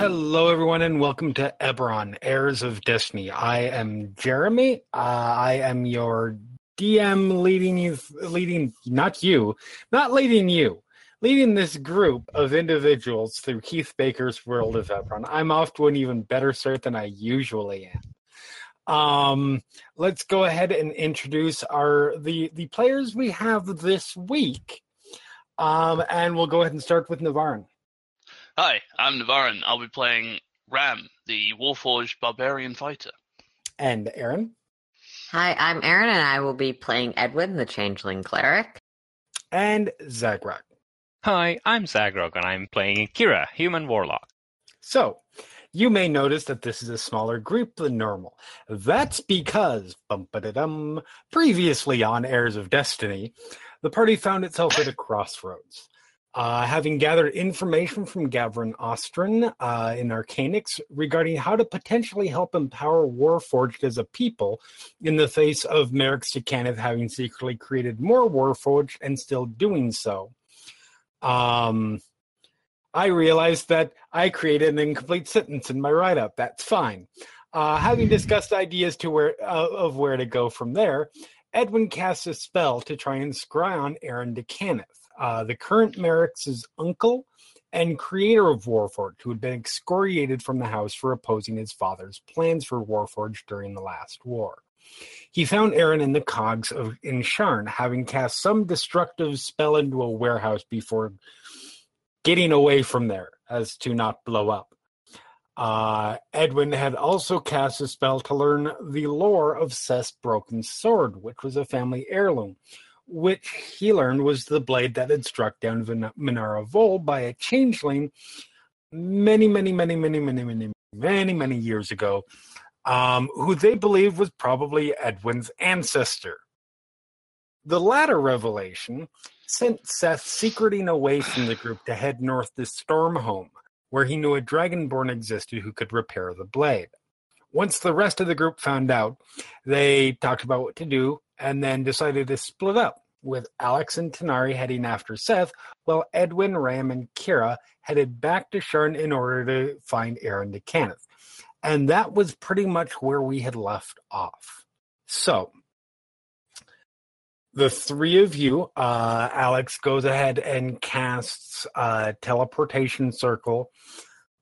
Hello, everyone, and welcome to Eberron, Heirs of Destiny. I am Jeremy. Uh, I am your DM, leading you, leading not you, not leading you, leading this group of individuals through Keith Baker's world of Eberron. I'm off to an even better start than I usually am. Um, let's go ahead and introduce our the the players we have this week. Um, and we'll go ahead and start with Navarre. Hi, I'm Navarran. I'll be playing Ram, the Warforged Barbarian Fighter. And Erin. Hi, I'm Erin, and I will be playing Edwin, the Changeling Cleric. And Zaghrog. Hi, I'm Zaghrog, and I'm playing Kira, Human Warlock. So, you may notice that this is a smaller group than normal. That's because, bum dum previously on Heirs of Destiny, the party found itself at a crossroads. Uh, having gathered information from Gavrin Ostrin uh, in Arcanix regarding how to potentially help empower Warforged as a people in the face of Merrix d'Cannith having secretly created more Warforged and still doing so. Um, I realized that I created an incomplete sentence in my write up. That's fine. Uh, having discussed ideas to where uh, of where to go from there, Edwin casts a spell to try and scry on Aaren d'Cannith uh, the current Merrick's uncle and creator of Warforged, who had been excoriated from the house for opposing his father's plans for Warforged during the last war. He found Aaren in the cogs of Insharn, having cast some destructive spell into a warehouse before getting away from there as to not blow up. Uh, Edwin had also cast a spell to learn the lore of Seth's broken sword, which was a family heirloom, which he learned was the blade that had struck down Minara Vol by a changeling many, many, many, many, many, many, many, many years ago, um, who they believe was probably Edwin's ancestor. The latter revelation sent Seth secreting away from the group to head north to Stormhome, where he knew a dragonborn existed who could repair the blade. Once the rest of the group found out, they talked about what to do and then decided to split up, with Alex and Tanar'ri heading after Seth, while Edwin, Ram, and Kira headed back to Sharn in order to find Aaren d'Cannith. And that was pretty much where we had left off. So, the three of you, uh, Alex goes ahead and casts a teleportation circle,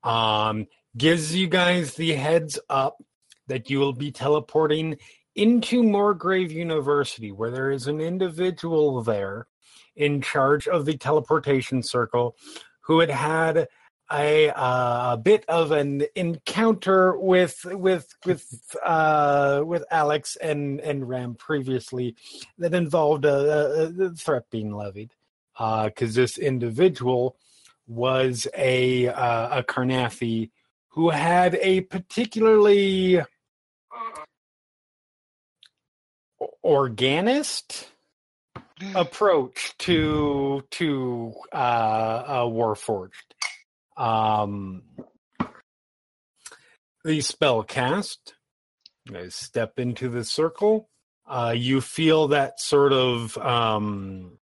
um, gives you guys the heads up that you will be teleporting into Morgrave University, where there is an individual there in charge of the teleportation circle who had had a, uh, a bit of an encounter with with with uh, with Alex and and Ram previously that involved a, a threat being levied. Because uh, this individual was a uh, a Karrnathi who had a particularly organist approach to to uh, uh Warforged. Um, the spell cast. I step into the circle. Uh, you feel that sort of um,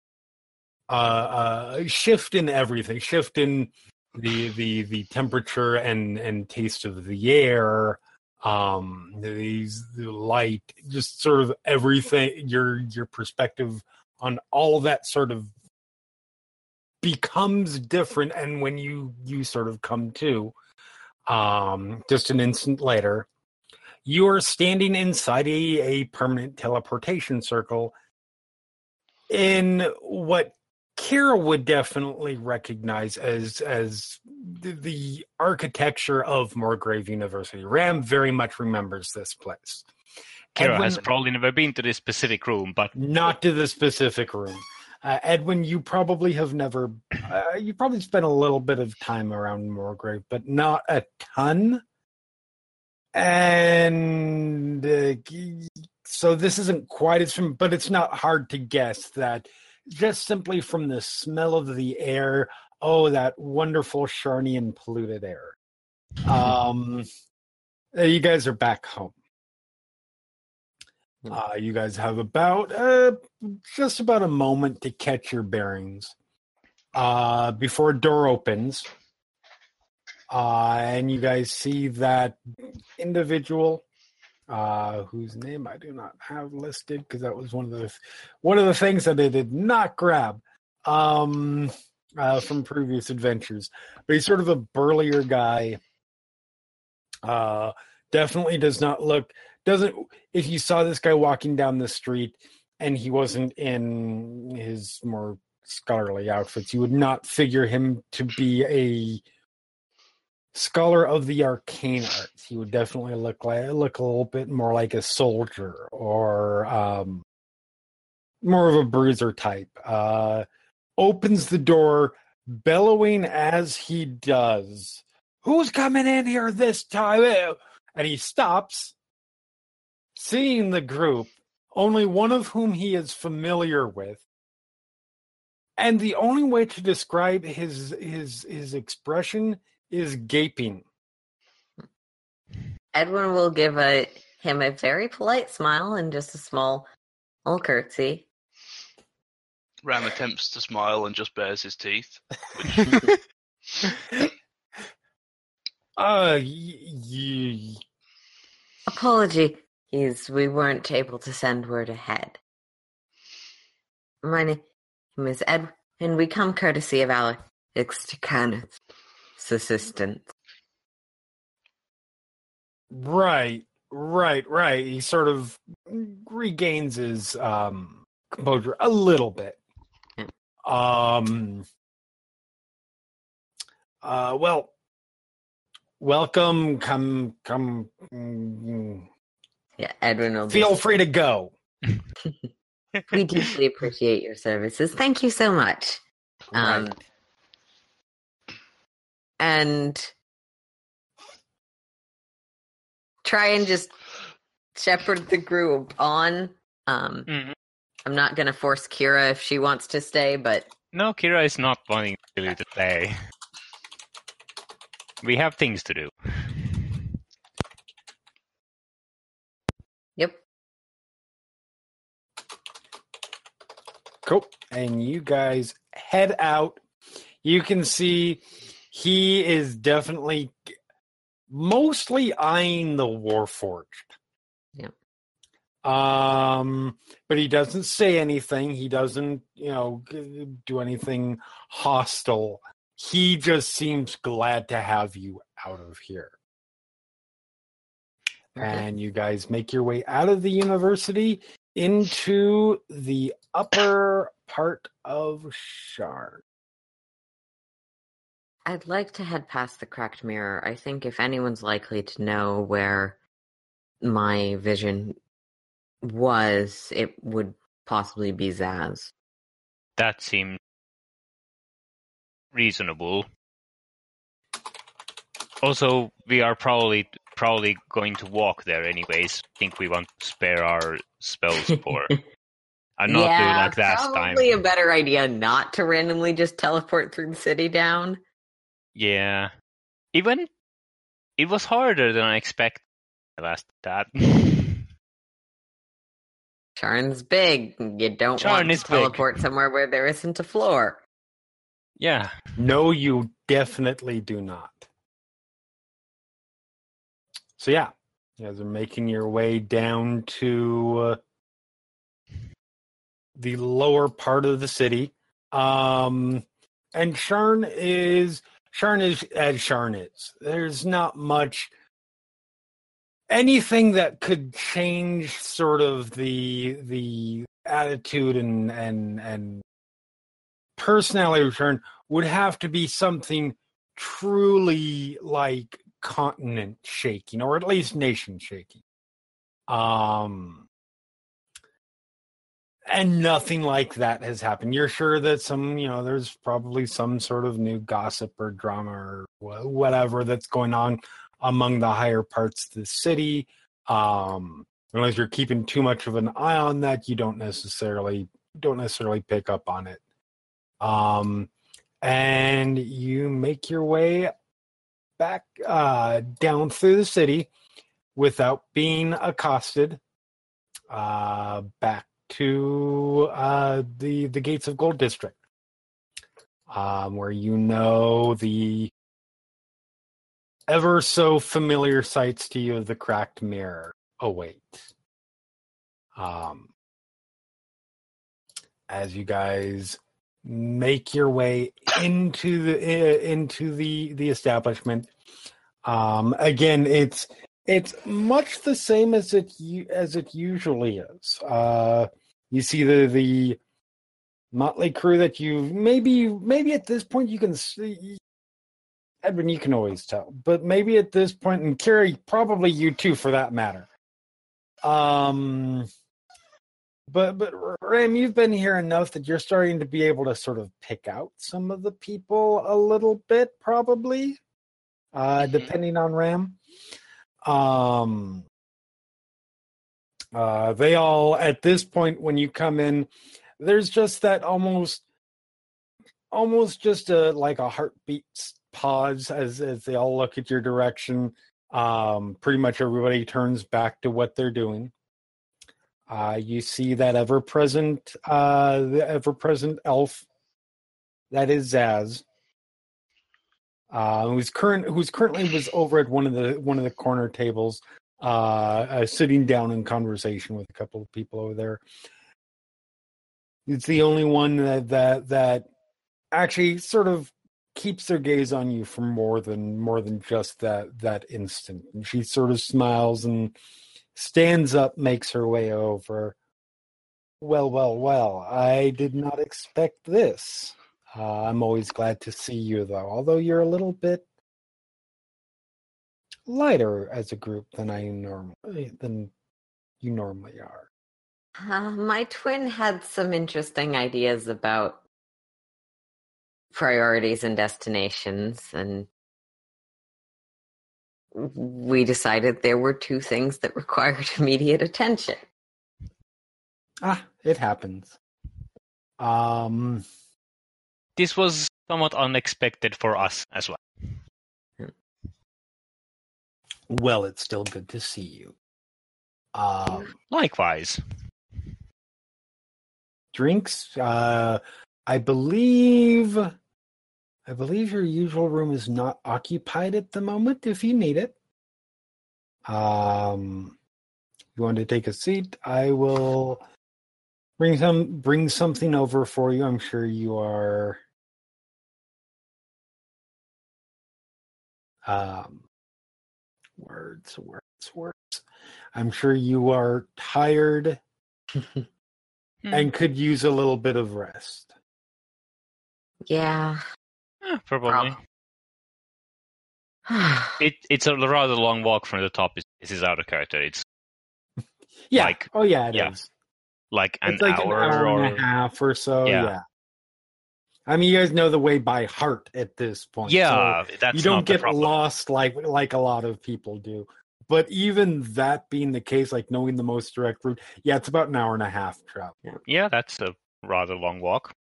uh, uh, shift in everything, shift in the the the temperature and and taste of the air, um, these the light, just sort of everything. Your your perspective on all that sort of becomes different, and when you you sort of come to, um, just an instant later, you are standing inside a, a permanent teleportation circle in what Kira would definitely recognize as as the, the architecture of Morgrave University. Ram very much remembers this place. Kira has probably never been to this specific room, but not to the specific room. Uh, Edwin, you probably have never. Uh, you probably spent a little bit of time around Morgrave, but not a ton. And uh, so this isn't quite as, but it's not hard to guess that just simply from the smell of the air. Oh, that wonderful Sharnian polluted air. Um, you guys are back home. Uh, you guys have about uh, just about a moment to catch your bearings uh, before a door opens, uh, and you guys see that individual uh, whose name I do not have listed because that was one of the one of the things that I did not grab um, uh, from previous adventures. But he's sort of a burlier guy. Uh, definitely does not look doesn't if you saw this guy walking down the street and he wasn't in his more scholarly outfits, you would not figure him to be a scholar of the arcane arts. He would definitely look like look a little bit more like a soldier or um, more of a bruiser type. Uh, opens the door, bellowing as he does. Who's coming in here this time? And he stops seeing the group, only one of whom he is familiar with. And the only way to describe his his his expression is gaping. Edwin will give a him a very polite smile and just a small little curtsy. Ram attempts to smile and just bares his teeth. Uh, y- y- Apology is we weren't able to send word ahead. My name is Ed, and we come courtesy of Alex Ticanus' assistant. right, right, right. He sort of regains his um composure a little bit. Um. Uh. Well. Welcome. Come. Come. mm, Yeah, Edwin will Feel free to go. We deeply appreciate your services. Thank you so much. Um, Right. And try and just shepherd the group on. Um, Mhm. I'm not going to force Kira if she wants to stay, but no, Kira is not wanting really to stay. We have things to do. yep. Cool. And you guys head out. You can see he is definitely mostly eyeing the Warforged. Yeah. Um, but he doesn't say anything. He doesn't, you know, do anything hostile. He just seems glad to have you out of here. Okay. And you guys make your way out of the university into the upper part of Sharn. I'd like to head past the cracked mirror. I think if anyone's likely to know where my vision was, it would possibly be Zaz. That seems reasonable. Also, we are probably probably going to walk there anyways. I think we want to spare our spells for. I'm not yeah, doing like last time. probably a better idea not to randomly just teleport through the city down. Yeah. Even it was harder than I expected last that. Sharn's big. You don't Sharn want is to big. teleport somewhere where there isn't a floor. Yeah. No, you definitely do not. So yeah, you guys are making your way down to uh, the lower part of the city. Um, and Sharn is Sharn is as Sharn is. There's not much anything that could change sort of the the attitude and and and personality Sharn would have to be something truly like continent shaking or at least nation shaking um and nothing like that has happened. You're sure that some you know there's probably some sort of new gossip or drama or whatever that's going on among the higher parts of the city. Um unless you're keeping too much of an eye on that you don't necessarily don't necessarily pick up on it. Um and you make your way back uh, down through the city without being accosted uh, back to uh, the the gates of gold district. Um, where you know the ever so familiar sights to you of the cracked mirror await. Um, as you guys make your way into the into the the establishment um again it's it's much the same as it as it usually is. Uh you see the the motley crew that you maybe maybe at this point you can see edwin you can always tell but maybe at this point and Kira probably you too for that matter um but but Ram, you've been here enough that you're starting to be able to sort of pick out some of the people a little bit, probably, uh, Mhm. depending on Ram. Um, uh, they all at this point when you come in, there's just that almost, almost just a like a heartbeat pause as as they all look at your direction. Um, pretty much everybody turns back to what they're doing. Uh, you see that ever present, uh, the ever present elf. That is Zaz. Uh, who's current, who's currently was over at one of the one of the corner tables, uh, uh, sitting down in conversation with a couple of people over there. It's the only one that that that actually sort of keeps their gaze on you for more than more than just that that instant. And she sort of smiles and stands up, makes her way over. Well, well, well, I did not expect this. Uh, I'm always glad to see you, though, although you're a little bit lighter as a group than I normally than you normally are. Uh, my twin had some interesting ideas about priorities and destinations, and we decided there were two things that required immediate attention. Ah, it happens. Um, This was somewhat unexpected for us as well. Well, it's still good to see you. Um, Likewise. drinks. Uh, I believe, I believe your usual room is not occupied at the moment. If you need it, um, you want to take a seat? I will bring some bring something over for you. I'm sure you are. Um, words, words, words. I'm sure you are tired and could use a little bit of rest. Yeah. Eh, probably. Well. It it's a rather long walk from the top. This is out of character. It's Yeah. Like- oh yeah, it is. yeah. like an it's like hour, an hour or and a half or so. Yeah. Yeah. I mean, you guys know the way by heart at this point. so yeah, that's you don't not get problem. lost like like a lot of people do. But even that being the case, like knowing the most direct route, yeah, it's about an hour and a half travel. Yeah, that's a rather long walk.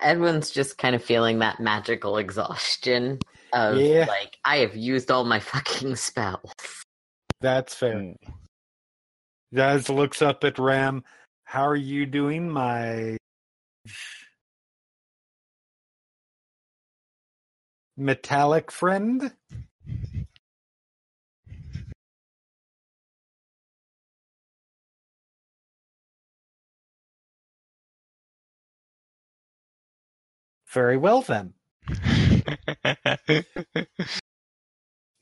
Edwin's just kind of feeling that magical exhaustion of Yeah. like I have used all my fucking spells. That's fair. Mm. Zaz looks up at Ram How are you doing, my metallic friend? Very well then.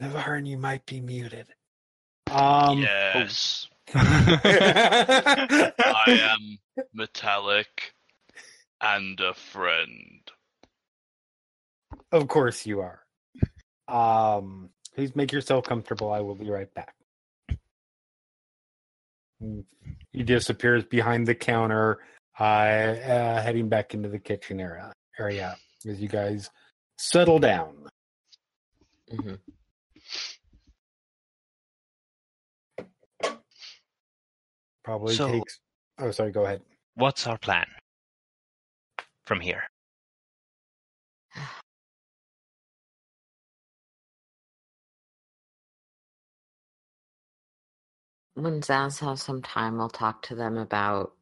Navarre, you might be muted. Um, yes. I am metallic and a friend. Of course you are. Um, please make yourself comfortable. I will be right back. Mm, He disappears behind the counter, uh, uh, heading back into the kitchen area. Area as you guys settle down. Mhm. Probably So- takes. Oh, sorry. Go ahead. What's our plan from here? When Zaz has some time, I'll talk to them about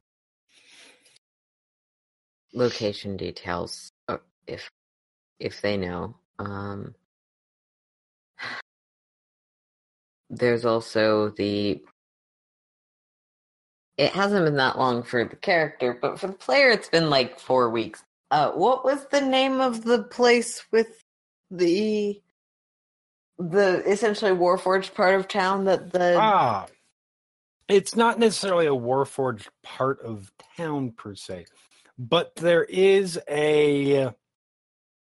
location details, or if if they know. Um, there's also the. It hasn't been that long for the character, but for the player, it's been like four weeks. Uh, what was the name of the place with the the essentially Warforged part of town that the Ah, it's not necessarily a Warforged part of town per se, but there is a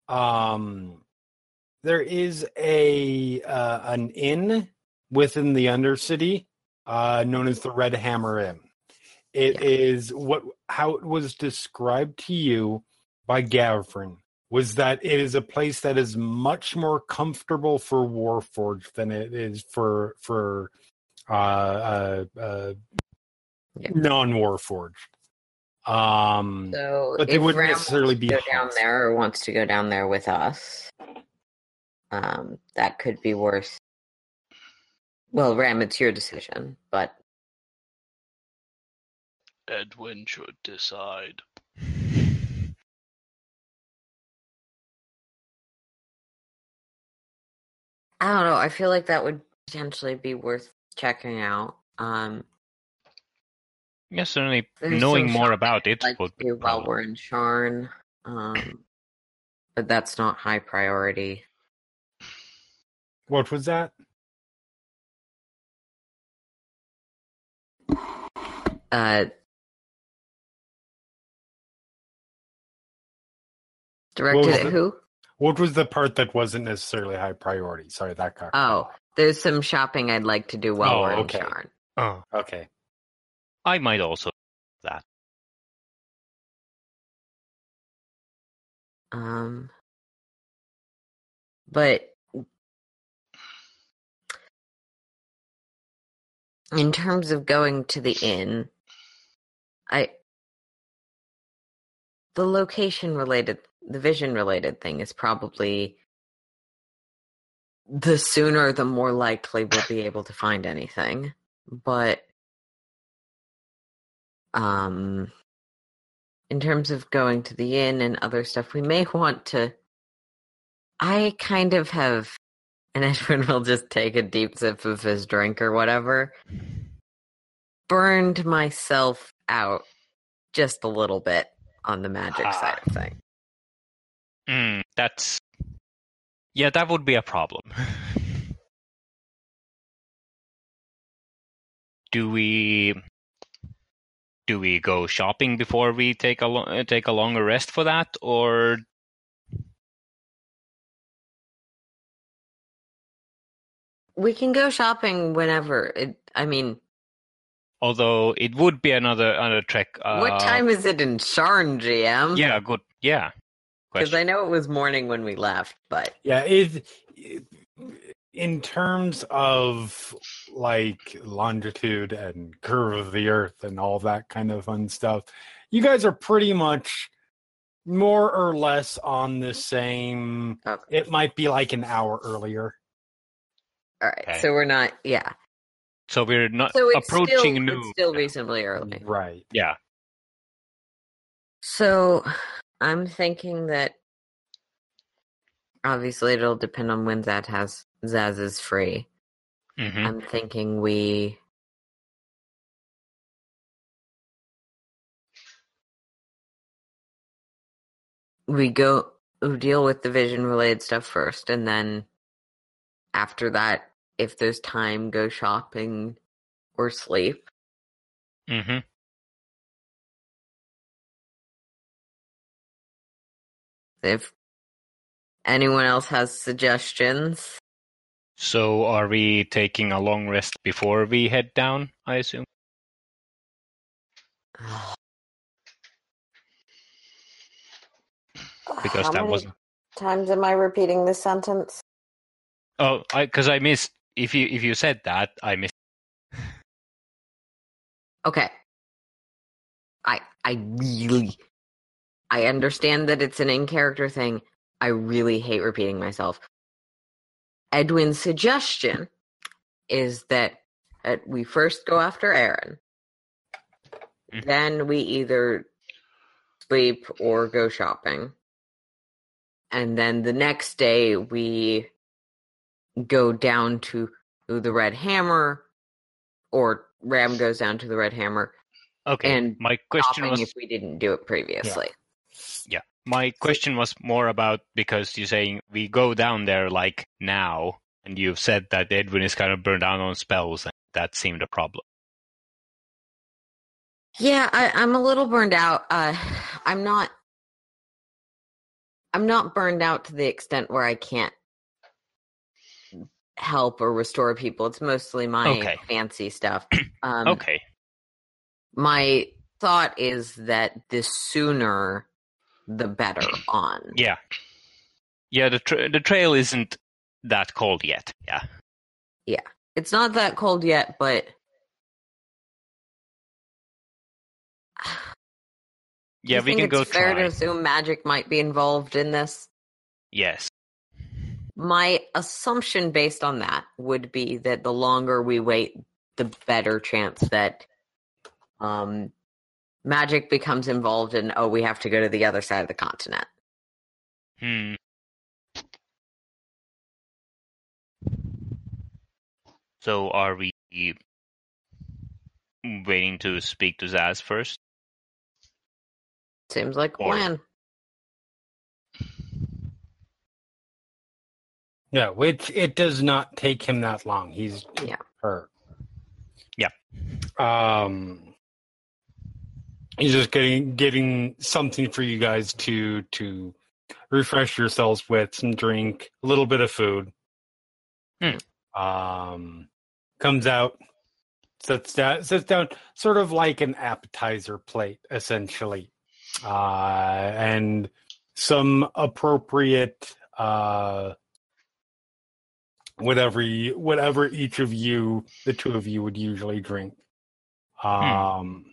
um there is a uh, an inn within the Undercity uh known as the Red Hammer Inn. It Yeah. is what how it was described to you by Gavrin was that it is a place that is much more comfortable for Warforged than it is for for uh, uh, uh, Yeah. non-Warforged. Um, So but they wouldn't Ram necessarily be go down there or wants to go down there with us. Um, that could be worse. Well, Ram, it's your decision, but Edwin should decide. I don't know. I feel like that would potentially be worth checking out. Um, Yeah, certainly There's knowing more shopping about it like would be while problem. we're in Sharn, um, but that's not high priority. what was that? Uh, directed at the- who? What was the part that wasn't necessarily high priority? Sorry, that got. Oh, off. There's some shopping I'd like to do while Oh, we're in okay. Sharn. Oh, okay. I might also that. Um, but in terms of going to the inn, I the location related, the vision related thing is probably the sooner the more likely we'll be able to find anything. But um in terms of going to the inn and other stuff, we may want to. I kind of have, and Edwin will just take a deep sip of his drink or whatever. Burned myself out just a little bit on the magic Ah. side of things. Mm, that's yeah, that would be a problem. do we do we go shopping before we take a lo- uh, take a longer rest for that, or We can go shopping whenever. It, I mean, although it would be another another trek? Uh, what time is it in Sharn, GM? Yeah, good. Yeah, because. I know it was morning when we left, but Yeah, it, it in terms of like longitude and curve of the earth and all that kind of fun stuff, you guys are pretty much more or less on the same. okay. It might be like an hour earlier. all right. Okay. So we're not. Yeah. So we're not So it's approaching still, noon. it's still reasonably early. Right. Yeah. So I'm thinking that obviously it'll depend on when Zaz has Zaz is free. hmm I'm thinking we we go we deal with the vision related stuff first and then after that if there's time go shopping or sleep. hmm If anyone else has suggestions, So are we taking a long rest before we head down? I assume. Because How that many wasn't. times am I repeating this sentence? Oh, because I, missed. If you if you said that, I missed. Okay. I I really I understand that it's an in character thing. I really hate repeating myself. Edwin's suggestion is that uh, we first go after Aaren. Mhm. Then we either sleep or go shopping. And then the next day we go down to the Red Hammer or Ram goes down to the Red Hammer Okay. And my question was if we didn't do it previously. My question was more about because you're saying we go down there like now, and you've said that Edwin is kind of burned down on spells, and that seemed a problem. Yeah, I, I'm a little burned out. Uh, I'm not. I'm not burned out to the extent where I can't help or restore people. It's mostly my Okay. fancy stuff. Um, okay. My thought is that the sooner, the better. On. Yeah. Yeah. The tra- the trail isn't that cold yet. Yeah. Yeah. It's not that cold yet, but Yeah, we can go it's fair try. to assume magic might be involved in this. Yes. My assumption based on that would be that the longer we wait, the better chance that um, magic becomes involved in, oh, we have to go to the other side of the continent. Hmm. So are we waiting to speak to Zaz first? Seems like a Or- plan. Yeah, which it does not take him that long. He's Yeah. hurt. Yeah. Um he's just getting getting something for you guys to to refresh yourselves with some drink, a little bit of food. Hmm. Um comes out, sits down sits down sort of like an appetizer plate, essentially. Uh and some appropriate uh whatever you, whatever each of you, the two of you, would usually drink. Um,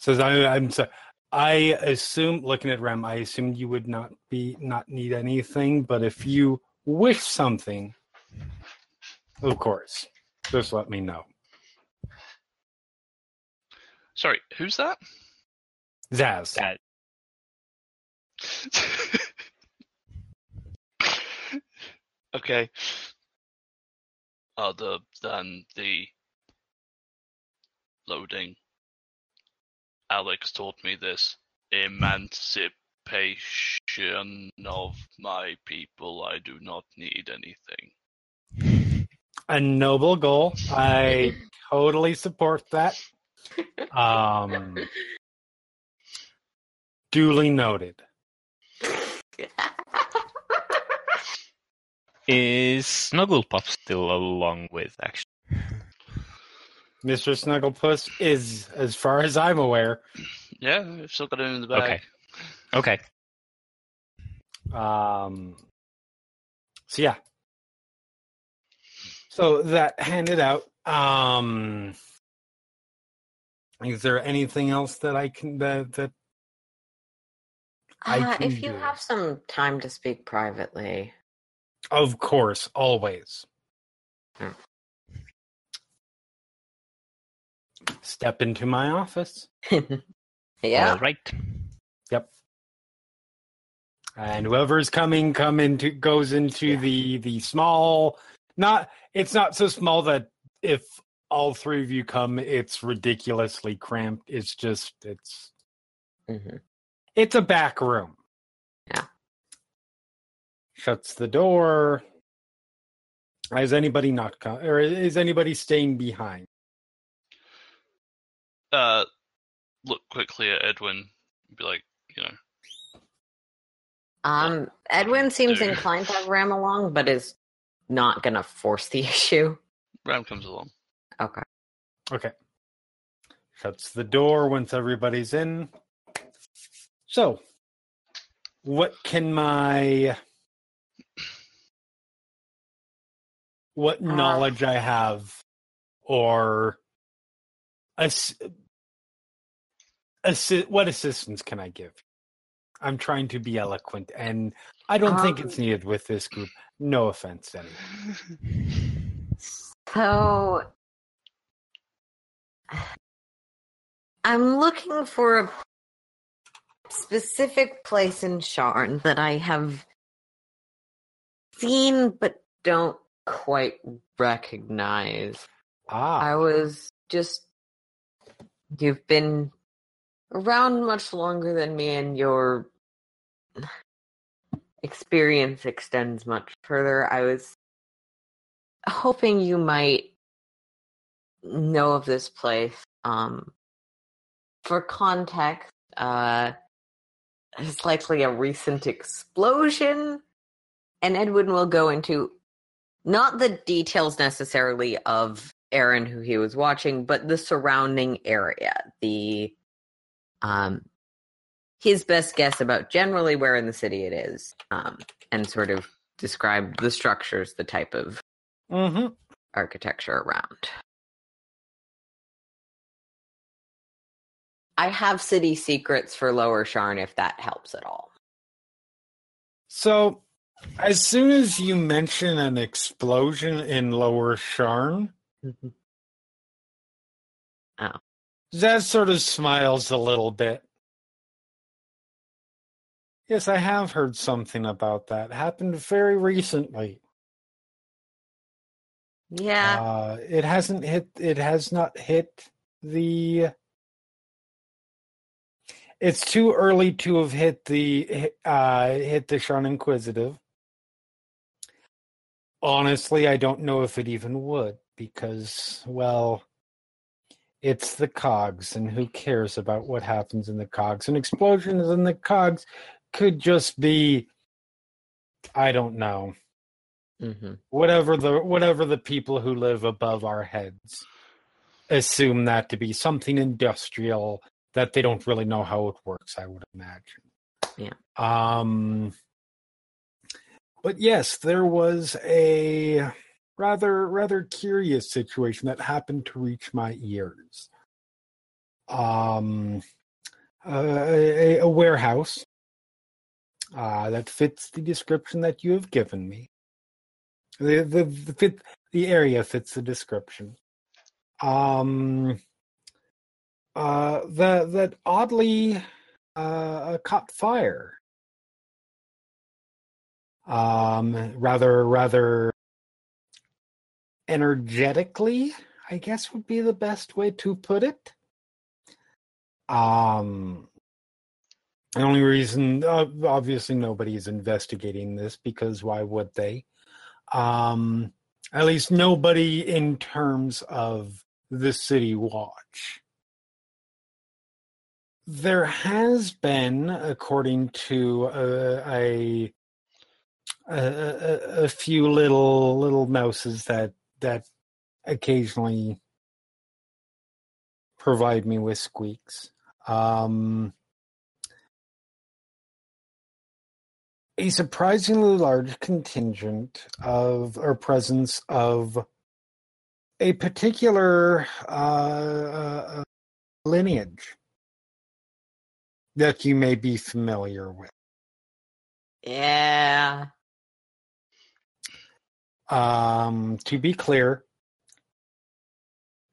says I, I'm sorry. I assume, looking at Ram, I assumed you would not be not need anything, but if you wish something, of course, just let me know. Sorry, who's that? Zaz, That okay. Oh, the then the loading. Alex taught me this emancipation of my people. I do not need anything. a noble goal. I totally support that. Um, duly noted. is Snugglepuff still along with actually. Mr. Snugglepuss is, as far as I'm aware, Yeah, we've still got him in the bag. Okay. Okay. Um, so yeah. So that handed out. Um, is there anything else that I can that that I Uh, can if you do. have some time to speak privately, of course always. Step into my office. yeah. All right. Yep. And whoever's coming, come into goes into Yeah. the the small. Not it's not so small that if all three of you come, it's ridiculously cramped. It's just it's hmm it's a back room. Yeah. Shuts the door. Is anybody not com- or is anybody staying behind? Uh, look quickly at Edwin. and Be like, you know, Um, Edwin seems Dude. inclined to have Ram along, but is not going to force the issue. Ram comes along. Okay. Okay. Shuts the door once everybody's in. So, what can my what Uh. knowledge I have or ass, assi- what assistance can I give? I'm trying to be eloquent and I don't think it's Um. needed with this group. No offense. So, I'm looking for a specific place in Sharn that I have seen but don't quite recognize. Ah. I was just. You've been around much longer than me, and your experience extends much further. I was hoping you might know of this place. Um, for context, uh, it's likely a recent explosion, and Edwin will go into not the details necessarily of Aaren who he was watching, but the surrounding area. The um his best guess about generally where in the city it is, um, and sort of describe the structures, the type of hmm architecture around. I have city secrets for Lower Sharn if that helps at all. So, as soon as you mention an explosion in Lower Sharn, Oh. Zaz sort of smiles a little bit. Yes, I have heard something about that. Happened very recently. Yeah. Uh, it hasn't hit. It has not hit the. It's too early to have hit the uh, hit the Sharn Inquisitive. Honestly, I don't know if it even would because, well, it's the cogs, and who cares about what happens in the cogs? And explosions in the cogs could just be, I don't know, hmm whatever the whatever the people who live above our heads assume that to be something industrial that they don't really know how it works. I would imagine. Yeah. Um. But yes, there was a rather rather curious situation that happened to reach my ears. Um, uh, a, a warehouse uh, that fits the description that you have given me. The the the, fit, the area fits the description. Um, uh, the that oddly uh, caught fire. Um, rather rather energetically, I guess would be the best way to put it. Um, the only reason, uh, obviously, nobody is investigating this because why would they? Um, at least nobody in terms of the city watch. There has been, according to uh, a, a a a few little little mouses that that occasionally provide me with squeaks. Um, a surprisingly large contingent of or presence of a particular uh, uh, lineage that you may be familiar with. Yeah. Um, to be clear,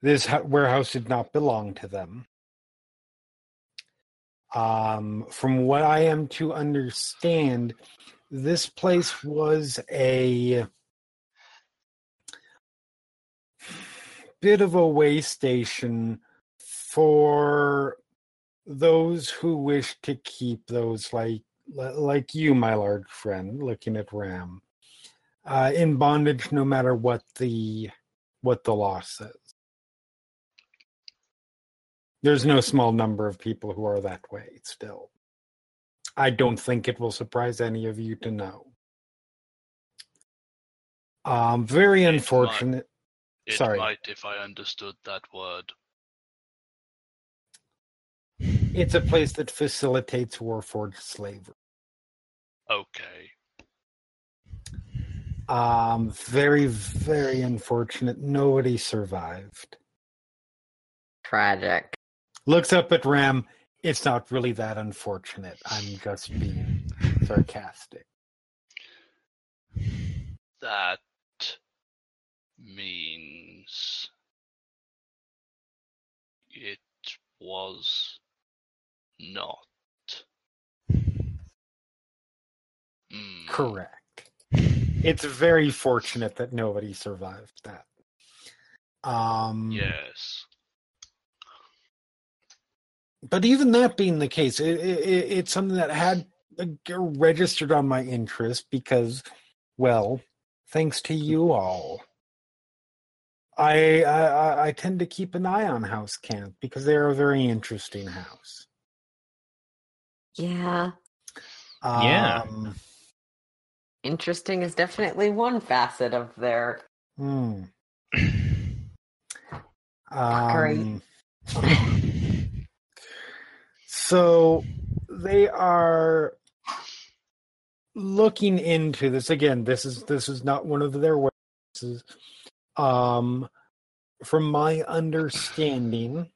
This warehouse did not belong to them. Um, from what I am to understand, this place was a bit of a way station for those who wish to keep those like like you, my large friend, looking at Ram, uh, in bondage, no matter what the what the law says. There's no small number of people who are that way still. I don't think it will surprise any of you to know. Um, very It might. unfortunate. It Sorry. might if I understood that word. It's a place that facilitates war warforged slavery. Okay. Um, very, very unfortunate. Nobody survived. Tragic. Looks up at Ram. It's not really that unfortunate. I'm just being sarcastic. That means it was not. Hmm. Correct. It's very fortunate that nobody survived that. Um, Yes. but even that being the case, it, it, it's something that had uh, registered on my interest because, well, thanks to you all, I, I I- I tend to keep an eye on House Camp because they're a very interesting house. Yeah. Yeah. Interesting is definitely one facet of their. hmm. Fuckery. Um, so they are looking into this again. This is this is not one of their ways. Um, from my understanding,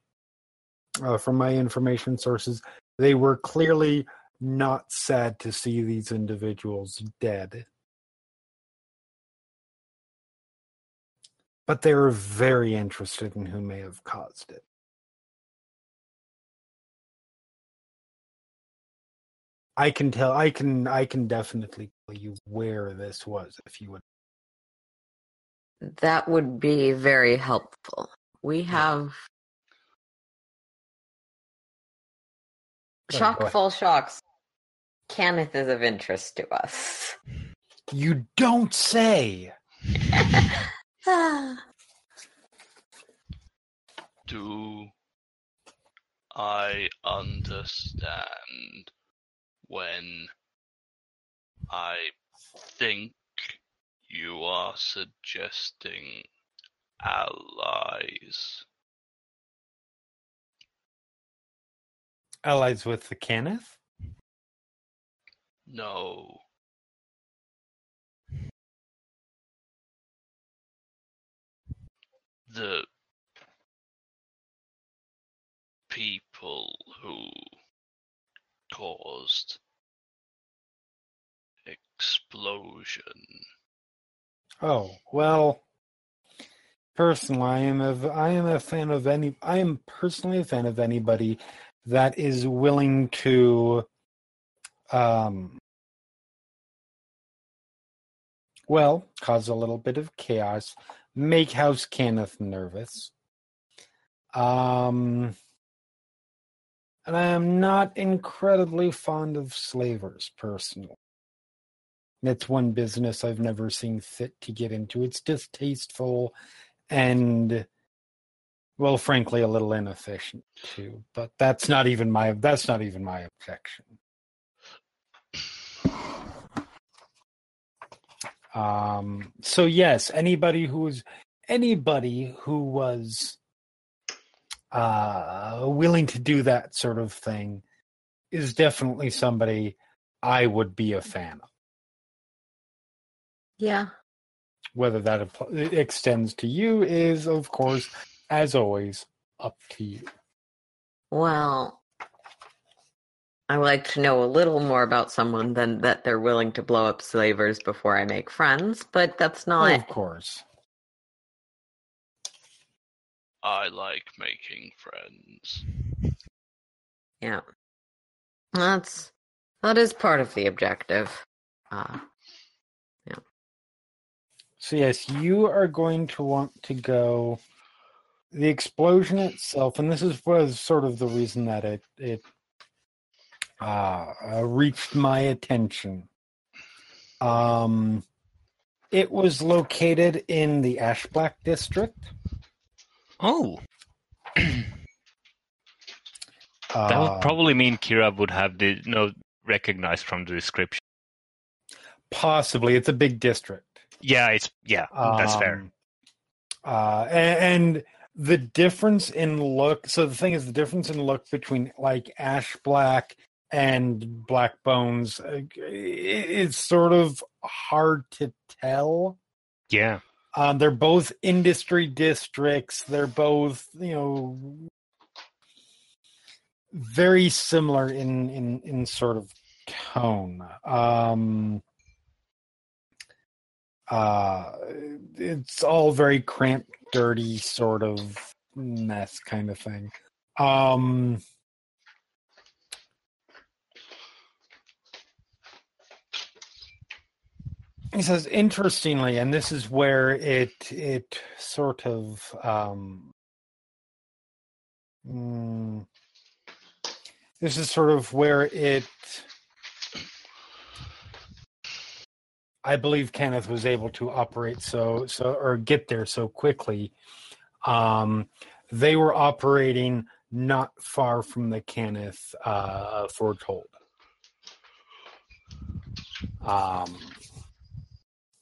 uh, from my information sources, they were clearly not sad to see these individuals dead. But they are very interested in who may have caused it. I can tell I can I can definitely tell you where this was if you would That would be very helpful. We have chock full shocks. Cannith is of interest to us. You don't say. Do I understand when I think you are suggesting allies? Allies with the Cannith? No. The people who caused explosion. Oh, well personally I am a I am a fan of any I am personally a fan of anybody that is willing to um well, cause a little bit of chaos, make House Cannith nervous. Um and I am not incredibly fond of slavers personally. That's one business I've never seen fit to get into. It's distasteful and well frankly a little inefficient too. But that's not even my that's not even my objection. Um so yes, anybody who was anybody who was uh willing to do that sort of thing is definitely somebody I would be a fan of. Yeah. Whether that app- extends to you is, of course, as always, up to you. Well, I like to know a little more about someone than that they're willing to blow up slavers before I make friends, but that's Oh, not of course. I like making friends. Yeah. That's that is part of the objective. Uh yeah. So yes, you are going to want to go. The explosion itself, and this is was sort of the reason that it it uh, uh, reached my attention. Um, it was located in the Ashblack district. Oh, that Uh, would probably mean Kira would have the no recognized from the description. possibly it's a big district. Yeah, it's yeah, that's fair. Um, Uh, and, and the difference in look. So the thing is, the difference in look between like ash black and black bones, uh, it's sort of hard to tell. Yeah, Um, they're both industry districts. They're both, you know, very similar in in in sort of tone. Um, uh, it's all very cramped, dirty, sort of mess kind of thing. Um, he says, interestingly, and this is where it it sort of um, mm, this is sort of where it I believe Cannith was able to operate so so or get there so quickly. Um, they were operating not far from the Cannith uh, forgehold. Um,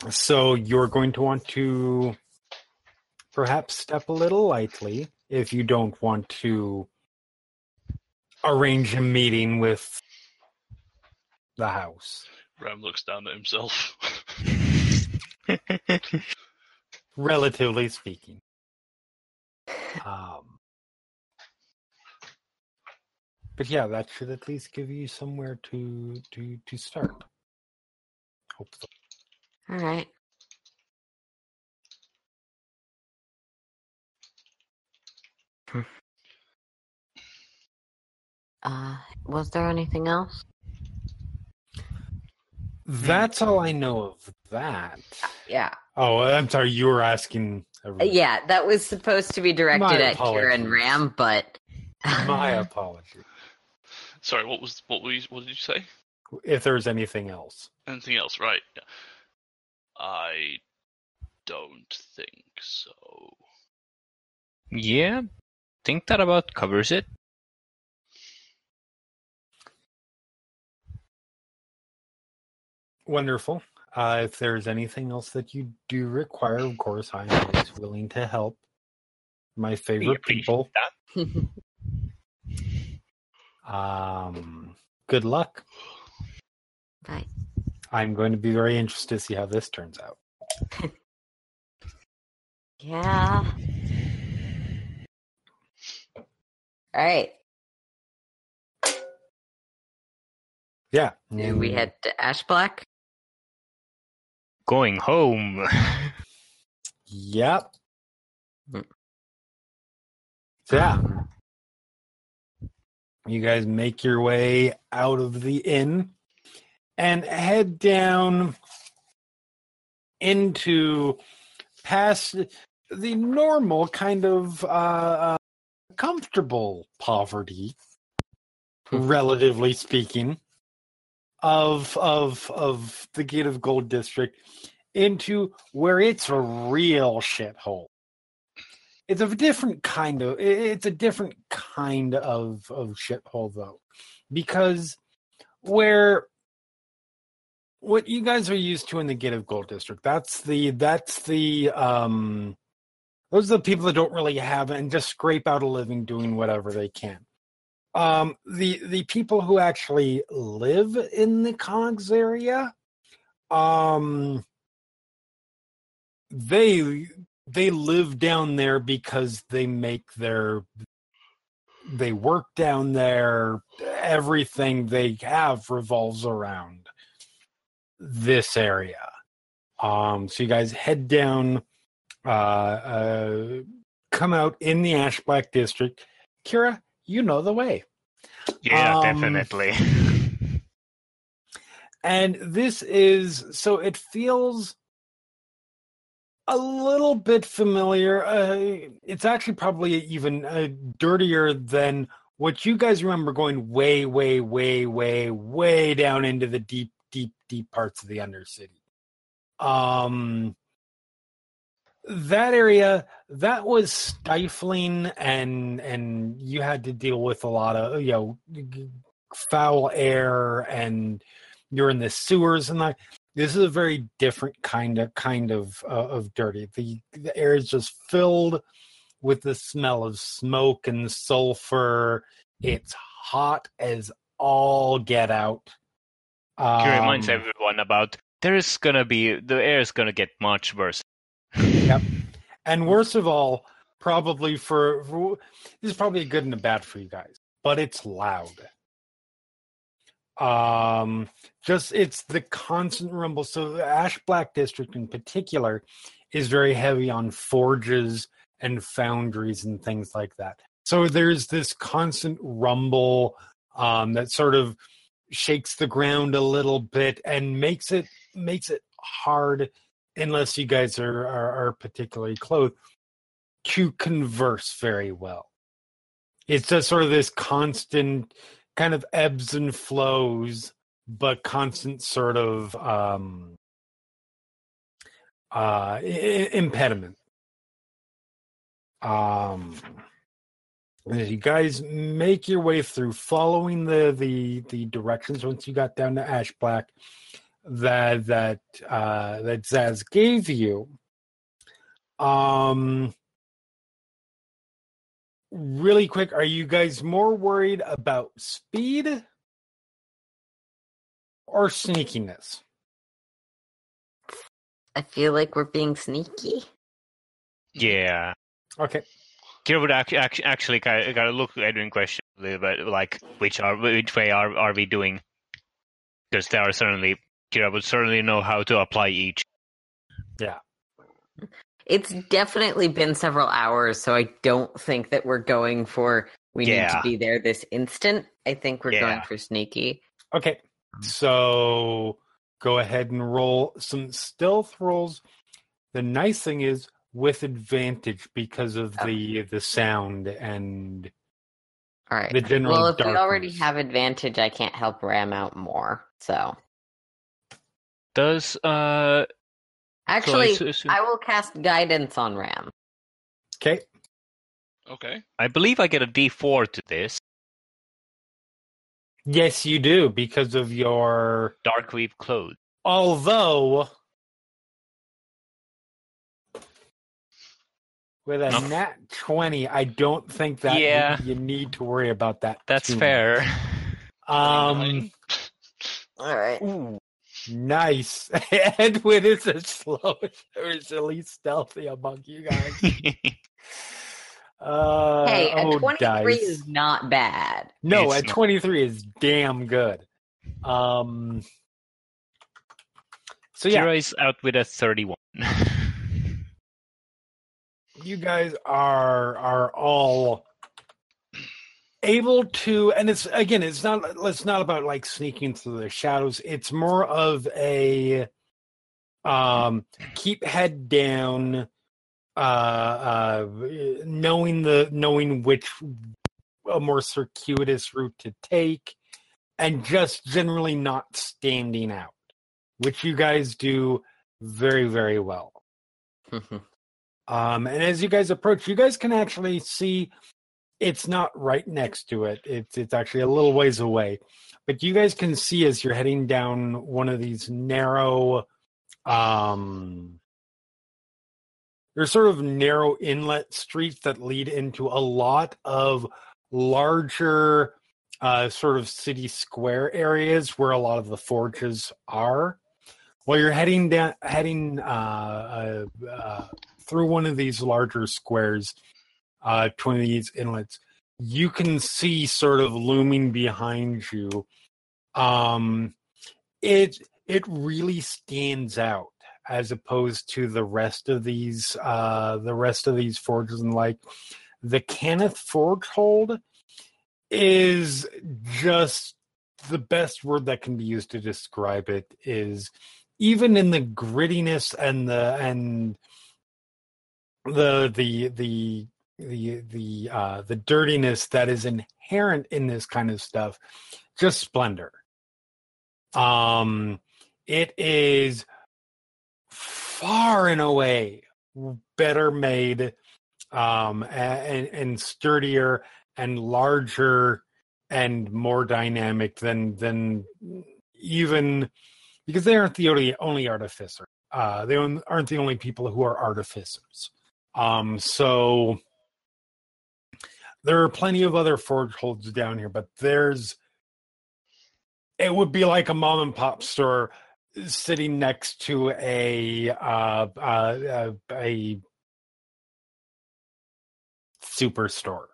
so you're going to want to perhaps step a little lightly if you don't want to arrange a meeting with the house. Ram looks down at himself. relatively speaking. Um, but yeah, that should at least give you somewhere to to to start. Hopefully. All right. Hmm. Uh was there anything else? That's all I know of that. Yeah. Oh, I'm sorry. You were asking. Uh, everyone. Yeah, that was supposed to be directed My at Kira and. Ram, but My apologies. Sorry, what was what were you, what did you say? If there's anything else, Anything else? Right. Yeah. I don't think so. yeah. Think that about covers it. wonderful. Uh, if there's anything else that you do require, of course, I'm always willing to help. My favorite people. that. Um, good luck. right. I'm going to be very interested to see how this turns out. Yeah. All right. Yeah. Do we mm, head to Ash Black? Going home. Yep. Mm. So, yeah. You guys make your way out of the inn and head down into past the normal kind of uh, uh, comfortable poverty, relatively speaking, of of of the Gate of Gold district into where it's a real shithole. It's a different kind of it's a different kind of of shithole though because where what you guys are used to in the gate of gold district that's the that's the um those are the people that don't really have and just scrape out a living doing whatever they can. Um the the people who actually live in the cogs area um they they live down there because they make their they work down there. Everything they have revolves around this area um so you guys head down uh, uh come out in the Ash Black District. Kira, you know the way. Yeah, Um, definitely. And this is so it feels a little bit familiar. Uh, it's actually probably even uh, dirtier than what you guys remember going way, way, way, way, way down into the deep, deep, deep parts of the Undercity. Um, that area that was stifling and and you had to deal with a lot of you know foul air and you're in the sewers and like this is a very different kind of kind of uh, of dirty. The the air is just filled with the smell of smoke and sulfur. It's hot as all get out He reminds Um, everyone about there is gonna be the air is gonna get much worse. Yep. And worst of all, probably for, for this is probably a good and a bad for you guys, but it's loud. Um, just it's the constant rumble. So the Ash Black District in particular is very heavy on forges and foundries and things like that. So there's this constant rumble um, that sort of shakes the ground a little bit and makes it makes it hard unless you guys are, are, are particularly close, to converse very well. It's just sort of this constant kind of ebbs and flows, but constant sort of um, uh, I- impediment. Um, as you guys make your way through, following the the the directions once you got down to Ash Black, that that uh, that Zaz gave you. Um, really quick, are you guys more worried about speed or sneakiness? I feel like we're being sneaky. Yeah. Okay, Kira would actually actually, actually kind of look at Edwin question a little bit like which are which way are are we doing? Because there are certainly Kira would certainly know how to apply each. Yeah. It's definitely been several hours, so I don't think that we're going for we need to be there this instant. I think we're going for sneaky. okay. So go ahead and roll some stealth rolls. The nice thing is with advantage because of the the sound and All right. the general well, if we already have advantage, I can't help Ram out more. So Does uh actually, so I, s- I will cast guidance on Ram. okay. Okay. I believe I get a D four to this Yes, you do because of your dark weave clothes. although with a No. nat 20 i don't think that Yeah. you, you need to worry about that That's fair. um All right. ooh, nice edwin is the slowest or is the least stealthy among you guys uh Hey, a oh, 23 dice. is not bad. no It's at not. 23 is damn good um so yeah Kira is out with a thirty-one. You guys are are all able to and it's again it's not it's not about like sneaking through the shadows. It's more of a um keep head down uh uh knowing the knowing which a more circuitous route to take and just generally not standing out which you guys do very very well um, and as you guys approach, you guys can actually see it's not right next to it. It's it's actually a little ways away. But you guys can see as you're heading down one of these narrow um there's sort of narrow inlet streets that lead into a lot of larger uh sort of city square areas where a lot of the forges are. While you're heading down heading uh, uh, uh through one of these larger squares, uh, to one of these inlets, you can see sort of looming behind you. Um, it it really stands out as opposed to the rest of these uh the rest of these forges and like the Cannith Forge hold is just the best word that can be used to describe it is even in the grittiness and the and the the the the the uh the dirtiness that is inherent in this kind of stuff just splendor. Um it is far and away better made um and and sturdier and larger and more dynamic than than even because they aren't the only only artificer uh they aren't the only people who are artificers um so there are plenty of other forge holds down here but there's it would be like a mom and pop store sitting next to a uh, uh, a superstore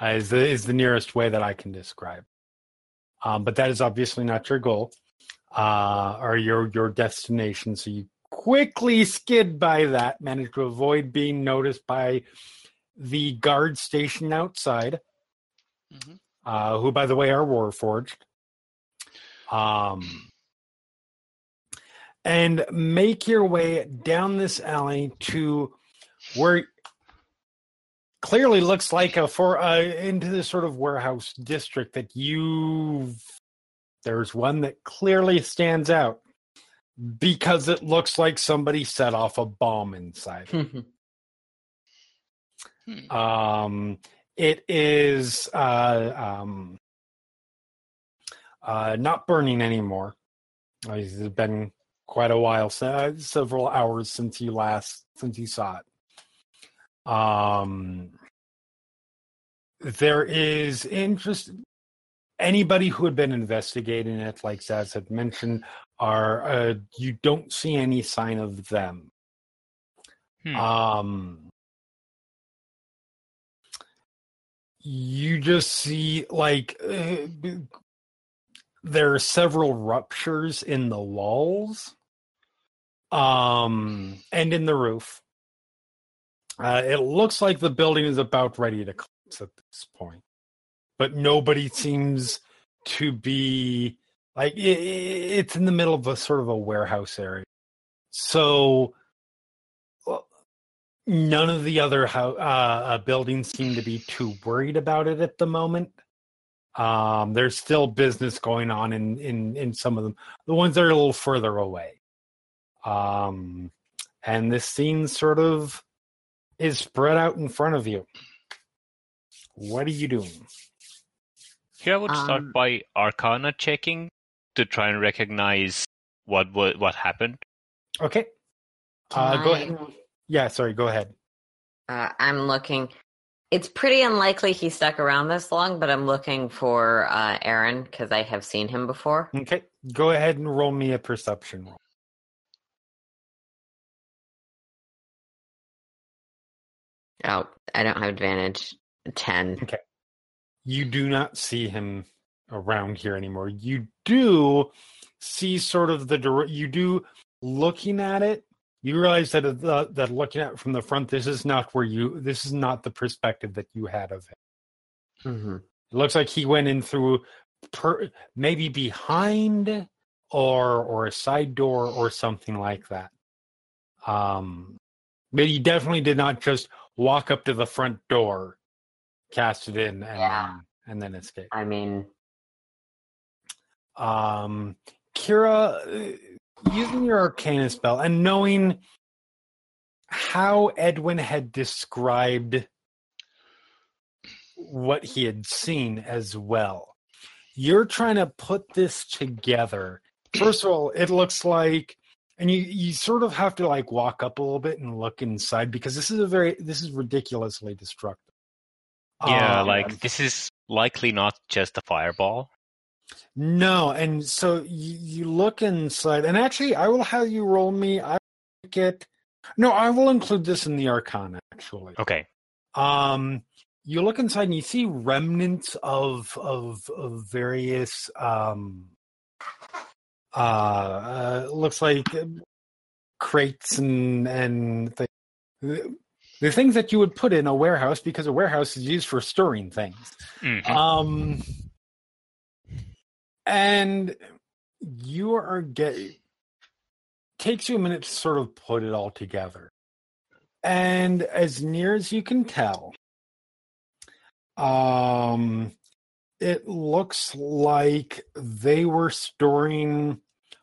uh, is the is the nearest way that I can describe. Um, but that is obviously not your goal uh, or your your destination. So you quickly skid by that, manage to avoid being noticed by the guard station outside, Mhm. uh, who, by the way, are Warforged. Um, and make your way down this alley to where clearly looks like a for uh, into this sort of warehouse district that you there's one that clearly stands out because it looks like somebody set off a bomb inside Hmm. um it is uh um uh not burning anymore. Uh, it's been quite a while se- several hours since you last since you saw it. Um there is interest anybody who had been investigating it like Zaz had mentioned are uh, you don't see any sign of them Hmm. um you just see like uh, there are several ruptures in the walls um and in the roof uh, it looks like the building is about ready to collapse at this point but nobody seems to be like i i- it's in the middle of a sort of a warehouse area so none of the other hou- uh, uh, buildings seem to be too worried about it at the moment. Um, there's still business going on in, in, in some of them. The ones that are a little further away. Um, and this scene sort of is spread out in front of you. What are you doing? Here I would start Um, by Arcana checking to try and recognize what what, what happened. Okay. Can Uh, go ahead. Yeah, sorry, go ahead. Uh, I'm looking. It's pretty unlikely he stuck around this long, but I'm looking for uh, Aaren because I have seen him before. Okay. Go ahead and roll me a perception roll. Oh, I don't have advantage. Ten. Okay, you do not see him around here anymore. You do see sort of the you do looking at it. You realize that uh, that looking at it from the front, this is not where you. This is not the perspective that you had of him. hmm It looks like he went in through, per, maybe behind, or or a side door or something like that. Um, but he definitely did not just walk up to the front door, cast it in, and Yeah. then, and then escape. I mean, um kira uh, using your arcana spell and knowing how edwin had described what he had seen as well you're trying to put this together first of all it looks like and you you sort of have to like walk up a little bit and look inside because this is a very this is ridiculously destructive Yeah, Um, like this is likely not just a fireball. No, and so you, you look inside, and actually, I will have you roll me. I get no. I will include this in the Arcana. Actually, Okay. um, you look inside and you see remnants of of of various um uh, uh looks like crates and and the, the, things that you would put in a warehouse because a warehouse is used for storing things. Mhm. Um, and you are get takes you a minute to sort of put it all together. And as near as you can tell, um, it looks like they were storing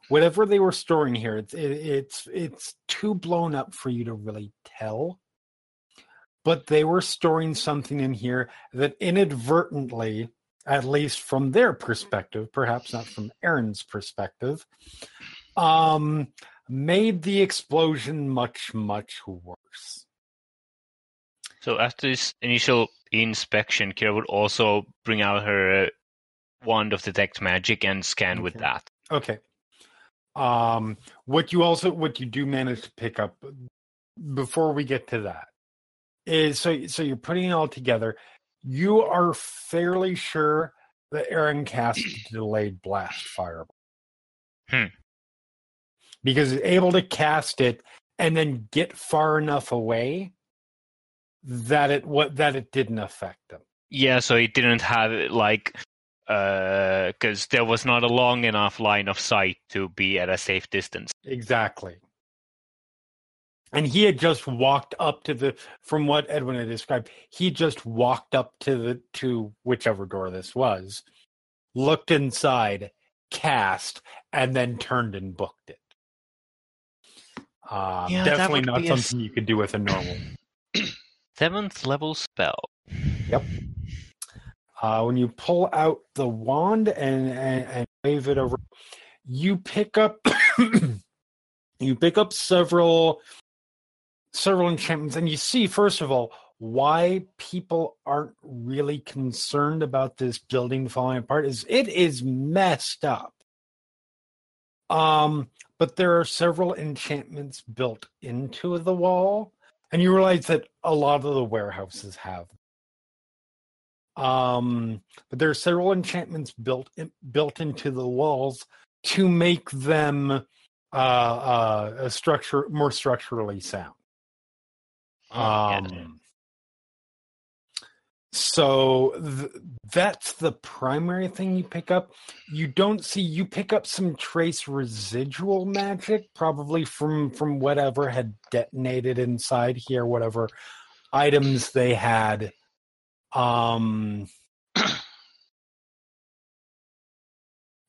whatever they were storing here. It's it, it's it's too blown up for you to really tell. But they were storing something in here that inadvertently, at least from their perspective, perhaps not from Aaren's perspective, um, made the explosion much, much worse. So after this initial inspection, Kira would also bring out her uh, wand of detect magic and scan with that. Okay. Um, what you also what you do manage to pick up before we get to that is so so you're putting it all together. You are fairly sure that Aaren cast delayed blast fireball. Hmm. Because able to cast it and then get far enough away that it what that it didn't affect them. Yeah, so it didn't have it like because there was not a long enough line of sight to be at a safe distance. Exactly. And he had just walked up to the from what Edwin had described, he just walked up to the to whichever door this was, looked inside, cast, and then turned and booked it. Um, Yeah, definitely not be a something you could do with a normal. Seventh level spell. Yep. Uh, when you pull out the wand and, and, and wave it over, you pick up you pick up several several enchantments, and you see first of all why people aren't really concerned about this building falling apart is it is messed up. Um, but there are several enchantments built into the wall, and you realize that a lot of the warehouses have um, but there are several enchantments built in, built into the walls to make them uh, uh, a structure more structurally sound. Yeah. Um, so th- that's the primary thing you pick up. You don't see you pick up some trace residual magic, probably from from whatever had detonated inside here, whatever items they had. Um,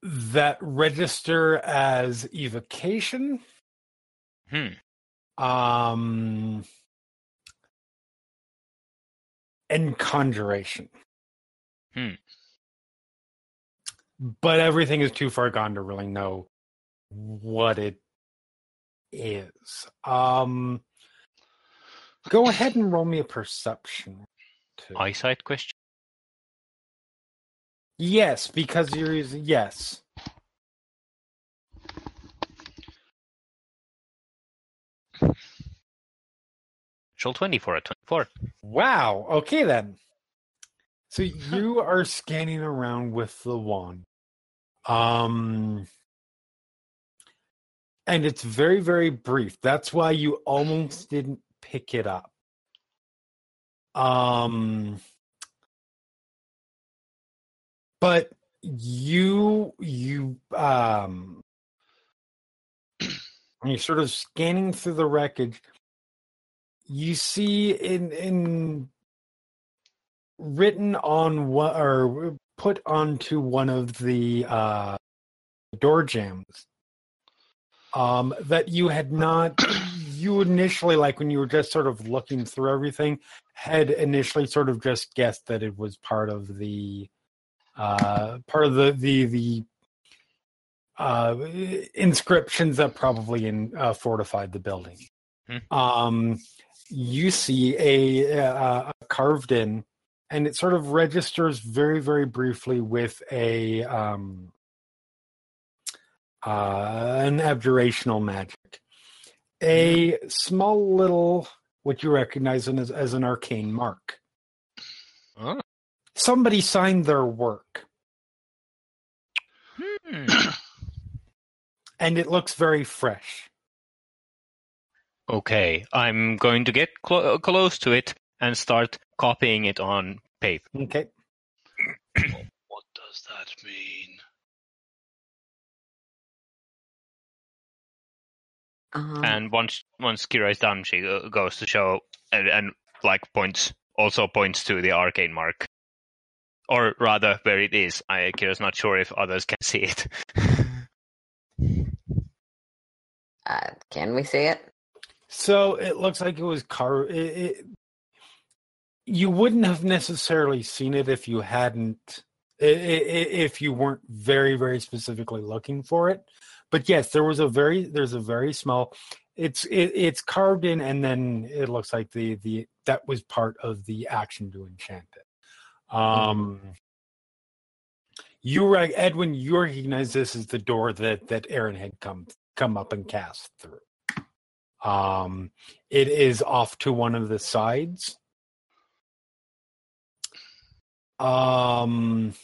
that register as evocation Hmm. um and conjuration Hmm. but everything is too far gone to really know what it is um go ahead and roll me a perception too. Eyesight question. yes because you're using yes Roll twenty for a twenty-four. Wow. Okay then. So you are scanning around with the wand. Um and it's very very brief. That's why you almost didn't pick it up. Um but you you um you're sort of scanning through the wreckage you see in in written on what or put onto one of the uh door jams um that you had not you initially like when you were just sort of looking through everything had initially sort of just guessed that it was part of the uh part of the the the uh inscriptions that probably in uh, fortified the building Hmm. um you see a, uh, a carved in and it sort of registers very very briefly with a um uh an abjurational magic. A small little what you recognize as, as an arcane mark. Oh. somebody signed their work. Hmm. and it looks very fresh Okay, I'm going to get clo- close to it and start copying it on paper. Okay. What does that mean? Um, And once once Kira is done, she uh, goes to show and, and like points also points to the arcane mark, or rather where it is. I Kira's not sure if others can see it. uh, can we see it? So it looks like it was car. It, it, you wouldn't have necessarily seen it if you hadn't, if you weren't very, very specifically looking for it. But yes, there was a very, there's a very small. It's it, it's carved in, and then it looks like the the that was part of the action to enchant it. Um, you right, Edwin. You recognize this as the door that that Aaren had come come up and cast through. Um, it is off to one of the sides. Um,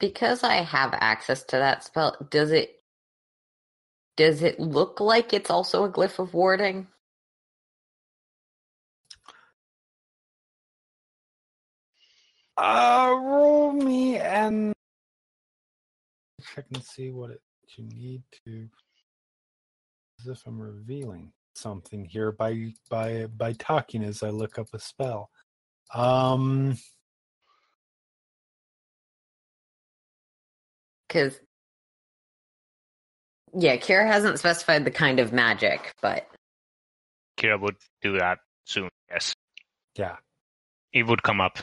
Because I have access to that spell, does it does it look like it's also a glyph of warding? uh, roll me and check and see what it you need to. As if I'm revealing something here by by by talking as I look up a spell. Um, Because yeah, Kira hasn't specified the kind of magic, but Kira would do that soon. Yes, yeah. it would come up.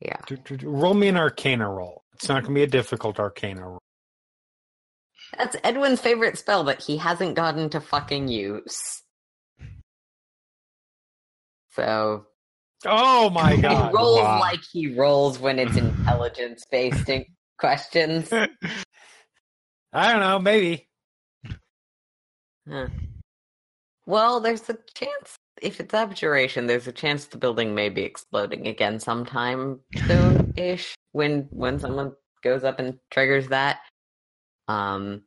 yeah. Roll me an Arcana roll. It's not going to be a difficult Arcana roll. That's Edwin's favorite spell that he hasn't gotten to fucking use. So Oh my god. he rolls wow. like he rolls when it's intelligence based questions. I don't know, maybe. Huh. Well, there's a chance if it's abjuration, there's a chance the building may be exploding again sometime soon ish when when someone goes up and triggers that. Um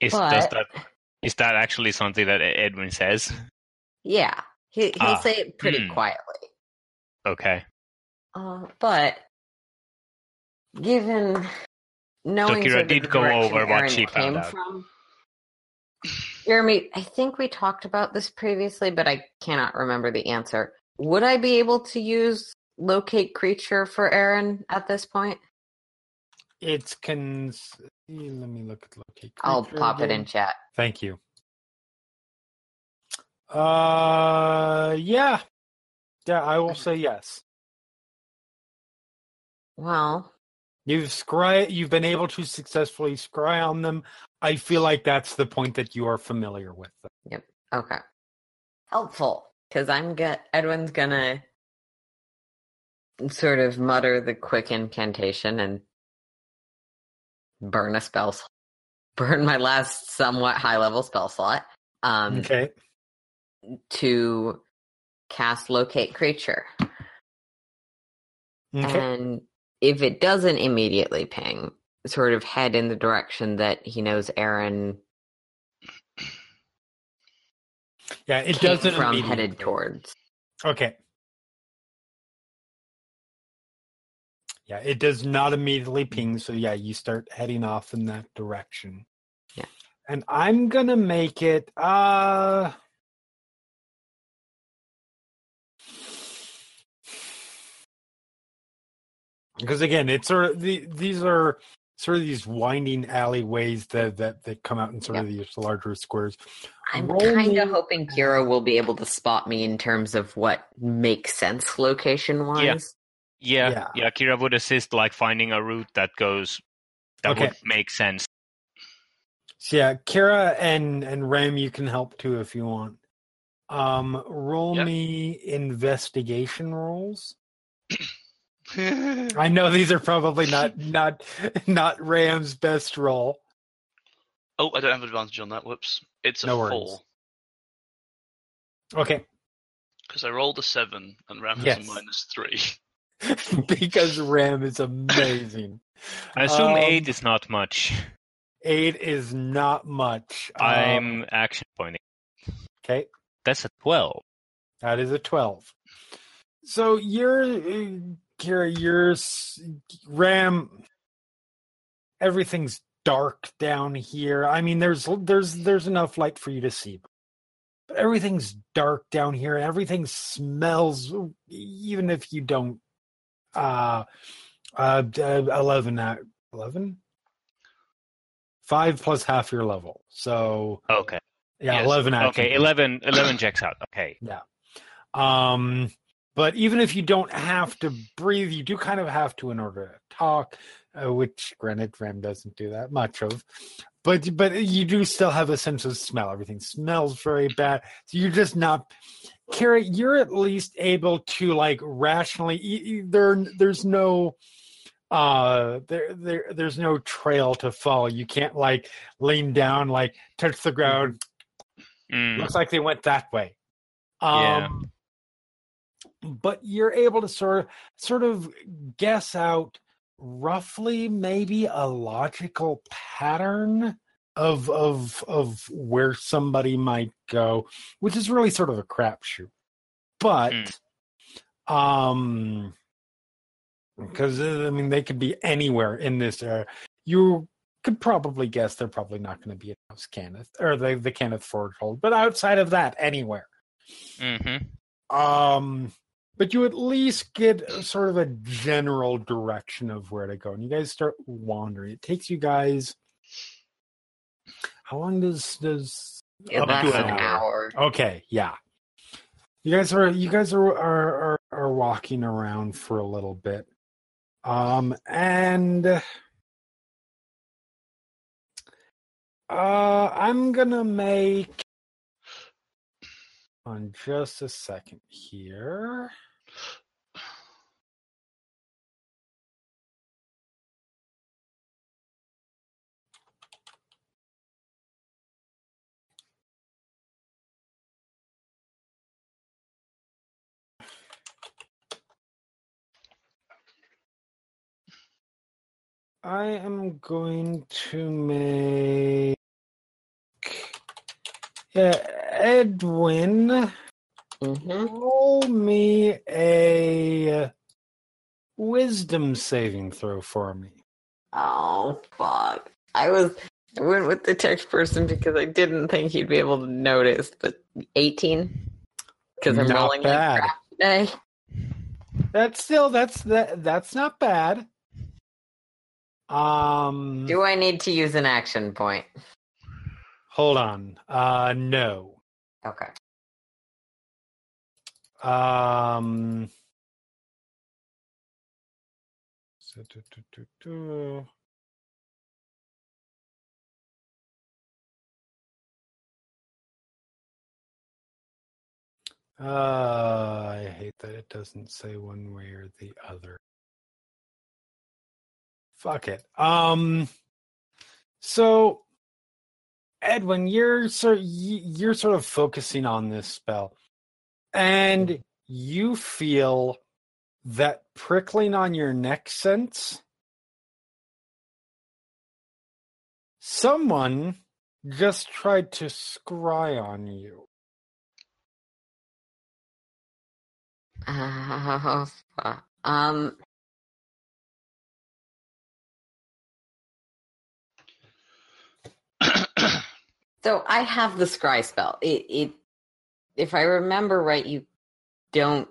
Is does that is that actually something that Edwin says? yeah. He he'll Ah, say it pretty hmm. quietly. Okay, Uh, but given knowing Kira did go over what she came found out. from, Jeremy, I think we talked about this previously, but I cannot remember the answer. Would I be able to use locate creature for Aaren at this point? It's cons. Let me look at locate. I'll pop it in chat. Thank you. Uh, yeah, yeah. I will say yes. Well, You've scry. You've been able to successfully scry on them. I feel like that's the point that you are familiar with them. okay. Helpful. Because I'm get Edwin's gonna sort of mutter the quick incantation and burn a spell burn my last somewhat high level spell slot. Um Okay. to cast locate creature. Okay. And if it doesn't immediately ping, sort of head in the direction that he knows Aaren yeah. It doesn't from headed towards. Okay. Yeah, it does not immediately ping, so yeah, you start heading off in that direction. Yeah. And I'm gonna make it uh because again, it's sort of the, these are sort of these winding alleyways that that, that come out in sort of these larger squares. I'm kind of hoping Kira will be able to spot me in terms of what makes sense location wise. Yeah, Yeah. yeah, Kira would assist like finding a route that goes that Okay. would make sense. So yeah, Kira and and Ram, you can help too if you want. Um, roll Yep. me investigation rolls. I know these are probably not not not Ram's best roll. oh, I don't have advantage on that. Whoops. It's a No worries. four. Okay, Because I rolled a seven and Ram has Yes. a minus three. because Ram is amazing. I assume Um, eight is not much. Eight is not much. Um, I'm action pointing. okay. That's a twelve. That is a 12. So you're, Kira, you're, Ram, everything's dark down here. I mean, there's, there's, there's enough light for you to see. But everything's dark down here. and Everything smells, even if you don't, uh, uh, uh, 11, uh, 11? Five plus half your level. So, Okay. yeah, Yes. 11 action Okay. points. 11, 11 checks out. Okay. Yeah. Um, but even if you don't have to breathe, you do kind of have to in order to talk, uh, which granted Ram doesn't do that much of. But but you do still have a sense of smell. Everything smells very bad. So you're just not. Carrie, you're at least able to like rationally. There, there's no. Uh, there, there, there's no trail to follow. You can't like lean down, like touch the ground, Mm, looks like they went that way. Yeah. Um, but you're able to sort of sort of guess out roughly maybe a logical pattern of of of where somebody might go, which is really sort of a crapshoot. But Mm. um because I mean they could be anywhere in this area. You could probably guess they're probably not going to be in House Cannith or the the Cannith forgehold, but outside of that, anywhere. Mm-hmm. Um, but you at least get sort of a general direction of where to go, and you guys start wandering. It takes you guys. How long does does It Up to an an hour. Okay, yeah. You guys are you guys are are are, are walking around for a little bit. Um and uh I'm going to make on just a second here. I am going to make yeah, Edwin hmm roll me a wisdom saving throw for me. Oh fuck! I was I went with the text person because I didn't think he'd be able to notice. But eighteen because I'm Not rolling bad. like crap today. That's still that's that that's not bad. Um Do I need to use an action point? hold on. Uh no. Okay. Um so, do, do, do. Uh, I hate that it doesn't say one way or the other. Fuck it. Um, so Edwin, you're sort you're sort of focusing on this spell, and you feel that prickling on your neck sense. Someone just tried to scry on you. Uh, um. So I have the scry spell. It, it, if I remember right, you don't.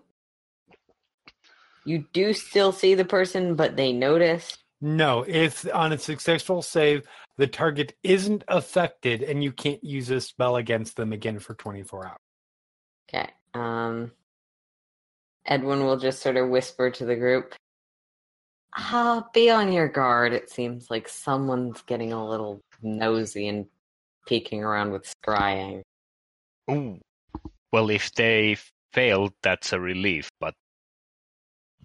You do still see the person, but they notice. No, if on a successful save, the target isn't affected and you can't use a spell against them again for 24 hours. Okay. Um. Edwin will just sort of whisper to the group. Ah, be on your guard. It seems like someone's getting a little nosy and peeking around with scrying. Ooh. Well, if they failed, that's a relief, but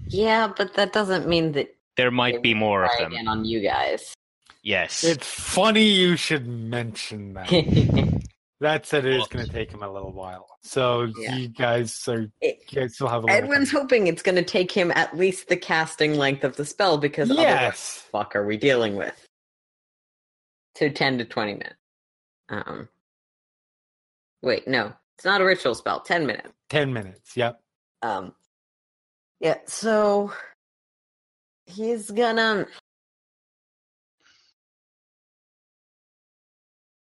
Yeah, but that doesn't mean that there might be more of them. again on you guys. Yes. It's funny you should mention that. that said, it is going to take him a little while. So Yeah. you guys are It- you guys still have a little Edwin's time. hoping it's going to take him at least the casting length of the spell because otherwise, Yes. fuck are we dealing with? So 10 to 20 minutes. Um, wait, no, it's not a ritual spell. 10 minutes. Ten minutes. Yep. Um, yeah, so he's gonna.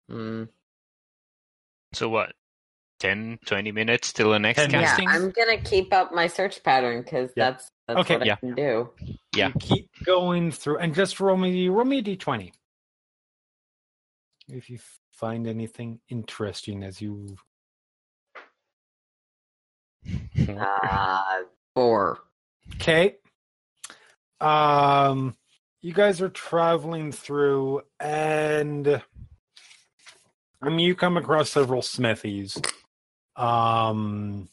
Hmm. So what? 10, 20 minutes till the next 10 Yeah, casting? I'm gonna keep up my search pattern because Yeah. that's that's Okay, what I can do. Yeah. You keep going through and just roll me roll me a D twenty. If you find anything interesting as you Uh, four. Okay. Um you guys are traveling through and I mean you come across several smithies. Um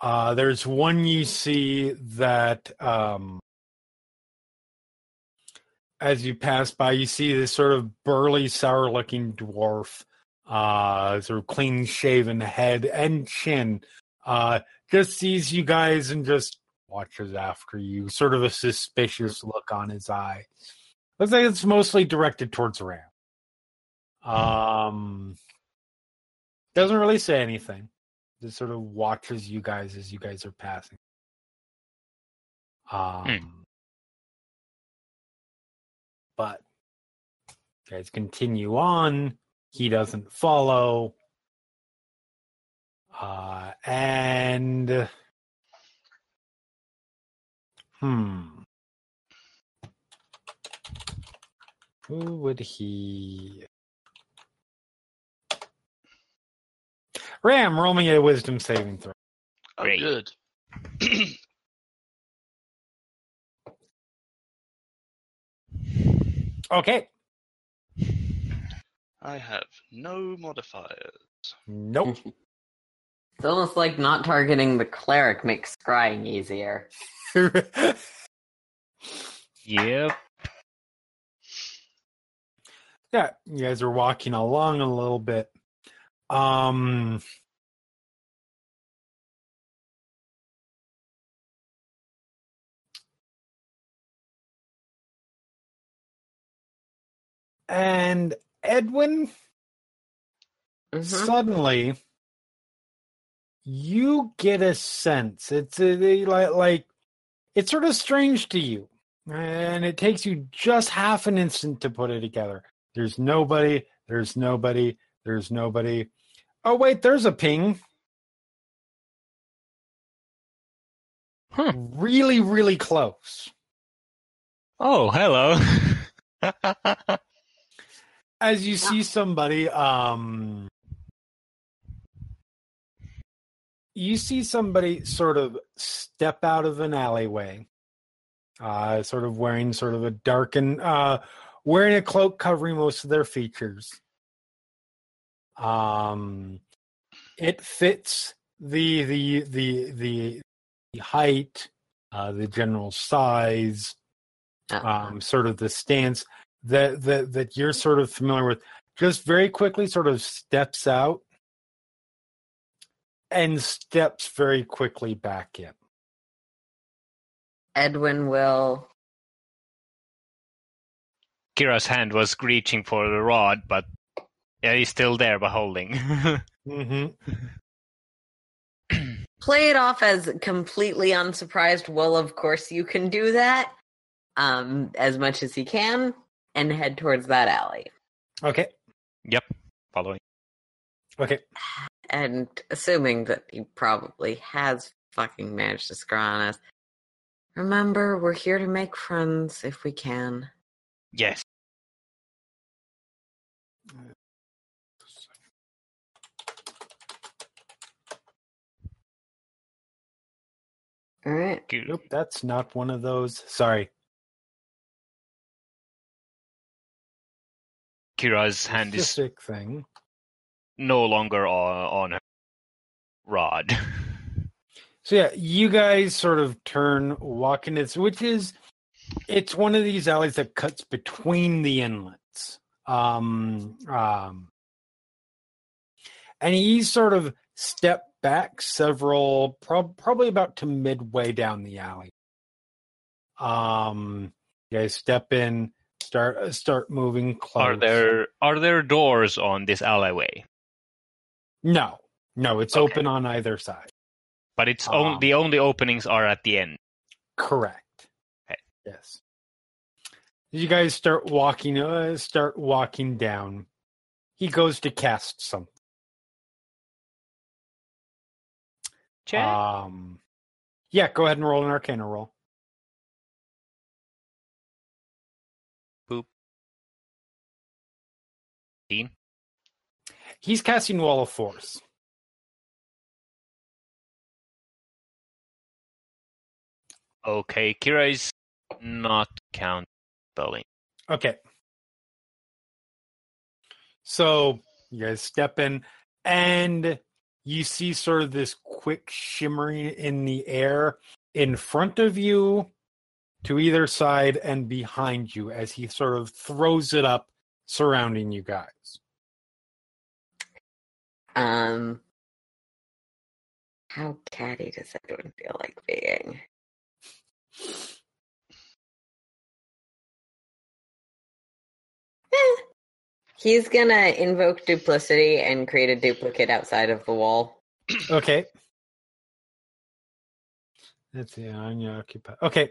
uh there's one you see that um as you pass by you see this sort of burly sour looking dwarf uh sort of clean shaven head and chin uh just sees you guys and just watches after you, sort of a suspicious look on his eye. Looks like it's mostly directed towards Ram. Um, doesn't really say anything. Just sort of watches you guys as you guys are passing. Um, but you guys continue on. He doesn't follow. Uh, and hmm, who would he? Ram, roll me a wisdom saving throw. Oh, Great. good. Okay. I have no modifiers. Nope. It's almost like not targeting the cleric makes scrying easier. Yep. yeah, you guys are walking along a little bit. Um, and Edwin, Mhm. suddenly you get a sense it's a, like like it's sort of strange to you and it takes you just half an instant to put it together there's nobody there's nobody there's nobody oh wait there's a ping Huh. really really close Oh, hello. as you see somebody um you see somebody sort of step out of an alleyway uh sort of wearing sort of a darkened uh wearing a cloak covering most of their features. Um it fits the the the the, the height uh the general size um, sort of the stance that that that you're sort of familiar with just very quickly sort of steps out and steps very quickly back in Edwin will. Kira's hand was reaching for the rod, but yeah, he's still there, but holding. mm-hmm. play it off as completely unsurprised. Well, of course you can do that. Um, as much as he can, and head towards that alley. okay yep, following. okay And assuming that he probably has fucking managed to scry on us. Remember, we're here to make friends if we can. Yes. All right. Nope that's not one of those sorry Kira's hand is thing. no longer on, on her rod. so yeah you guys sort of turn walking this, which is it's one of these alleys that cuts between the inlets. Um um and he sort of stepped back several prob- probably about to midway down the alley. Um you guys step in start uh, start moving close. Are there are there doors on this alleyway? No, no, it's Okay. open on either side. But it's Um, on, the only openings are at the end. Correct. Okay. Yes. You guys start walking. Uh, start walking down. He goes to cast something. Check. Um, yeah, go ahead and roll an Arcana roll. Dean? He's casting Wall of Force. Okay, Kira is not count spelling. Okay. So you guys step in, and you see sort of this quick shimmering in the air in front of you, to either side, and behind you as he sort of throws it up, surrounding you guys. Um, how catty does everyone feel like being? Eh. He's gonna invoke duplicity and create a duplicate outside of the wall. Okay. Let's see. Your occupy. Okay.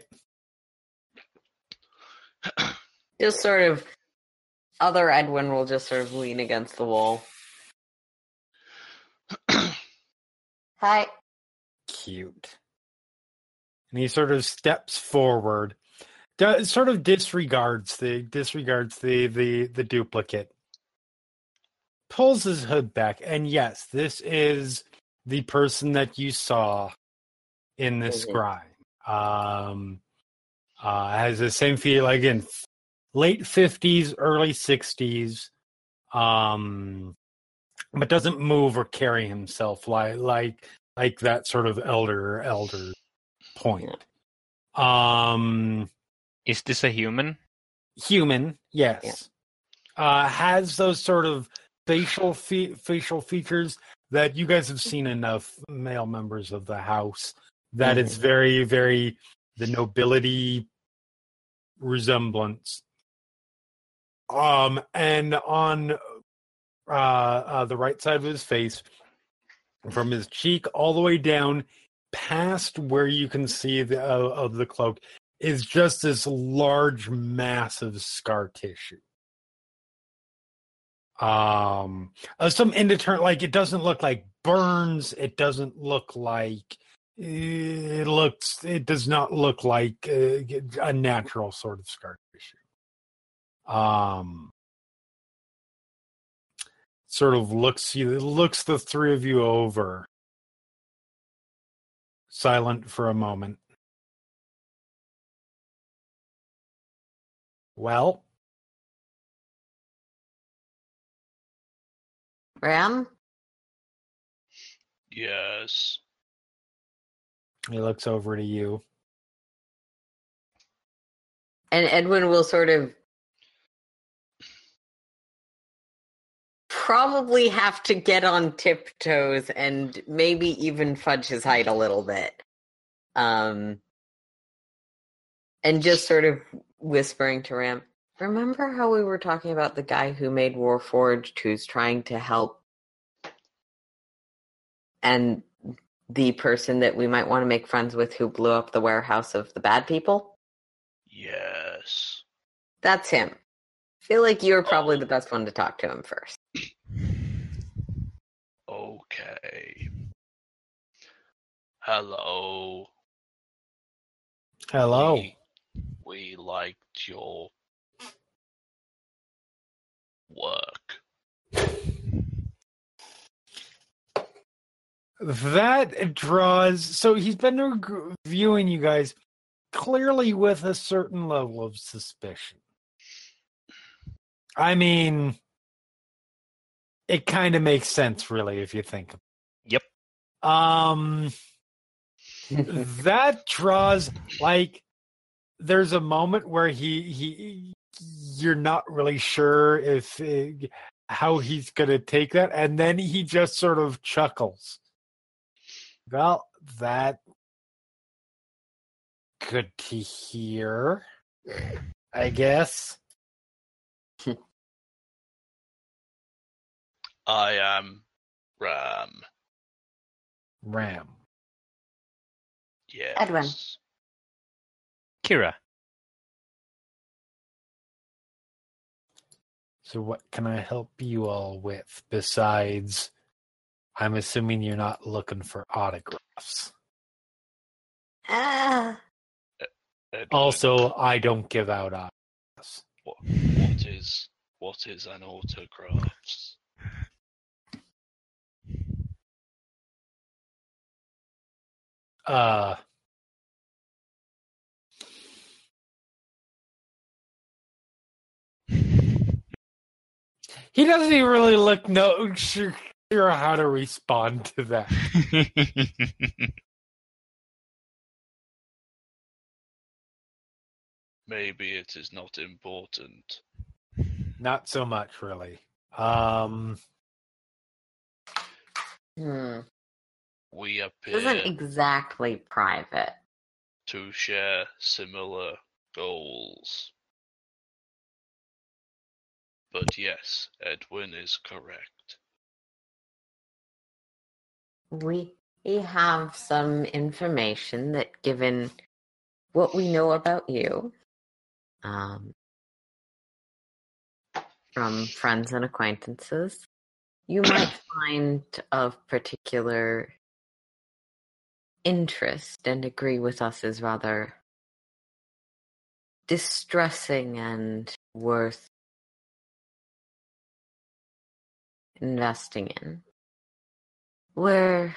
Just sort of, other Edwin will just sort of lean against the wall. Hi. cute. And he sort of steps forward, does, sort of disregards the disregards the the the duplicate, pulls his hood back, and yes, this is the person that you saw in this Mhm. scrying. Um, uh, has the same feel again, late fifties, early sixties. Um, but doesn't move or carry himself like like like that sort of elder elder point. Um Is this a human? human, yes. Uh has those sort of facial fe- facial features that you guys have seen enough male members of the house that it's Mhm. very very the nobility resemblance um and on uh, uh the right side of his face from his cheek all the way down past where you can see the uh, of the cloak is just this large massive scar tissue. Um uh, some indeterminate like it doesn't look like burns it doesn't look like it looks it does not look like uh, a natural sort of scar tissue um sort of looks you looks the three of you over silent for a moment well Ram? Yes. he looks over to you And Edwin will sort of probably have to get on tiptoes and maybe even fudge his height a little bit. Um, and just sort of whispering to Ram, remember how we were talking about the guy who made Warforged who's trying to help and the person that we might want to make friends with who blew up the warehouse of the bad people? Yes. That's him. feel like you're probably the best one to talk to him first. Okay. Hello. hello We, we liked your work. that draws so he's been reg- viewing you guys clearly with a certain level of suspicion i mean it kind of makes sense really if you think Yep. um that draws like there's a moment where he he you're not really sure if uh, how he's going to take that and then he just sort of chuckles well that good to hear i guess I am Ram. Ram. Yes. Edwin. Kira. So what can I help you all with besides I'm assuming you're not looking for autographs. Ah, Edwin, Also, I don't give out autographs. what, what is what is an autographs? Uh He doesn't even really look no sure, sure how to respond to that. Maybe it is not important. Not so much really. Um hmm. We appear isn't exactly private. to share similar goals. But yes, Edwin is correct. We have some information that, given what we know about you, um, from friends and acquaintances, you might find of particular interest and agree with us is rather distressing and worth investing in. We're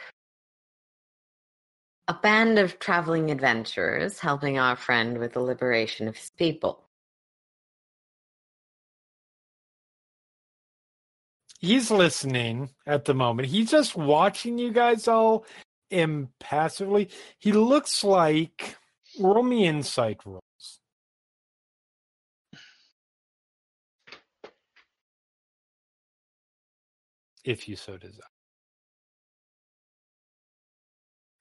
a band of traveling adventurers helping our friend with the liberation of his people. he's listening at the moment. He's just watching you guys all impassively. He looks like roll me insight rolls. If you so desire.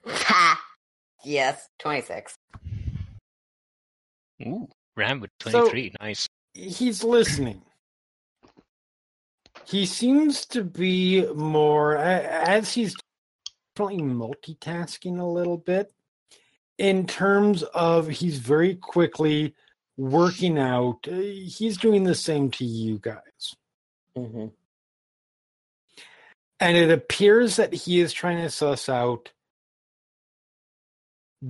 Ha! Yes, 26. Ooh, Ram with So- 23. nice. he's listening. He seems to be more as he's definitely multitasking a little bit in terms of he's very quickly working out. uh, He's doing the same to you guys. Mm-hmm. And it appears that he is trying to suss out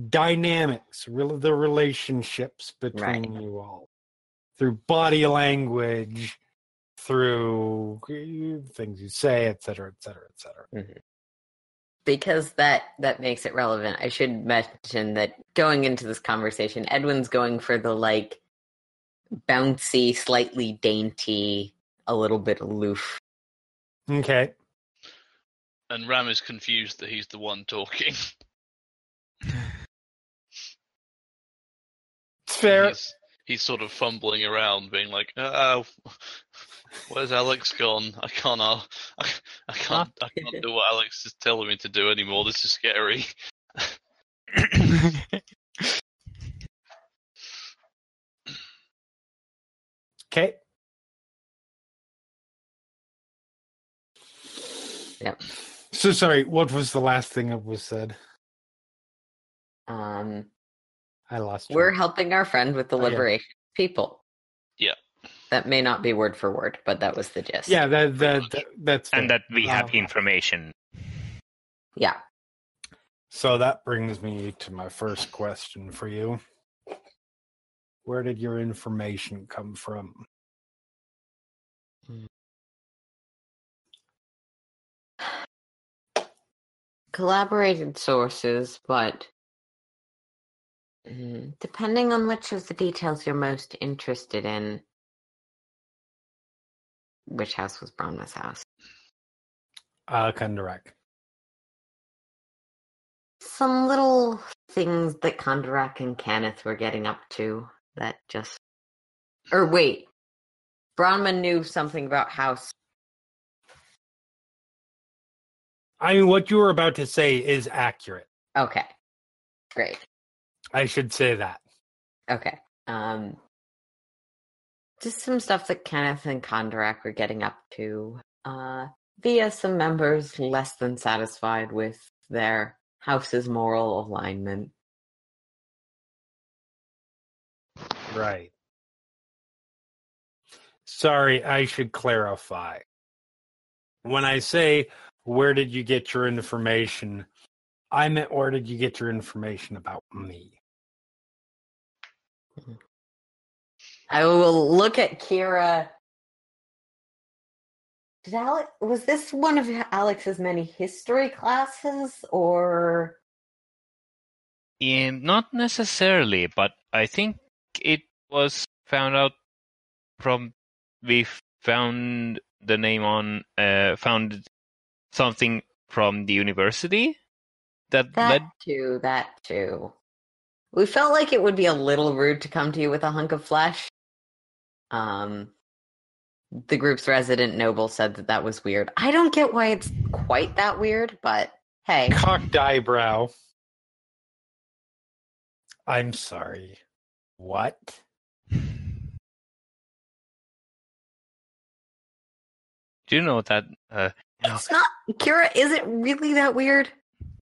dynamics, really the relationships between you all through body language, through things you say, et cetera, et cetera, et cetera. Because that that makes it relevant. I should mention that going into this conversation, Edwin's going for the like bouncy, slightly dainty, a little bit aloof. Okay. And Ram is confused that he's the one talking. It's fair. He's, he's sort of fumbling around, being like, uh, "Oh, where's Alex gone? I can't. uh, I, I can't. I can't do what Alex is telling me to do anymore. This is scary." Okay. Yep. So sorry, what was the last thing that was said? Um, I lost we're helping our friend with the Oh, yeah. liberation people. Yeah. That may not be word for word, but that was the gist. Yeah, that that, that that's and fair. that we have Um, information. Yeah. So that brings me to my first question for you. Where did your information come from? Collaborated sources, but mm, depending on which of the details you're most interested in, which house was Brahma's house? Uh Kundarak. Some little things that Kundarak and Cannith were getting up to that just. Or wait, Brahma knew something about house. I mean what you were about to say is accurate. Okay, great. I should say that. Okay. Um just some stuff that Cannith and Kundarak were getting up to. Uh via some members less than satisfied with their house's moral alignment. Right. Sorry, I should clarify. When I say, where did you get your information? I meant, where did you get your information about me? I will look at Kira. Did Alex was this one of Alex's many history classes or Um, not necessarily, but I think it was found out from we found the name on uh, found something from the university that, that led too, that too. We felt like it would be a little rude to come to you with a hunk of flesh. Um the group's resident noble said that that was weird. I don't get why it's quite that weird, but hey. Cocked eyebrow. I'm sorry. What? do you know that uh, you know, It's not Kira, is it really that weird?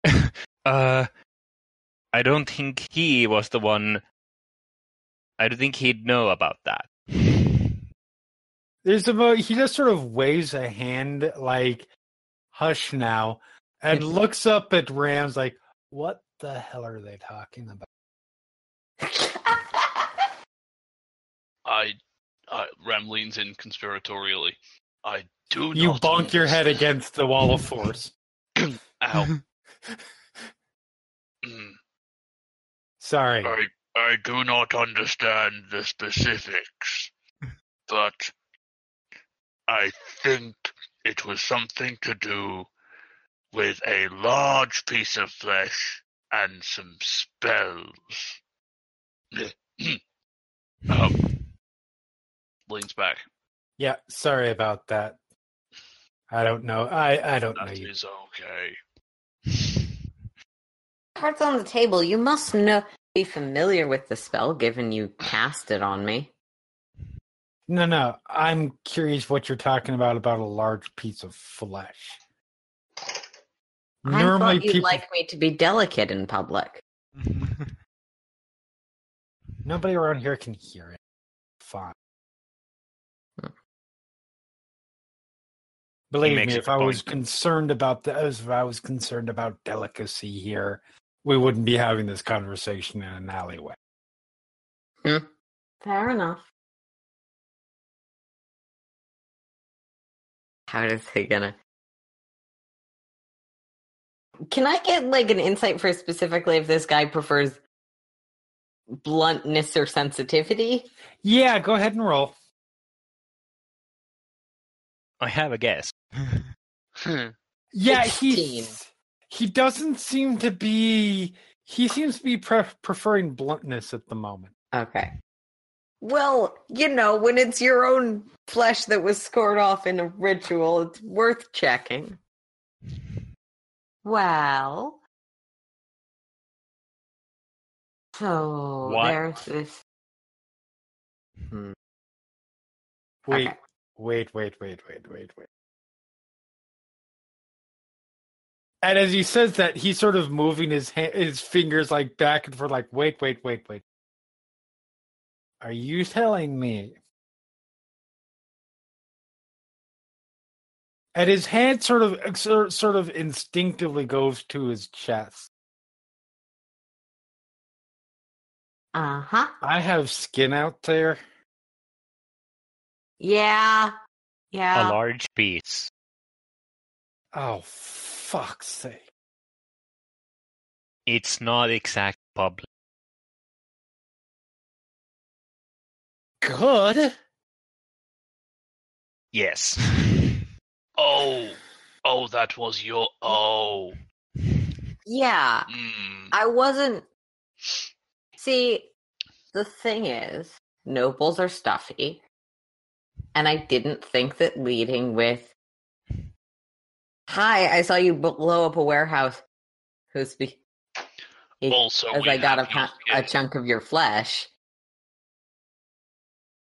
uh I don't think he was the one I don't think he'd know about that. There's about he just sort of waves a hand like hush now and looks up at Rams like what the hell are they talking about? I, I Ram leans in conspiratorially. I do You not bonk your head against the wall of force. Ow. Mm. Sorry. I I do not understand the specifics, but I think it was something to do with a large piece of flesh and some spells. um, leans back. Yeah, sorry about that. I don't know. I I don't know That you. is okay. Cards on the table. You must know be familiar with the spell given you cast it on me. No, no. I'm curious what you're talking about about a large piece of flesh. I Normally thought you'd people like me to be delicate in public. nobody around here can hear it. Fine. Hmm. Believe me, if I was concerned about the, if I was concerned about delicacy here, we wouldn't be having this conversation in an alleyway. Fair enough. How is he gonna? Can I get like an insight for specifically if this guy prefers bluntness or sensitivity? Yeah, go ahead and roll. I have a guess. Hmm. Yeah, 16. he's he doesn't seem to be. He seems to be pre- preferring bluntness at the moment. Okay. Well, you know, when it's your own flesh that was scored off in a ritual, it's worth checking. Well. So What? there's this. Hmm. Wait, Okay. wait, wait, wait, wait, wait, wait. And as he says that, he's sort of moving his ha- his fingers like back and forth, like, wait, wait, wait, wait. Are you telling me? And his hand sort of sort sort of instinctively goes to his chest. Uh huh. I have skin out there. Yeah. Yeah. A large piece. Oh, fuck's sake. It's not exact public. Good. Yes. Oh, oh, that was your. Oh, Yeah. mm. I wasn't. See, the thing is, nobles are stuffy. And I didn't think that leading with, Hi, I saw you blow up a warehouse. Who's be- eh, Also, as I got a, pa- a chunk of your flesh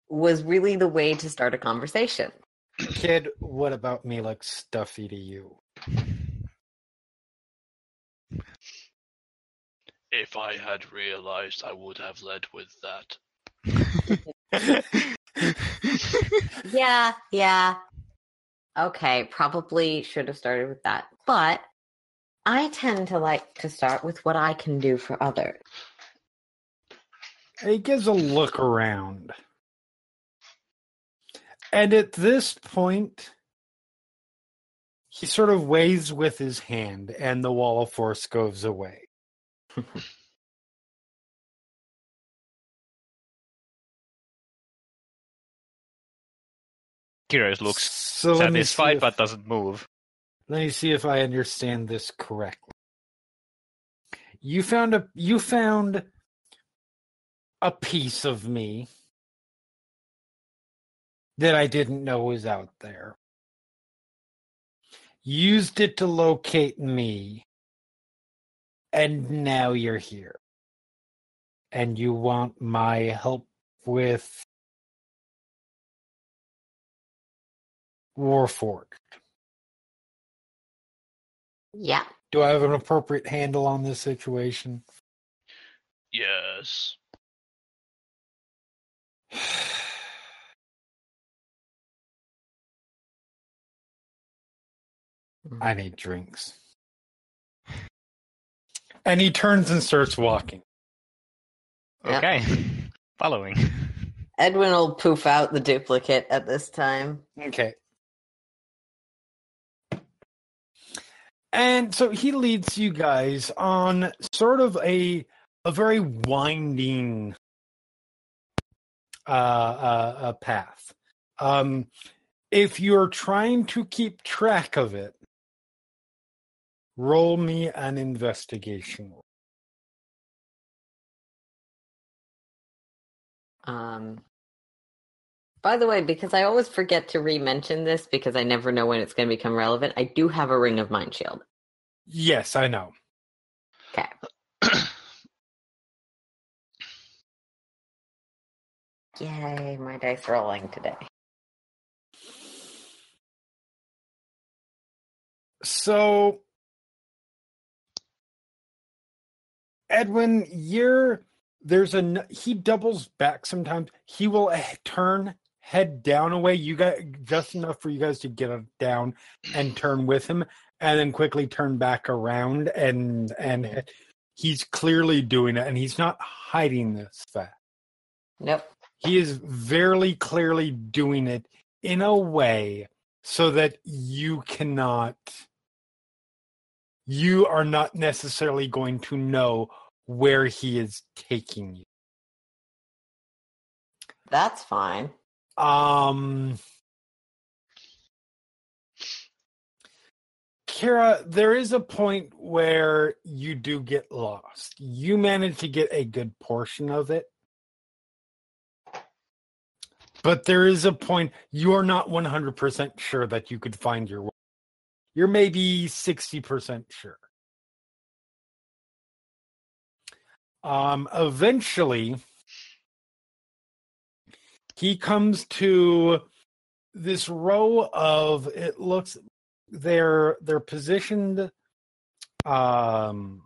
was really the way to start a conversation. Kid, what about me looks stuffy to you? If I had realized, I would have led with that. Yeah, yeah. Okay, probably should have started with that. But I tend to like to start with what I can do for others. He gives a look around. And at this point, he sort of waves with his hand, and the wall of force goes away. Kyrus looks so let me see satisfied if- but doesn't move. Let me see if I understand this correctly. You found a you found a piece of me that I didn't know was out there. Used it to locate me. And now you're here. And you want my help with Warforged. Yeah. Do I have an appropriate handle on this situation? Yes. I need drinks. And he turns and starts walking. Yep. Okay. Following. Edwin will poof out the duplicate at this time. Okay. And so he leads you guys on sort of a a very winding uh, uh, path. Um, if you're trying to keep track of it, roll me an investigation. Um, by the way, because I always forget to re-mention this because I never know when it's going to become relevant, I do have a ring of mind shield. Yes, I know. Okay. Yay, my dice rolling today. So, Edwin, you're there's a he doubles back sometimes. He will eh, turn head down away. You got just enough for you guys to get down and turn with him, and then quickly turn back around and and mm-hmm. he's clearly doing it, and he's not hiding this fact. Nope. He is very clearly doing it in a way so that you cannot, you are not necessarily going to know where he is taking you. That's fine. Um, Kira, there is a point where you do get lost. You manage to get a good portion of it. But there is a point you're not 100% sure that you could find your way. You're maybe 60% sure. Um, eventually, he comes to this row of it looks they're they're positioned um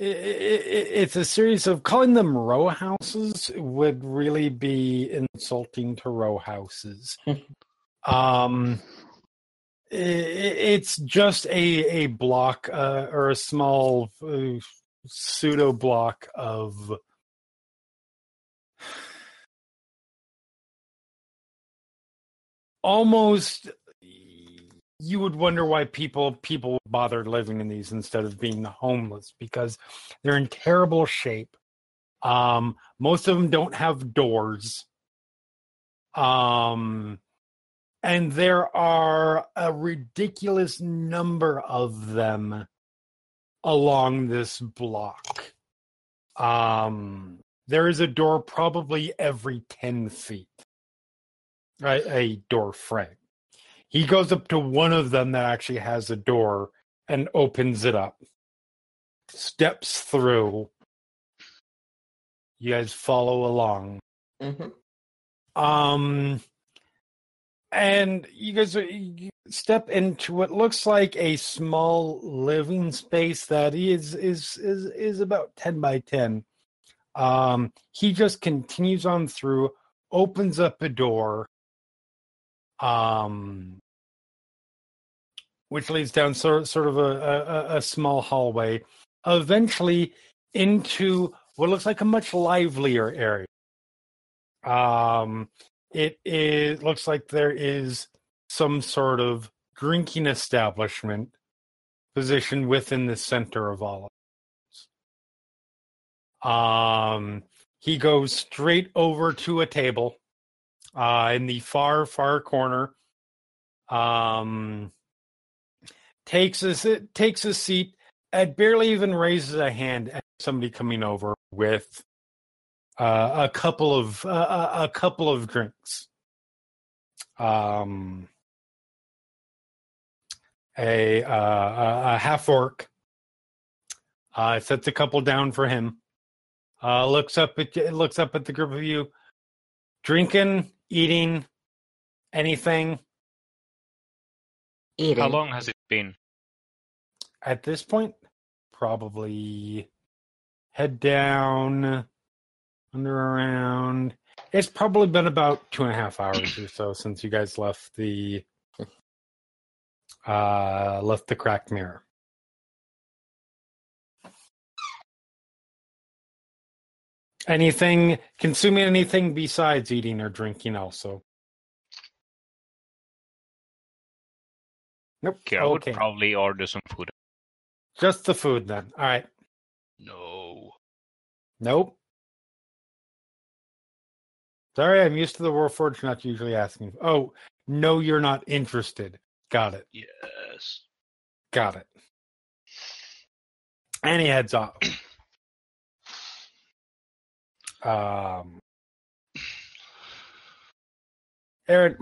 i i i- it's a series of calling them row houses would really be insulting to row houses. Um i- i- it's just a a block uh, or a small uh, pseudo block of almost you would wonder why people people bother living in these instead of being homeless because they're in terrible shape. Um most of them don't have doors. Um and there are a ridiculous number of them along this block. Um there is a door probably every 10 feet a, a door frame. He goes up to one of them that actually has a door and opens it up. Steps through. You guys follow along. hmm Um and you guys you step into what looks like a small living space that is is is is about 10 by 10 um he just continues on through opens up a door um which leads down sort, sort of a, a a small hallway eventually into what looks like a much livelier area um it is looks like there is some sort of drinking establishment positioned within the center of all of this. Um, he goes straight over to a table uh, in the far, far corner. Um, takes a takes a seat and barely even raises a hand at somebody coming over with uh, a couple of uh, a couple of drinks. Um, a uh, a half orc uh, sets a couple down for him. Uh, looks up at looks up at the group of you, drinking, eating, anything. Eating. How long has it been? At this point, probably head down, under around. It's probably been about two and a half hours or so since you guys left the uh left the cracked mirror. Anything consuming anything besides eating or drinking also. Nope. Okay, I would Okay. probably order some food. Just the food then. All right. No. Nope. Sorry, I'm used to the Warforged not usually asking. Oh, no, you're not interested. Got it. Yes. Got it. And he heads off. Um, Aaren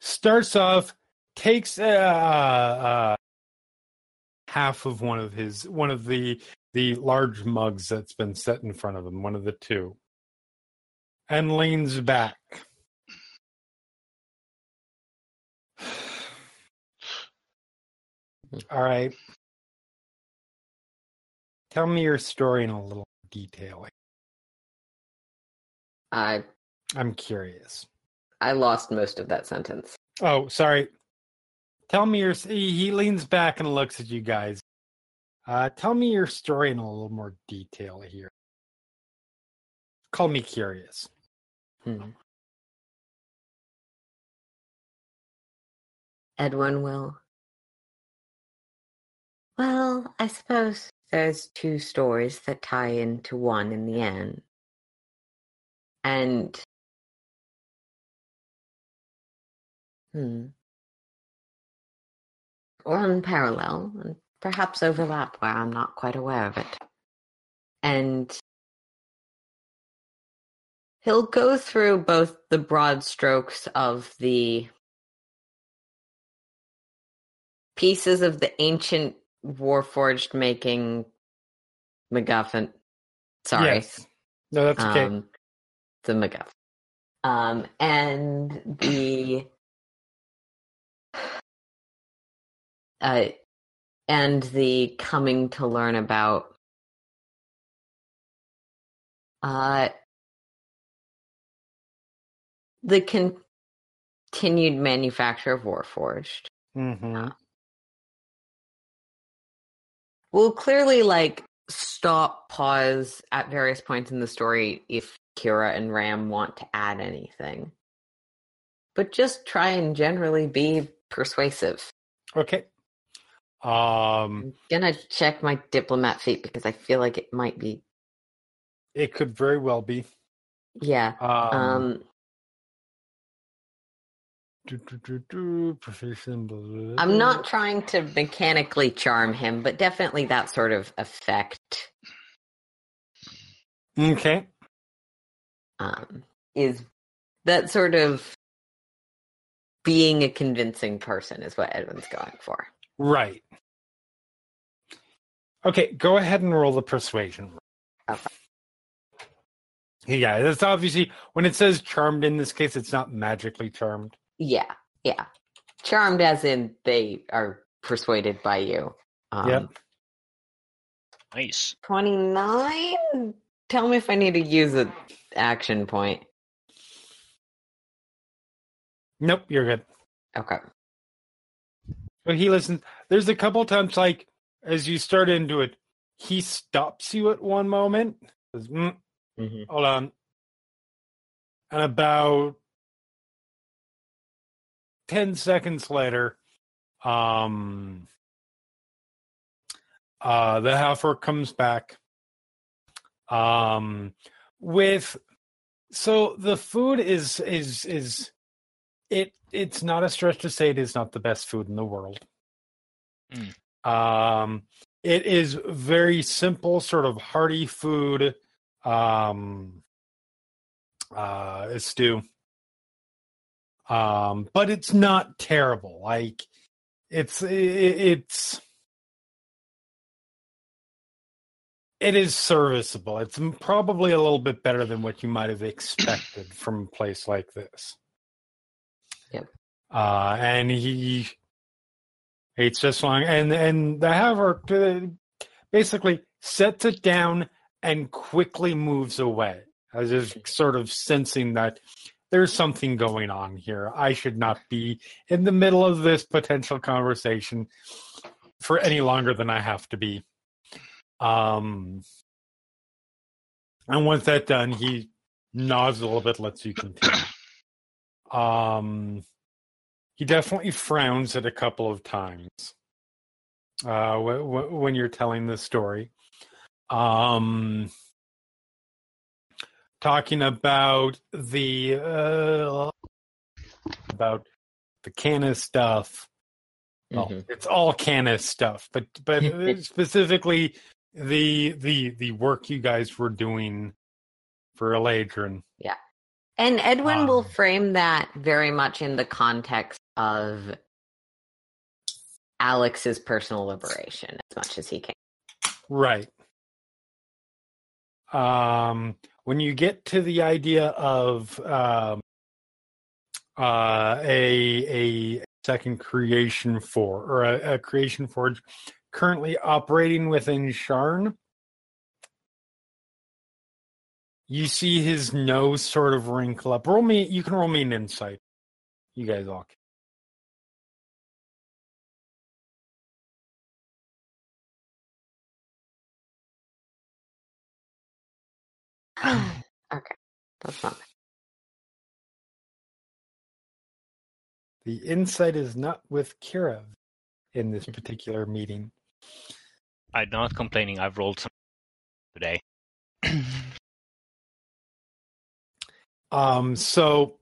starts off, takes uh, uh, half of one of his one of the the large mugs that's been set in front of him, one of the two, and leans back. All right. Tell me your story in a little detail. I I'm curious. I lost most of that sentence. Oh, sorry. Tell me your. He he leans back and looks at you guys. Uh, tell me your story in a little more detail here. Call me curious. Hmm. Edwin will. Well, I suppose there's two stories that tie into one in the end. And. Hmm. Run parallel and perhaps overlap where I'm not quite aware of it. And he'll go through both the broad strokes of the pieces of the ancient warforged making MacGuffin. Sorry, Yes. No, that's okay. um, the MacGuffin, um, and the uh, and the coming to learn about uh the continued manufacture of Warforged. hmm We'll clearly like stop, pause at various points in the story if Kira and Ram want to add anything. But just try and generally be persuasive. Okay. Um, I'm gonna check my diplomat feat because I feel like it might be it could very well be. yeah. Um, Um do, do, do, do, proficient, blah, blah, blah, I'm not trying to mechanically charm him, but definitely that sort of effect Okay. Um, is that sort of being a convincing person is what Edwin's going for. Right. Okay, go ahead and roll the persuasion. Okay. Yeah, that's obviously when it says charmed in this case, it's not magically charmed. Yeah, yeah. Charmed as in they are persuaded by you. Um, Yep. Nice. 29? Tell me if I need to use an action point. Nope, you're good. Okay. But he listens. There's a couple times, like as you start into it, he stops you at one moment. Says, "Mm, Mhm. hold on. And about ten seconds later, um, uh, the heifer comes back. Um, with so the food is is is it it's not a stretch to say it is not the best food in the world. Mm. Um, it is very simple, sort of hearty food. Um, uh, a stew. Um, but it's not terrible. Like it's i it's it is serviceable. It's probably a little bit better than what you might have expected from a place like this. Yep. Uh, and he hates this long, and and the haver uh, basically sets it down and quickly moves away, as if sort of sensing that there's something going on here. I should not be in the middle of this potential conversation for any longer than I have to be. Um, and once that's done, he nods a little bit, lets you continue. Um, he definitely frowns at a couple of times uh, w- w- when you're telling the story. Um, talking about the uh, about the Cannith stuff. Well, Mhm. it's all Cannith stuff, but but specifically the the the work you guys were doing for Eladrin. Yeah. And Edwin will Um, frame that very much in the context of Alex's personal liberation as much as he can. Right. Um, when you get to the idea of um, uh, a a second creation for or a, a creation forge currently operating within Sharn, you see his nose sort of wrinkle up. Roll me. You can roll me an insight. You guys all. Can. okay. That's not. The insight is not with Kira in this hmm. particular meeting. I'm not complaining. I've rolled some today. Um, so,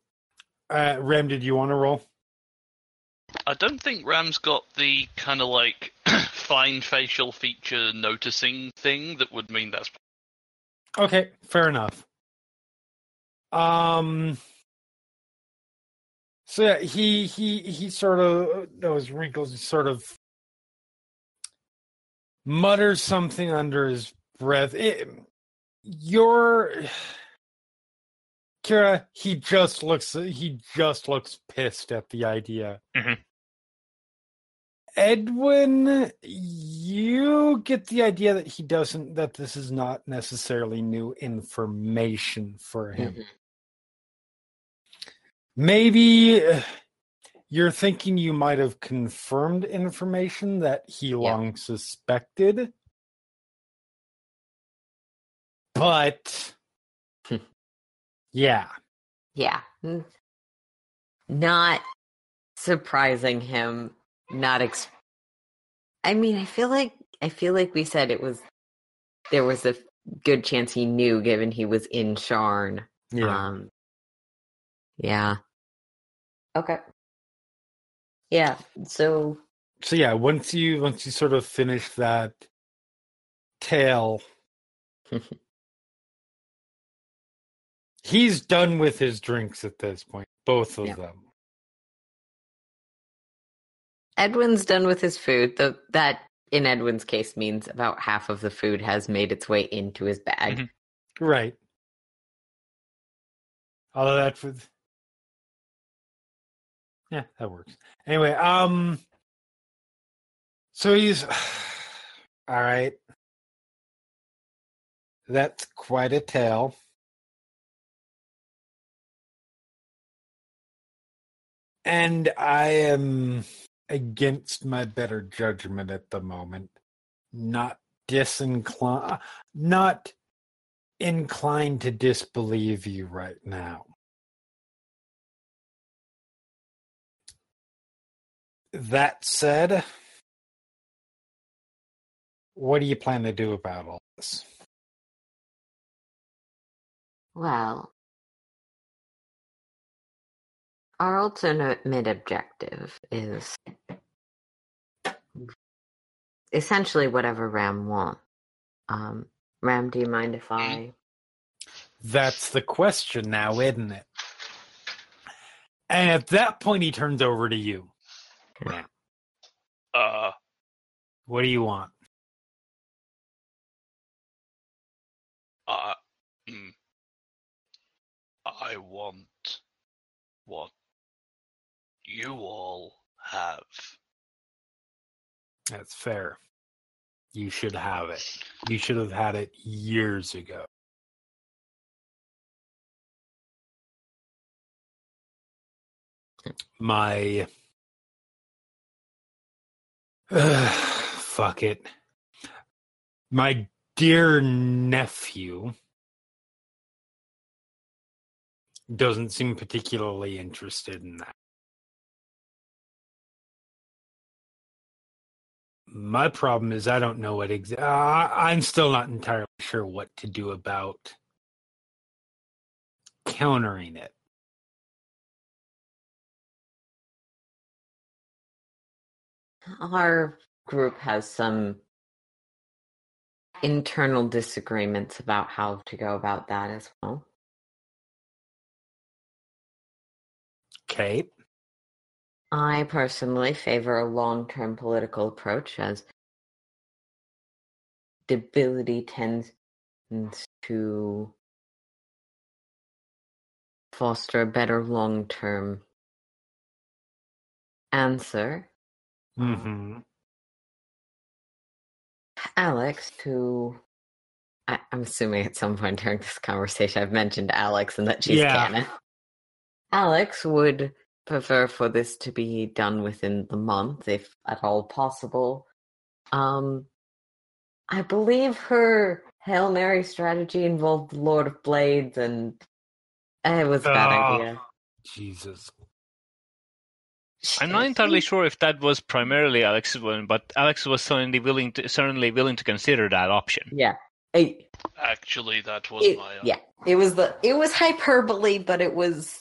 uh, Rem, did you want to roll? I don't think Ram's got the kind of like fine facial feature noticing thing that would mean that's Okay, fair enough. Um, so yeah, he he he sort of those wrinkles sort of mutters something under his breath. It, you're Kira. He just looks he just looks pissed at the idea. Mhm. Edwin, you get the idea that he doesn't that this is not necessarily new information for him. Mhm. Maybe uh, you're thinking you might have confirmed information that he long suspected. But yeah. Yeah. Not surprising him. Not ex- I mean, I feel like I feel like we said it was there was a good chance he knew given he was in Sharn. Yeah. Um Yeah. Okay. Yeah. So so yeah, once you once you sort of finish that tale he's done with his drinks at this point, both of Yeah. them. Edwin's done with his food. The, that, in Edwin's case, means about half of the food has made its way into his bag. Mhm. Right. Although with Yeah, that works. Anyway, um so he's all right. That's quite a tale. And I am against my better judgment at the moment. Not disinclined not inclined to disbelieve you right now. That said, what do you plan to do about all this? Well, our ultimate objective is essentially whatever Ram wants. Um, Ram, do you mind if I? That's the question now, isn't it? And at that point, he turns over to you. Ram, Uh, what do you want? I, mm, I want what you all have. That's fair. You should have it. You should have had it years ago. My. fuck it. My dear nephew doesn't seem particularly interested in that. My problem is I don't know what exa- uh, I'm still not entirely sure what to do about countering it. Our group has some internal disagreements about how to go about that as well. Kate, I personally favor a long term political approach as debility tends to foster a better long term answer. Hmm Alex, who I, I'm assuming at some point during this conversation I've mentioned Alex and that she's Yeah. canon. Alex would prefer for this to be done within the month, if at all possible. Um, I believe her Hail Mary strategy involved the Lord of Blades, and it was a bad Oh. idea. Jesus. I'm not entirely sure if that was primarily Alex's one, but Alex was certainly willing to certainly willing to consider that option. Yeah. It, Actually, that was it- my. Uh, yeah. It was the it was hyperbole, but it was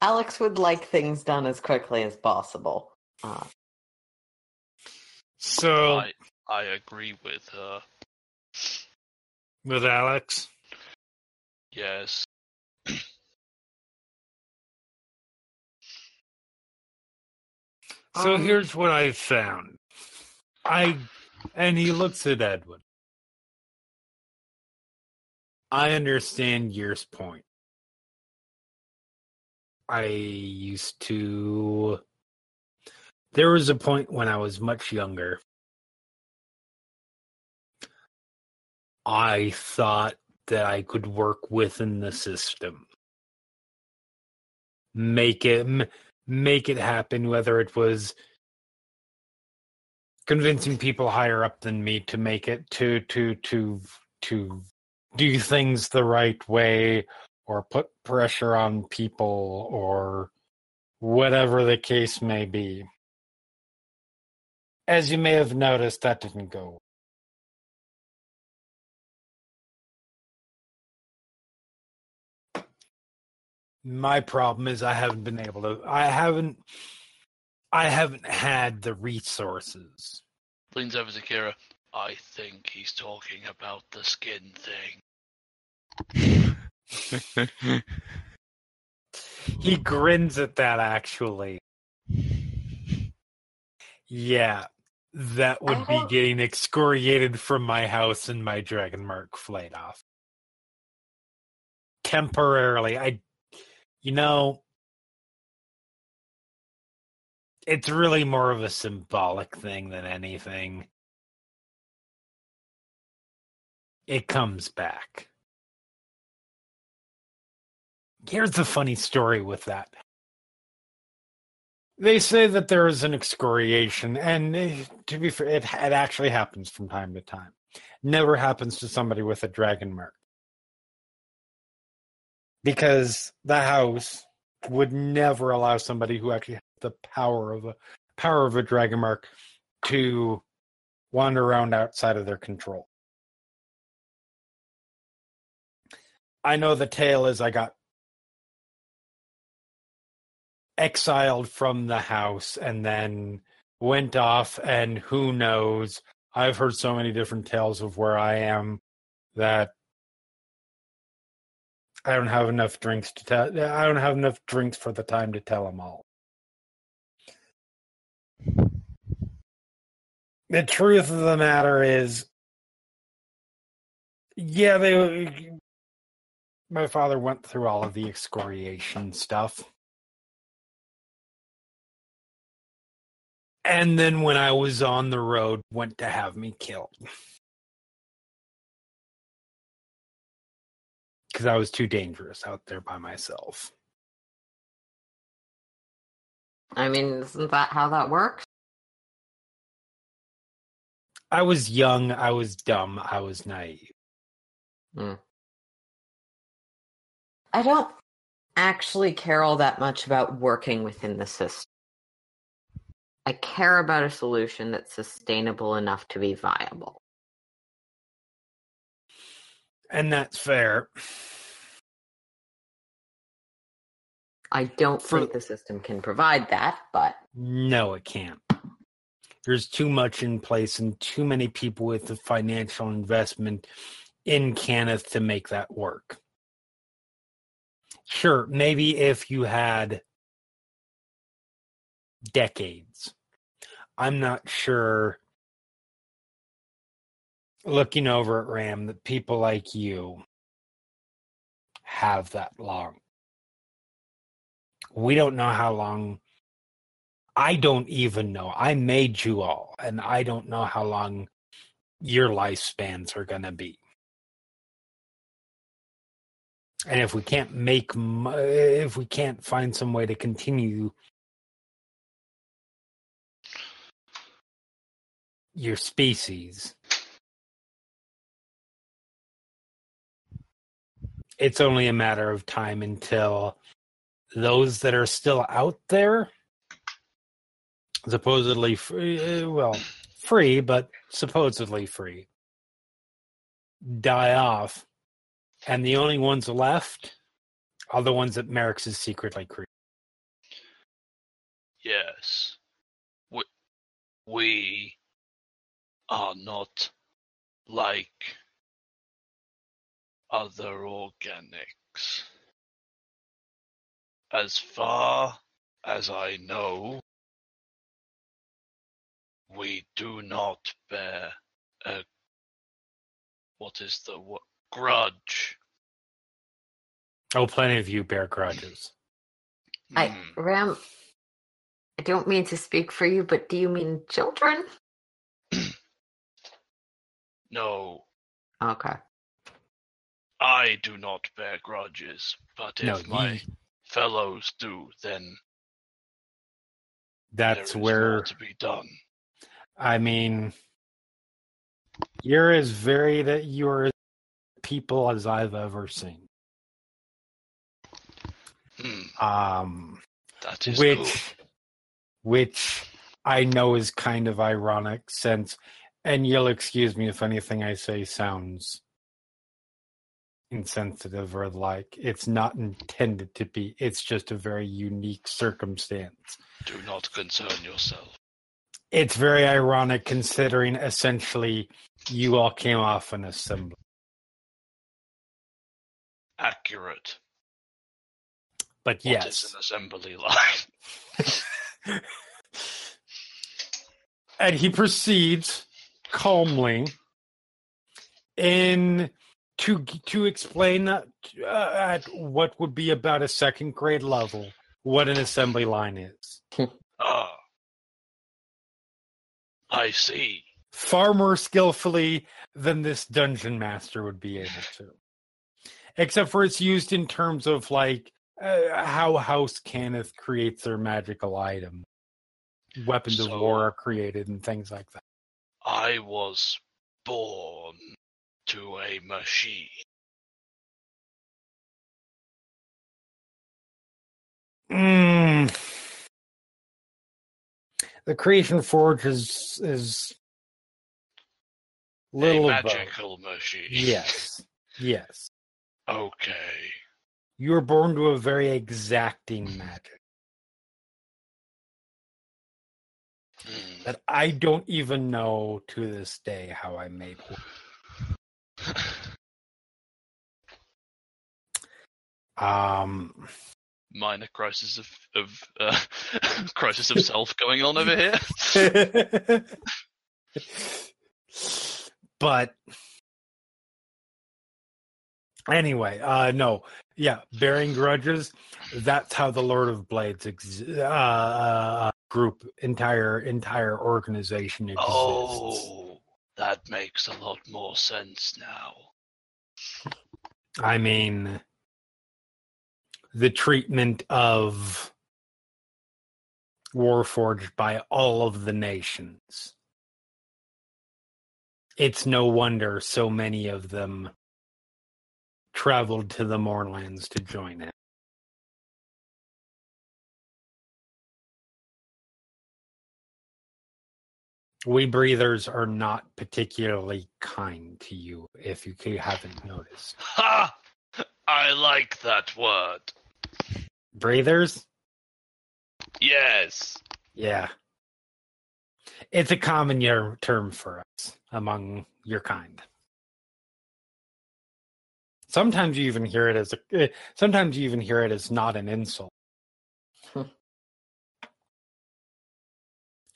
Alex would like things done as quickly as possible. Uh, So, I, I agree with her. with Alex, Yes. So Um, here's what I found. I and he looks at Edwin. I understand yours point. I used to there was a point when I was much younger. I thought that I could work within the system. Make it make it happen whether it was convincing people higher up than me to make it to to to to do things the right way or put pressure on people or whatever the case may be as you may have noticed that didn't go my problem is i haven't been able to i haven't i haven't had the resources Leans over to Kira. I think he's talking about the skin thing. He grins at that actually. Yeah. that would be oh. getting excoriated from my house and my dragon mark flayed off. Temporarily. I you know it's really more of a symbolic thing than anything. It comes back. Here's the funny story with that. They say that there is an excoriation, and eh, to be fair, it, it actually happens from time to time. Never happens to somebody with a dragon mark. Because the house would never allow somebody who actually has the power of a power of a dragon mark to wander around outside of their control. I know the tale is I got exiled from the house and then went off and who knows i've heard so many different tales of where i am that i don't have enough drinks to tell i don't have enough drinks for the time to tell them all. The truth of the matter is yeah they my father went through all of the excoriation stuff. And then when I was on the road, went to have me killed because I was too dangerous out there by myself. I mean, isn't that how that works? I was young, I was dumb, I was naive. Hmm. I don't actually care all that much about working within the system. I care about a solution that's sustainable enough to be viable. And that's fair. I don't For- think the system can provide that, but No, it can't. There's too much in place and too many people with the financial investment in Cannith to make that work. Sure, maybe if you had decades. I'm not sure looking over at Ram that people like you have that long. We don't know how long I don't even know. I made you all, and I don't know how long your lifespans are going to be. And if we can't make, if we can't find some way to continue your species, it's only a matter of time until those that are still out there supposedly free, uh, well, free, but supposedly free, die off, and the only ones left are the ones that Merrix is secretly created. Yes. We, we are not like other organics. As far as I know, we do not bear a what is the wo- grudge. Oh, plenty of you bear grudges. I Hmm. Ram I don't mean to speak for you, but do you mean children? No, Okay. I do not bear grudges, but if No, my fellows do, then That's where to be done. I mean, you're as very that you're as people as I've ever seen. Hmm, Um, that is which, good. which I know is kind of ironic, since, and you'll excuse me if anything I say sounds insensitive or like it's not intended to be. It's just a very unique circumstance. Do not concern yourself. It's very ironic considering essentially you all came off an assembly. Accurate. But What is yes, an assembly line? and he proceeds calmly in to to explain uh, at what would be about a second grade level what an assembly line is. Ah. I see. Far more skillfully than this dungeon master would be able to. Except for it's used in terms of like uh, how House Cannith creates their magical item. Weapons of war are created and things like that. I was born to a machine. Mm. The creation forge is is little a above. magical machine. Yes, yes. Okay. You were born to a very exacting magic Hmm. that I don't even know to this day how I made. Um, Minor crisis of of uh, crisis of self going on over here. but anyway, uh no. Yeah, bearing grudges, that's how the Lord of Blades ex- uh, uh group entire entire organization exists. Oh, that makes a lot more sense now. I mean the treatment of Warforged by all of the nations. It's no wonder so many of them traveled to the Mournlands to join it. We breathers are not particularly kind to you if you haven't noticed. Ha! I like that word. Breathers? Yes. Yeah. It's a common year term for us among your kind. Sometimes you even hear it as a eh, sometimes you even hear it as not an insult.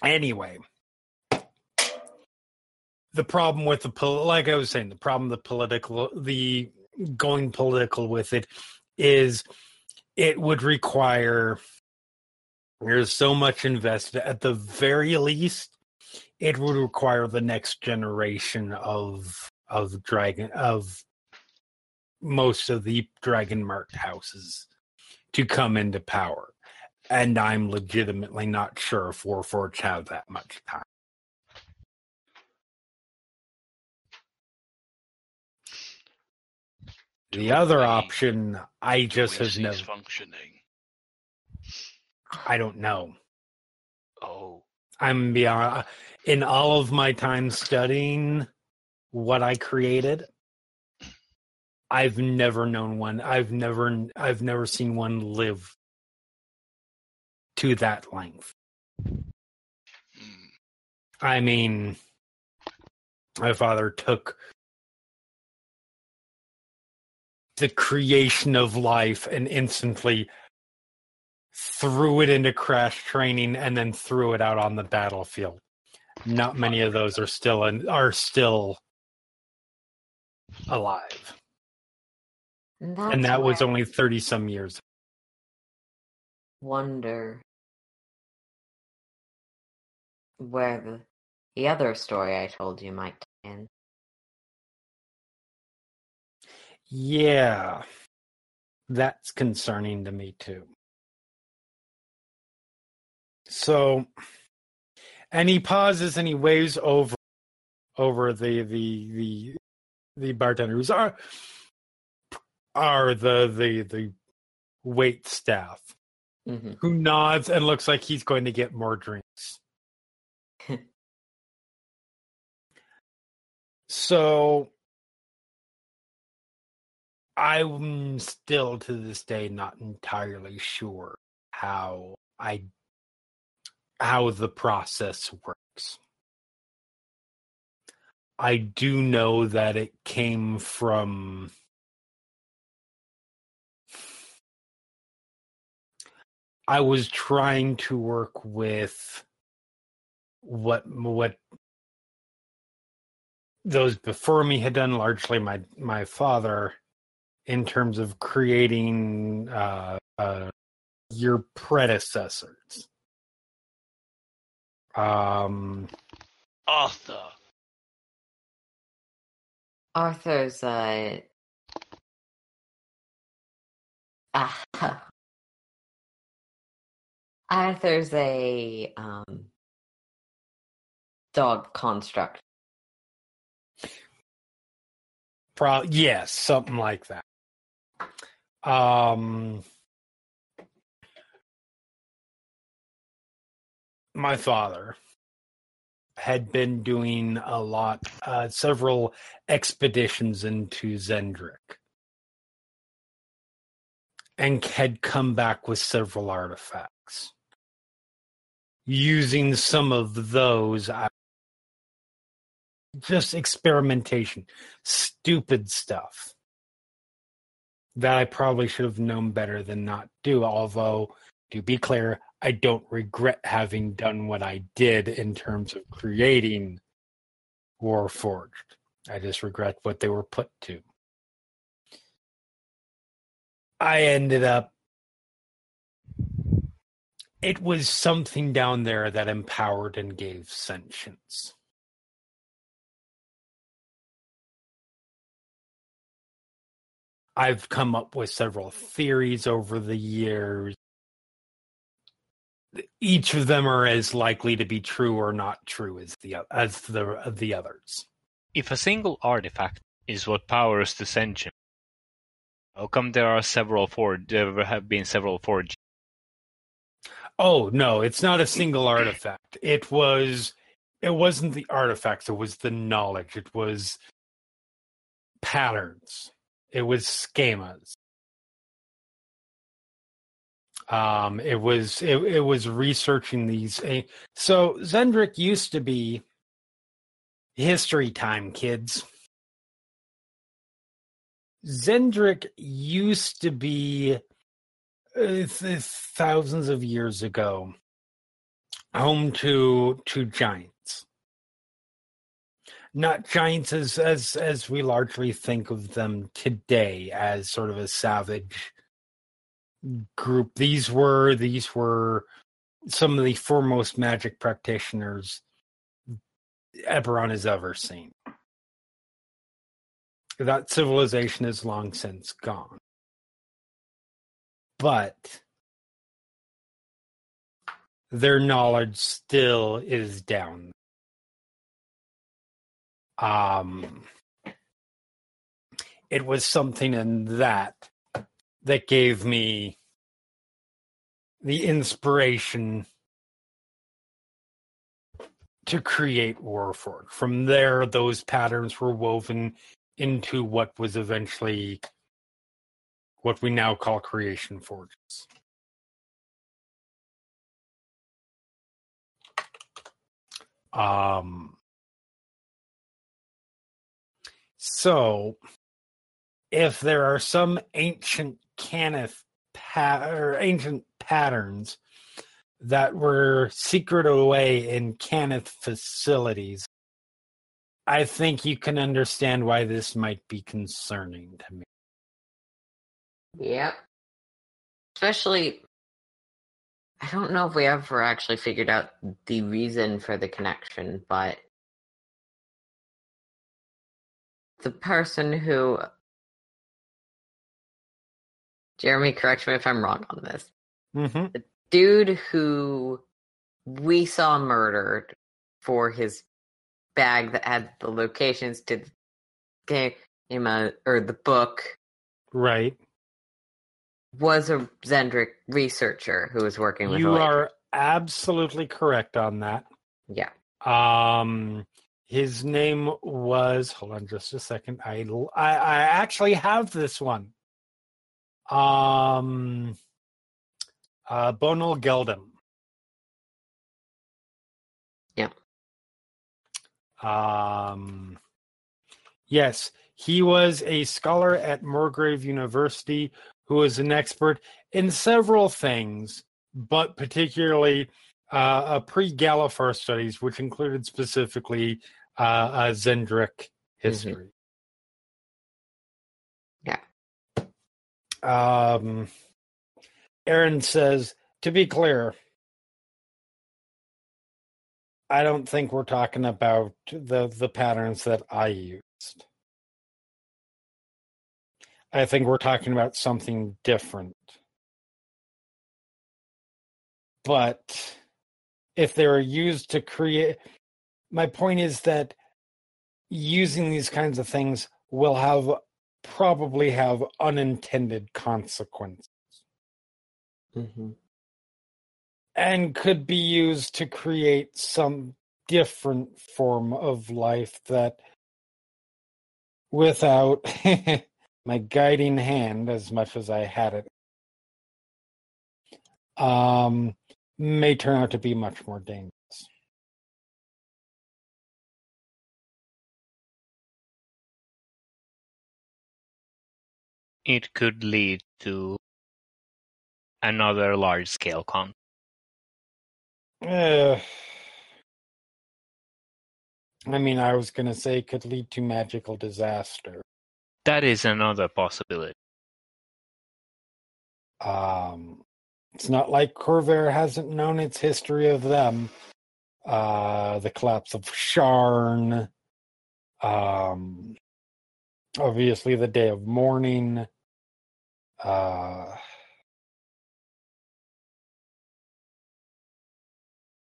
Anyway, the problem with the pol- like I was saying, the problem the political the going political with it is it would require there's so much invested at the very least it would require the next generation of of dragon of most of the dragon marked houses to come into power. And i'm legitimately not sure if warforged have that much time the other we- option i just have never functioning. i don't know Oh, I'm beyond in all of my time studying what I created. I've never known one. I've never I've never seen one live to that length. hmm. I mean, my father took the creation of life and instantly threw it into crash training and then threw it out on the battlefield. Not many of those are still in, are still alive, And, and that was only thirty some years. wonder where the the other story I told you might tie Yeah, that's concerning to me too. So, and he pauses and he waves over over the the the the bartenders are are the the the wait staff hmm who nods and looks like he's going to get more drinks. so I'm still to this day not entirely sure how I how the process works. I do know that it came from I was trying to work with what what those before me had done, largely my my father, in terms of creating uh, uh, your predecessors. Um, Arthur. Arthur's uh ah, Arthur's a um dog construct. Pro- yes, something like that. Um, my father had been doing a lot, uh, several expeditions into Xen'drik, and had come back with several artifacts. Using some of those, I just experimentation, stupid stuff that I probably should have known better than not do. Although, to be clear, I don't regret having done what I did in terms of creating Warforged. I just regret what they were put to. I ended up. It was something down there that empowered and gave sentience. I've come up with several theories over the years. Each of them are as likely to be true or not true as the as the the others. If a single artifact is what powers the sentient, how come there are several forged? There have been several forged. Oh no, it's not a single artifact. It was it wasn't the artifacts, it was the knowledge. It was patterns. It was schemas. Um, it was it, it was researching these. So Xen'drik used to be history time, kids. Xen'drik used to be uh, th- thousands of years ago home to to giants not giants as as as we largely think of them today as sort of a savage group. These were these were some of the foremost magic practitioners Eberron has ever seen. That civilization is long since gone. But their knowledge still is down um it was something in that that gave me the inspiration to create Warforged. From there, those patterns were woven into what was eventually what we now call Creation Forges. Um, so, if there are some ancient Cannith pa- or ancient patterns that were secreted away in Cannith facilities, I think you can understand why this might be concerning to me. Yep. Especially, I don't know if we ever actually figured out the reason for the connection, but the person who. Jeremy, correct me if I'm wrong on this. Mm-hmm. Dude who we saw murdered for his bag that had the locations to the game or the book Right. was a Xen'drik researcher who was working with You are absolutely correct on that. Yeah. Um, his name was. Hold on, just a second. I I, I actually have this one. Um, uh, Bonal Geldem. Yeah. Um, yes, he was a scholar at Morgrave University who was an expert in several things, but particularly uh, a pre-Galifar studies, which included specifically uh, uh, Xen'drik history. Yeah. Um, Aaren says, to be clear, I don't think we're talking about the the patterns that I used. I think we're talking about something different. But if they're used to create my point is that using these kinds of things will have probably have unintended consequences Mm-hmm. and could be used to create some different form of life that without my guiding hand as much as I had it um may turn out to be much more dangerous. It could lead to another large scale con. Uh, I mean, I was going to say it could lead to magical disaster. That is another possibility. Um, it's not like Khorvaire hasn't known its history of them. Uh, the collapse of Sharn. Um, obviously, the Day of Mourning. Uh,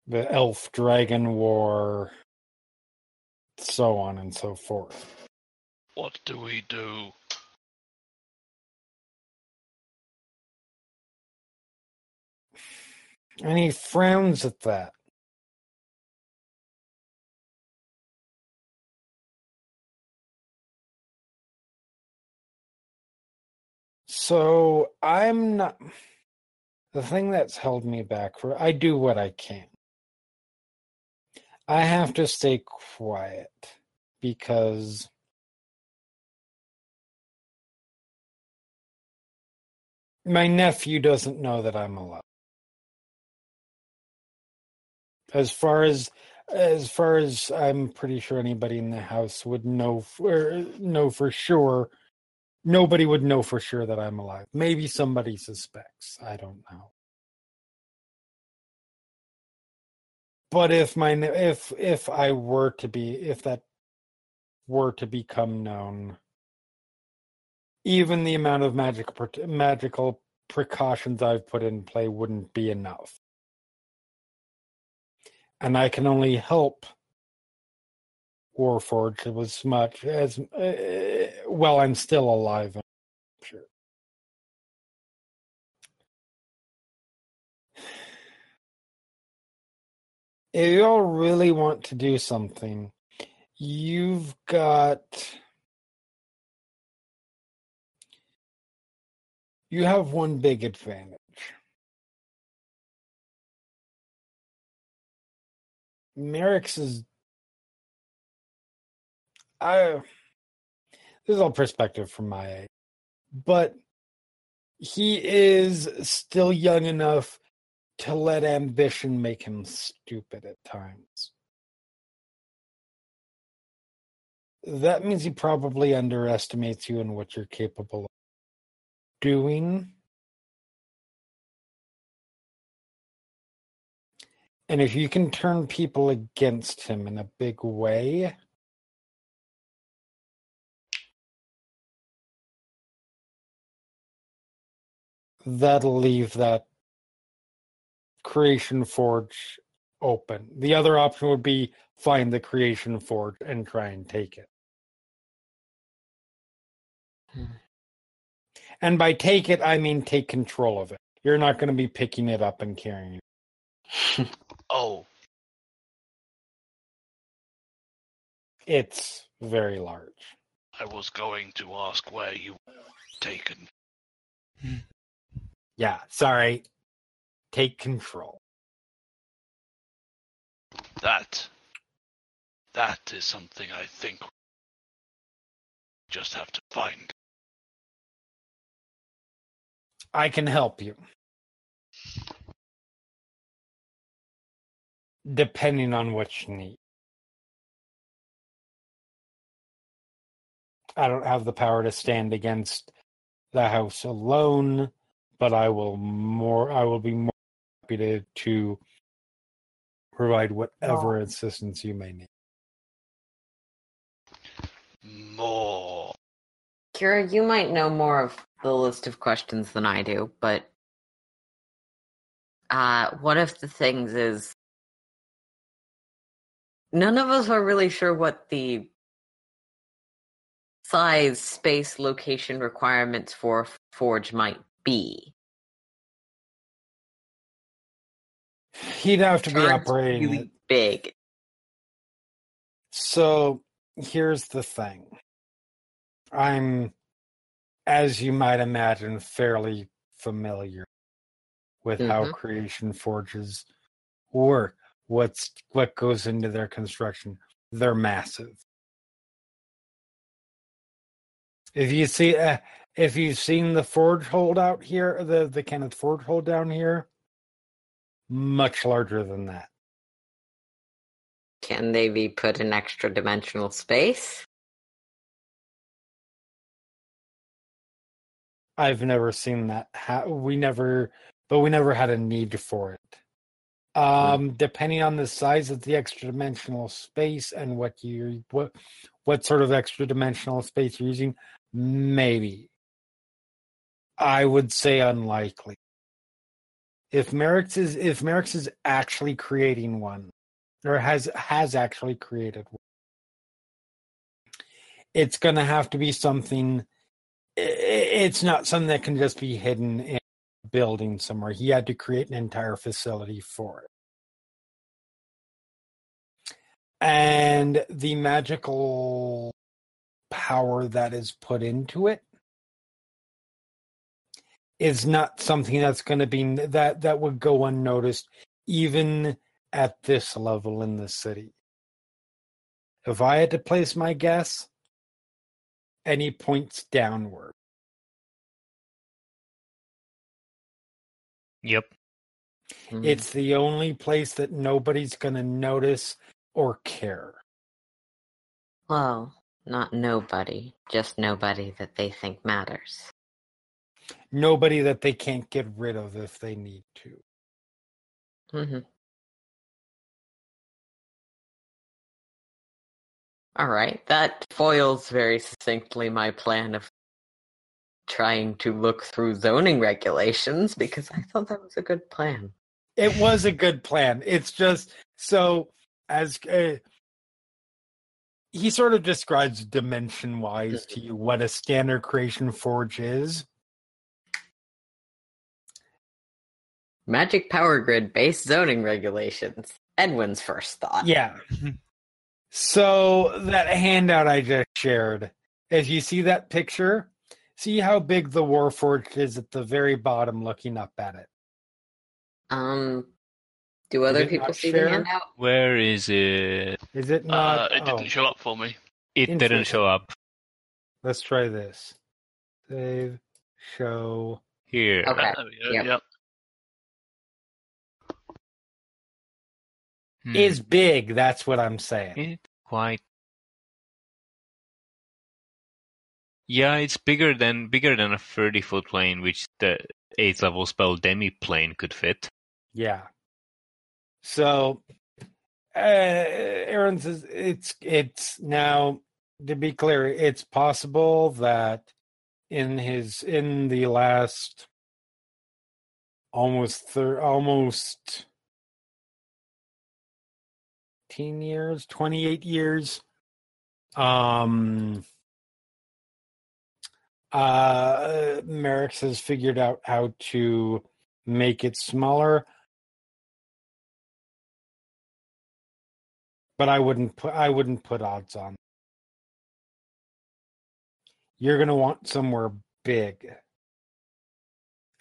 the Elf Dragon War. So on and so forth. What do we do? And he frowns at that. So I'm not. The thing that's held me back for I do what I can. I have to stay quiet because my nephew doesn't know that I'm alive. As far as as far as I'm pretty sure anybody in the house would know for know for sure. Nobody would know for sure that I'm alive. Maybe somebody suspects. I don't know. But if my if if I were to be if that were to become known, even the amount of magic magical precautions I've put in play wouldn't be enough. And I can only help Warforged as much as uh, well. I'm still alive. I'm sure. If you all really want to do something, you've got. You have one big advantage. Merrix is I this is all perspective from my. But he is still young enough to let ambition make him stupid at times. That means he probably underestimates you and what you're capable of doing. And if you can turn people against him in a big way, that'll leave that creation forge open. The other option would be find the creation forge and try and take it. Hmm. And by take it, I mean take control of it. You're not going to be picking it up and carrying it. Oh, It's very large. I was going to ask where you were taken. Yeah, sorry. Take control. That. That is something I think we just have to find. I can help you. depending on what you need. I don't have the power to stand against the house alone, but I will more I will be more happy to, to provide whatever assistance you may need. More. Kira, you might know more of the list of questions than I do, but uh, one of the things is none of us are really sure what the size, space, location requirements for Forge might be. He'd have to be operating it. really big. So here's the thing. I'm, as you might imagine, fairly familiar with how Mhm. creation forges work. What's what goes into their construction? They're massive. If you see, uh, if you've seen the forge hold out here, the the Cannith forgehold down here, much larger than that. Can they be put in extra dimensional space? I've never seen that. Ha- we never, but we never had a need for it. Um, depending on the size of the extra dimensional space and what you what what sort of extra dimensional space you're using, maybe. I would say unlikely. If Merrix is if Merrix is actually creating one, or has has actually created one, it's going to have to be something it's not something that can just be hidden in a building somewhere. He had to create an entire facility for it. And the magical power that is put into it is not something that's going to be that that would go unnoticed even at this level in the city. If I had to place my guess, any points downward. Yep. Hmm. It's the only place that nobody's going to notice or care. well, not nobody, just nobody that they think matters. Nobody that they can't get rid of if they need to. hmm All right, that foils very succinctly my plan of trying to look through zoning regulations because I thought that was a good plan. It was a good plan. It's just so as uh, he sort of describes dimension wise to you what a standard creation forge is. Magic power grid based zoning regulations. Edwin's first thought. Yeah. So that handout I just shared, if you see that picture, see how big the Warforged is at the very bottom looking up at it. Um, do other people see share? the handout? Where is it? Is it Uh, it didn't oh, show up for me. It didn't show up let's try this. Save, show. here. Okay. Uh, there we go, Yep. Yep. Hmm. Is big, that's what I'm saying. it quite? Yeah, it's bigger than bigger than a thirty foot plane, which the eighth level spell demi plane could fit. Yeah. So, uh, Aaren says it's it's now to be clear, it's possible that in his in the last almost thir- almost 10 years 28 years um uh Merrix has figured out how to make it smaller but I wouldn't put I wouldn't put odds on. You're to want somewhere big.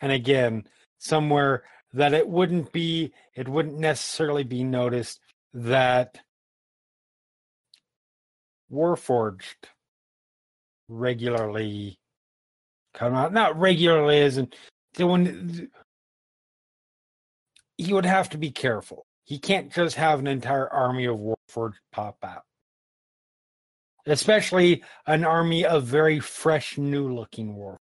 And again, somewhere that it wouldn't be it wouldn't necessarily be noticed that Warforged regularly come out. Not regularly isn't the one you would have to be careful he can't just have an entire army of Warforged pop out. Especially an army of very fresh, new looking Warforged.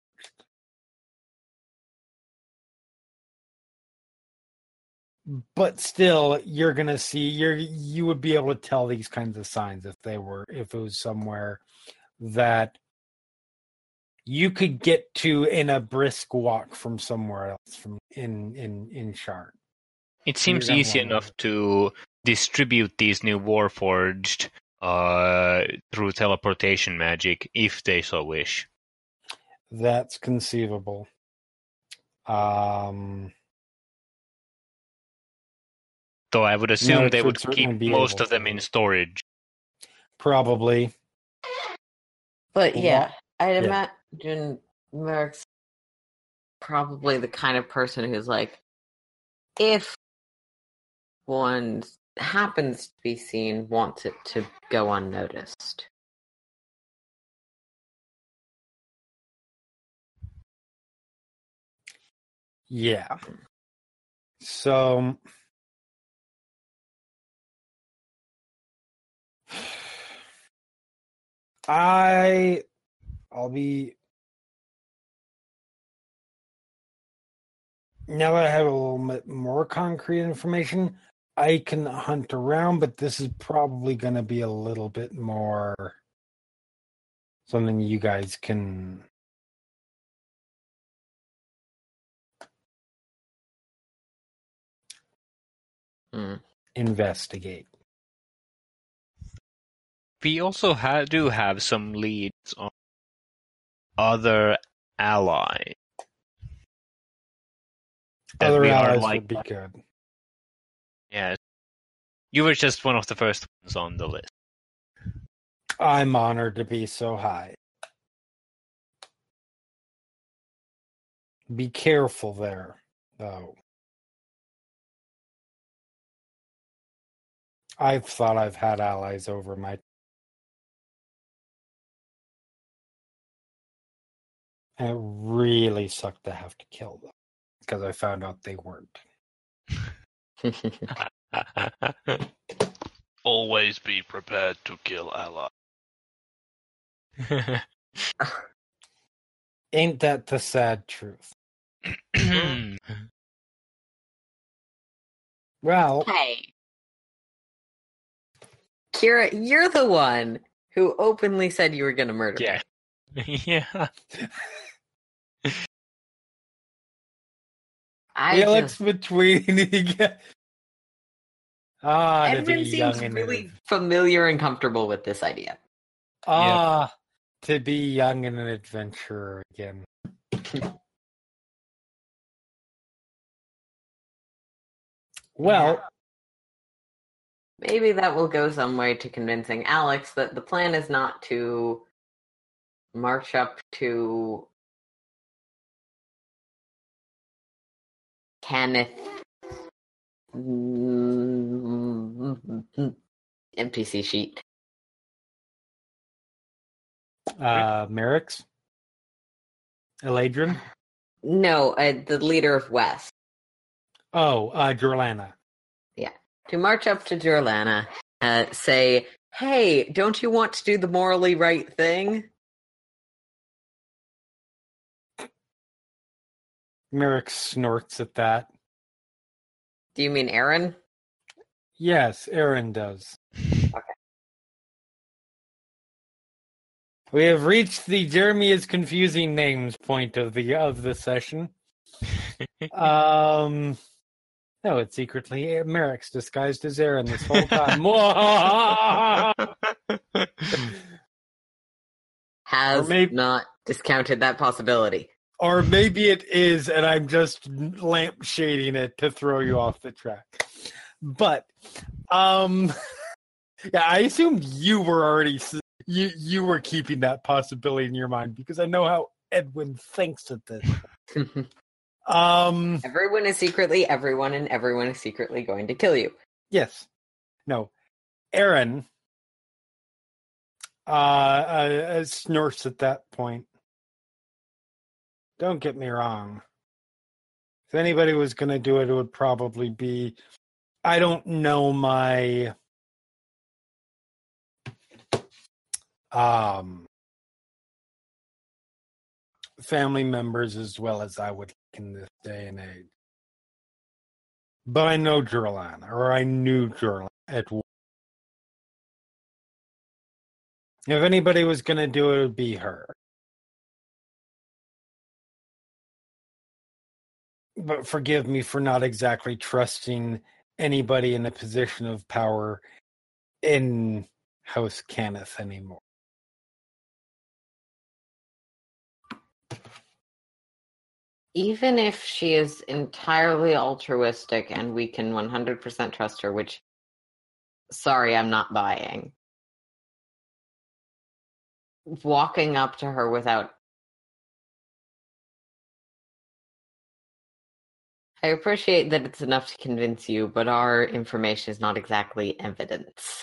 But still, you're gonna see you're you would be able to tell these kinds of signs if they were if it was somewhere that you could get to in a brisk walk from somewhere else from in in in Sharn. It seems easy enough to distribute these new Warforged uh, through teleportation magic if they so wish. That's conceivable. Um, Though I would assume it they should would keep most of them in storage. probably. But yeah, I'd yeah. imagine Merrix probably the kind of person who's like, if one happens to be seen, wants it to go unnoticed. Yeah. So I I'll be now that I have a little bit more concrete information, I can hunt around, but this is probably going to be a little bit more something you guys can Hmm. investigate. We also ha- do have some leads on other allies. Other allies like, would be good. yes. You were just one of the first ones on the list. I'm honored to be so high. Be careful there, though. I've thought I've had allies over my. It really sucked to have to kill them because I found out they weren't. Always be prepared to kill ally. Ain't that the sad truth? Well, hey. Kira, you're the one who openly said you were going to murder yeah. me. yeah. I Felix just, between ah, to Edwin be young seems and really familiar and comfortable with this idea. ah, to be young and an adventurer again. well, Maybe that will go some way to convincing Alex that the plan is not to march up to Cannith. NPC sheet. uh, Merrix, Eladrin. No, uh, the leader of West. Oh, uh, Jorlanna. To march up to Jorlanna, uh, say, "Hey, don't you want to do the morally right thing?" Merrick snorts at that. Do you mean Aaren? Yes, Aaren does. We have reached the Jeremy is confusing names point of the of the session. Um, no, it's secretly Merrix disguised as Aaren this whole time. Has maybe- not discounted that possibility. Or maybe it is, and I'm just lamp shading it to throw you off the track. But, um, yeah, I assumed you were already you you were keeping that possibility in your mind because I know how Edwin thinks of this. Um, everyone is secretly everyone, and everyone is secretly going to kill you. yes, no, Aaren. Uh, uh, uh, snorts at that point. Don't get me wrong. If anybody was going to do it, it would probably be I don't know my um family members as well as I would in this day and age. But I know Jorlanna, or I knew Jorlanna at one. If anybody was going to do it, it would be her. But forgive me for not exactly trusting anybody in a position of power in House Cannith anymore. Even if she is entirely altruistic and we can 100% trust her, which, sorry, I'm not buying. Walking up to her without. I appreciate that it's enough to convince you, but our information is not exactly evidence.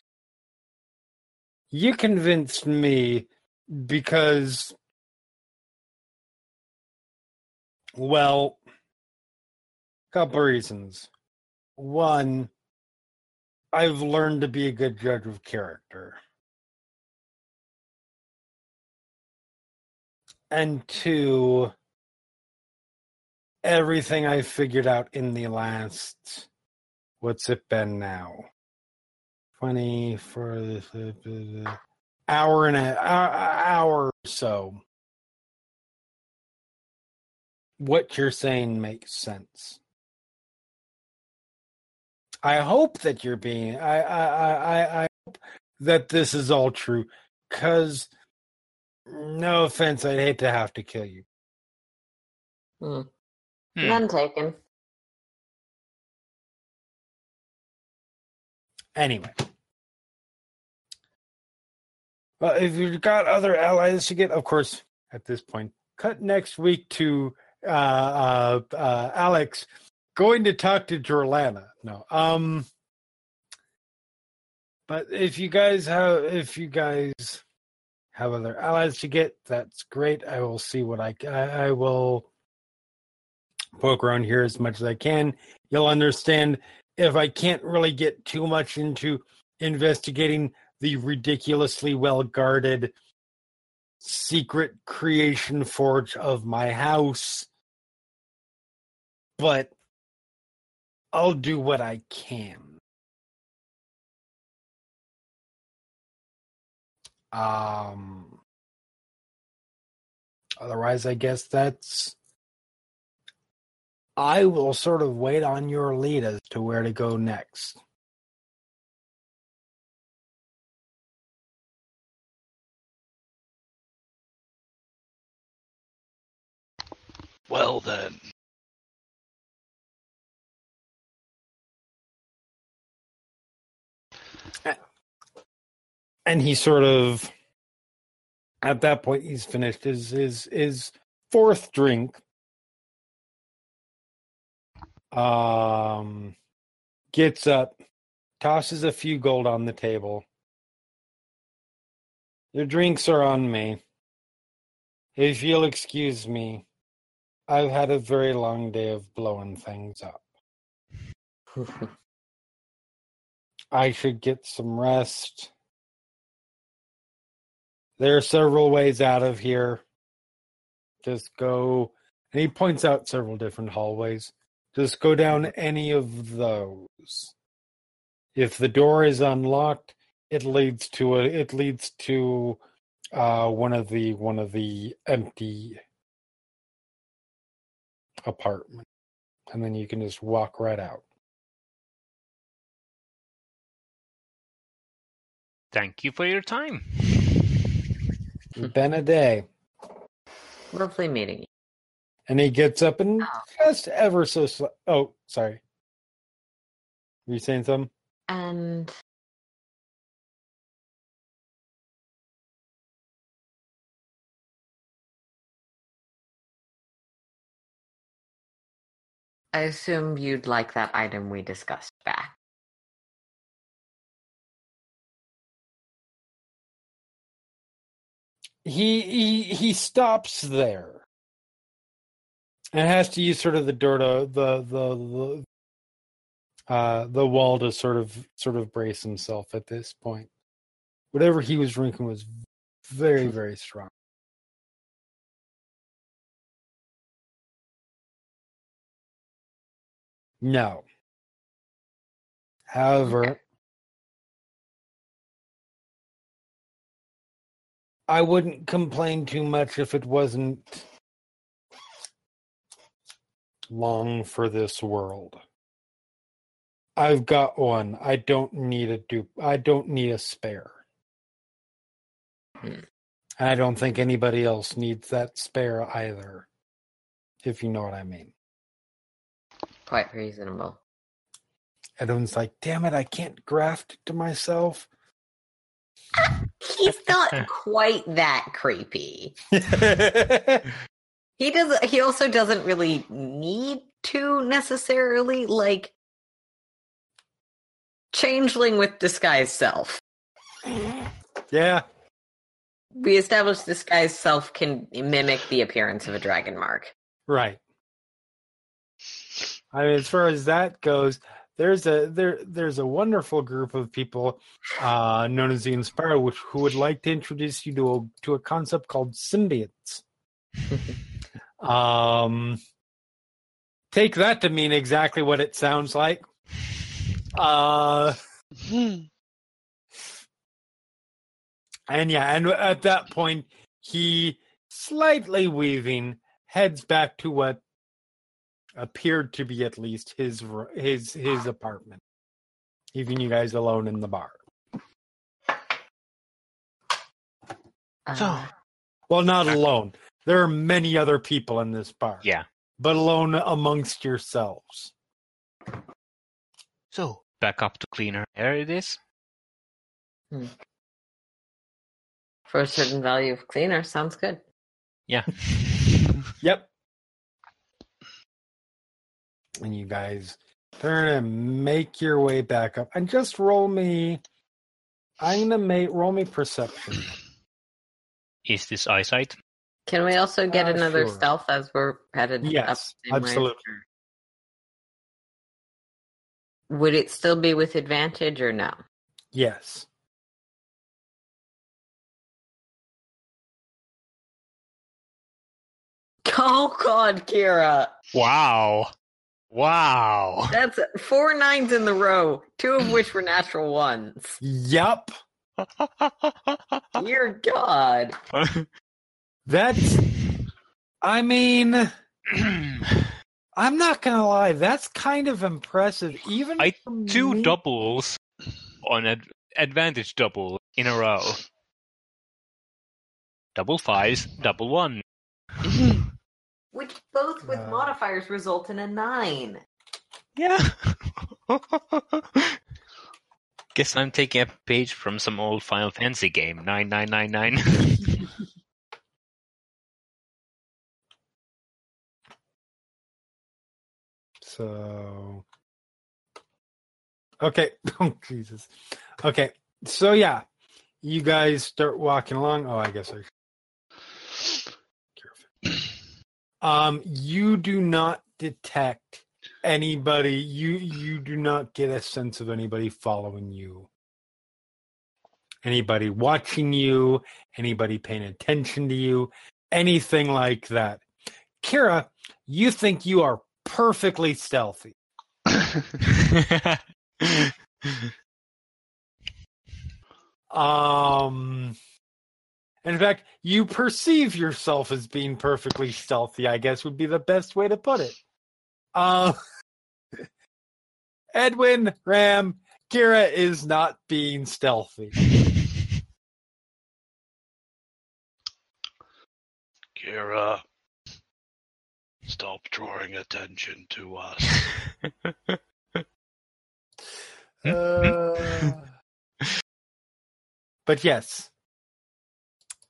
You convinced me because, well, a couple reasons. One, I've learned to be a good judge of character. And two, everything I figured out in the last, what's it been now? 20 for the hour and a hour or so. What you're saying makes sense. I hope that you're being. I I I I hope that this is all true. Cause, no offense, I'd hate to have to kill you. Hmm. Hmm. None taken. Anyway. Well, if you've got other allies to get, of course, at this point, cut next week to uh, uh, uh, Alex going to talk to Jorlanna. No, um, but if you guys have, if you guys have other allies to get, that's great. I will see what I, I, I will poke around here as much as I can. You'll understand if I can't really get too much into investigating the ridiculously well guarded secret creation forge of my house, but I'll do what I can. Um, otherwise, I guess that's. I will sort of wait on your lead as to where to go next. Well then. and he sort of at that point he's finished his his his fourth drink um gets up tosses a few gold on the table your drinks are on me if you'll excuse me i've had a very long day of blowing things up i should get some rest there are several ways out of here. Just go, and he points out several different hallways. Just go down any of those. If the door is unlocked, it leads to a. It leads to uh, one of the one of the empty apartment, and then you can just walk right out. Thank you for your time. Been a day. Lovely meeting you. And he gets up and Oh. just ever so sli- Oh, sorry. Were you saying something? And I assume you'd like that item we discussed back. He he he stops there. And has to use sort of the door to the the, the uh, the wall to sort of sort of brace himself at this point. Whatever he was drinking was very very strong. No. However, I wouldn't complain too much if it wasn't long for this world. I've got one. I don't need a dupe. I don't need a spare. Hmm. I don't think anybody else needs that spare either. If you know what I mean. Quite reasonable. Everyone's like, damn it, I can't graft it to myself. He's not quite that creepy. He does he also doesn't really need to necessarily like changeling with disguise self. yeah. We established disguised self can mimic the appearance of a dragon mark. Right. I mean, as far as that goes, there's a there there's a wonderful group of people uh, known as the Inspired, which who would like to introduce you to a to a concept called symbiotes. um, take that to mean exactly what it sounds like. Uh, and yeah, and at that point, he slightly weaving heads back to what appeared to be at least his his his apartment, leaving you guys alone in the bar. So, Well, not alone. There are many other people in this bar. Yeah. but alone amongst yourselves. So back up to cleaner air it is. Hmm. for a certain value of cleaner, sounds good. Yeah. Yep. And you guys turn and make your way back up, and just roll me. I'm gonna make roll me perception. Is this eyesight? Can we also get Uh, another sure. stealth as we're headed up? Yes, the same way? absolutely. Would it still be with advantage or no? Yes. Oh God, Kira. Wow. Wow. That's four nines in the row, two of which were natural ones. Yep. Dear God. That's. I mean, I'm not gonna lie. That's kind of impressive, even I- Two me. doubles on ad- advantage double in a row. Double fives, double one. Which both with Uh. modifiers result in a nine. Yeah. Guess I'm taking a page from some old Final Fantasy game. Nine nine nine nine. So. Okay. Oh, Jesus. Okay. So, yeah. You guys start walking along. Oh, I guess I Um, you do not detect anybody. You you do not get a sense of anybody following you. Anybody watching you, anybody paying attention to you, anything like that. Kira, you think you are perfectly stealthy. Um, in fact, you perceive yourself as being perfectly stealthy. I guess would be the best way to put it. Uh, Edwin Ram Kira is not being stealthy. Kira, stop drawing attention to us. Uh, but yes,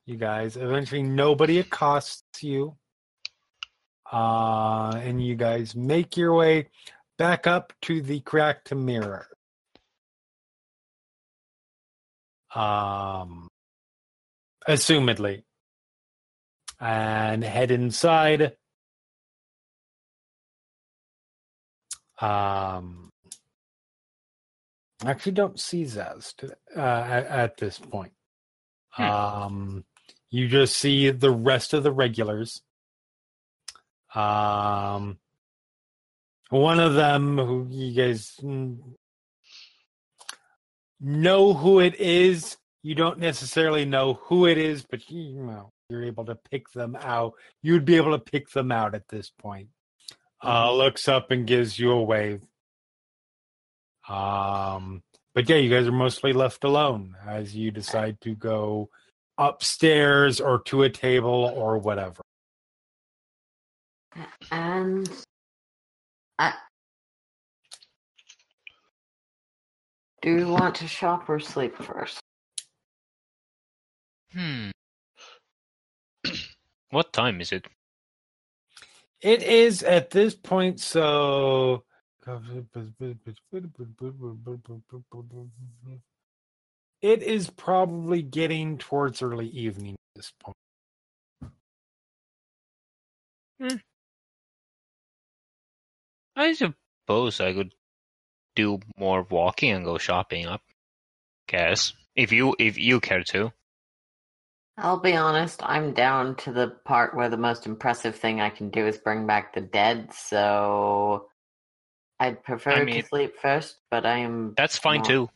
you guys eventually nobody accosts you, uh, and you guys make your way back up to the cracked mirror. Um, assumedly, and head inside. Um, actually don't see Zaz to, uh, at, at this point. Hmm. Um, you just see the rest of the regulars. Um, one of them who you guys know who it is. You don't necessarily know who it is, but you know you're able to pick them out. You'd be able to pick them out at this point. Uh, looks up and gives you a wave. Um, but yeah, you guys are mostly left alone as you decide to go upstairs or to a table or whatever. And I do you want to shop or sleep first? Hmm. what time is it? It is at this point so. It is probably getting towards early evening at this point. Hmm. I suppose I could do more walking and go shopping up. Guess if you if you care to. I'll be honest, I'm down to the part where the most impressive thing I can do is bring back the dead, so I'd prefer I mean- to sleep first, but I am That's fine No. too.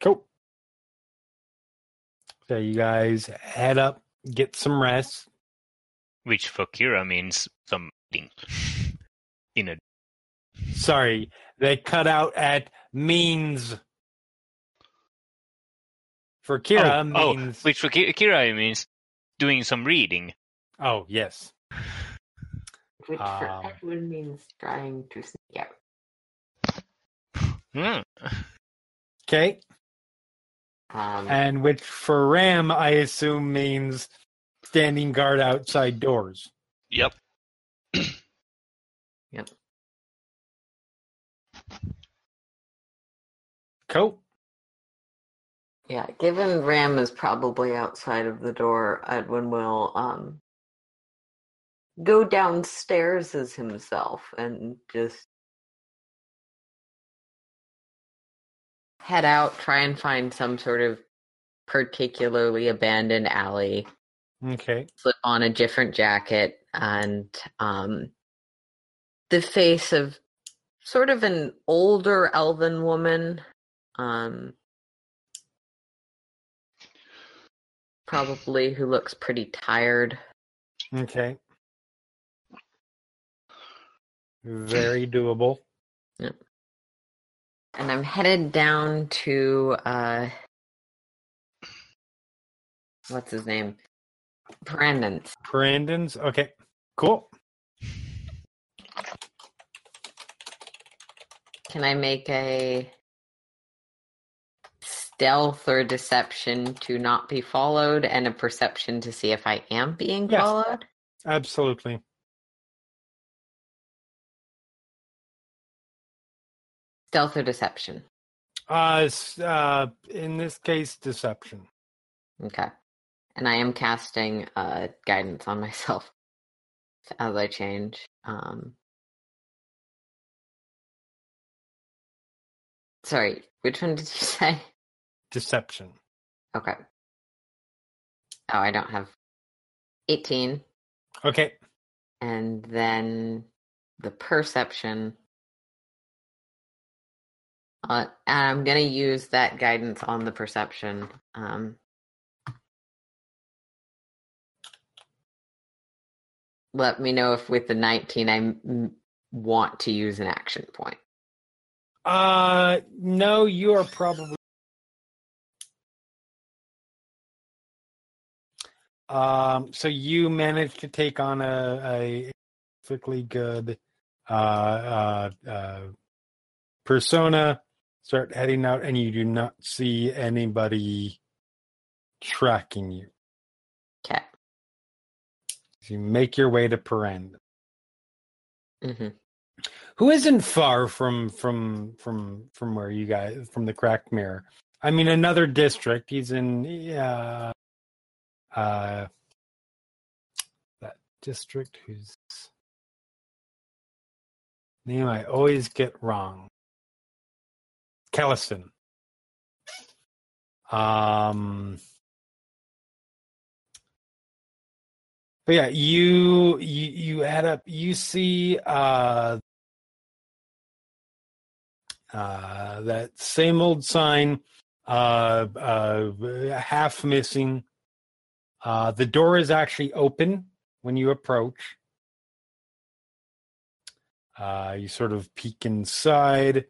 Cool. So you guys head up, get some rest. Which for Kira means something. In a Sorry, they cut out at means. For Kira oh, means. oh, which for Kira means doing some reading. Oh, yes. which for Um, Edwin means trying to sneak out. Hmm. Okay. Um, And which for Ram, I assume means standing guard outside doors. Yep. yep. Cool. Yeah, given Ram is probably outside of the door, Edwin will um go downstairs as himself and just head out, try and find some sort of particularly abandoned alley, Okay. slip on a different jacket, and um the face of sort of an older elven woman. Um probably who looks pretty tired. Okay. Very doable. Yep. and I'm headed down to uh what's his name? Brandon's. Brandon's. Okay. Cool. Can I make a stealth or deception to not be followed and a perception to see if I am being Yes. followed? Absolutely. Stealth or deception. Uh, uh, in this case, deception. Okay. And I am casting uh guidance on myself as I change. Um Sorry, which one did you say? Deception. Okay. Oh, I don't have 18. Okay. And then the perception. Uh, I'm going to use that guidance on the perception. Um, let me know if with the 19 I m- want to use an action point. Uh, no, you are probably. Um, so you managed to take on a, a perfectly good uh, uh, uh, persona, start heading out, and you do not see anybody tracking you. Okay. You make your way to Parend. hmm who isn't far from from from from where you guys from the cracked mirror i mean another district he's in uh uh that district whose name i always get wrong Callestan. Um, but yeah, you you you add up. You see uh, uh, that same old sign, uh, uh, half missing. Uh, the door is actually open when you approach. Uh, you sort of peek inside,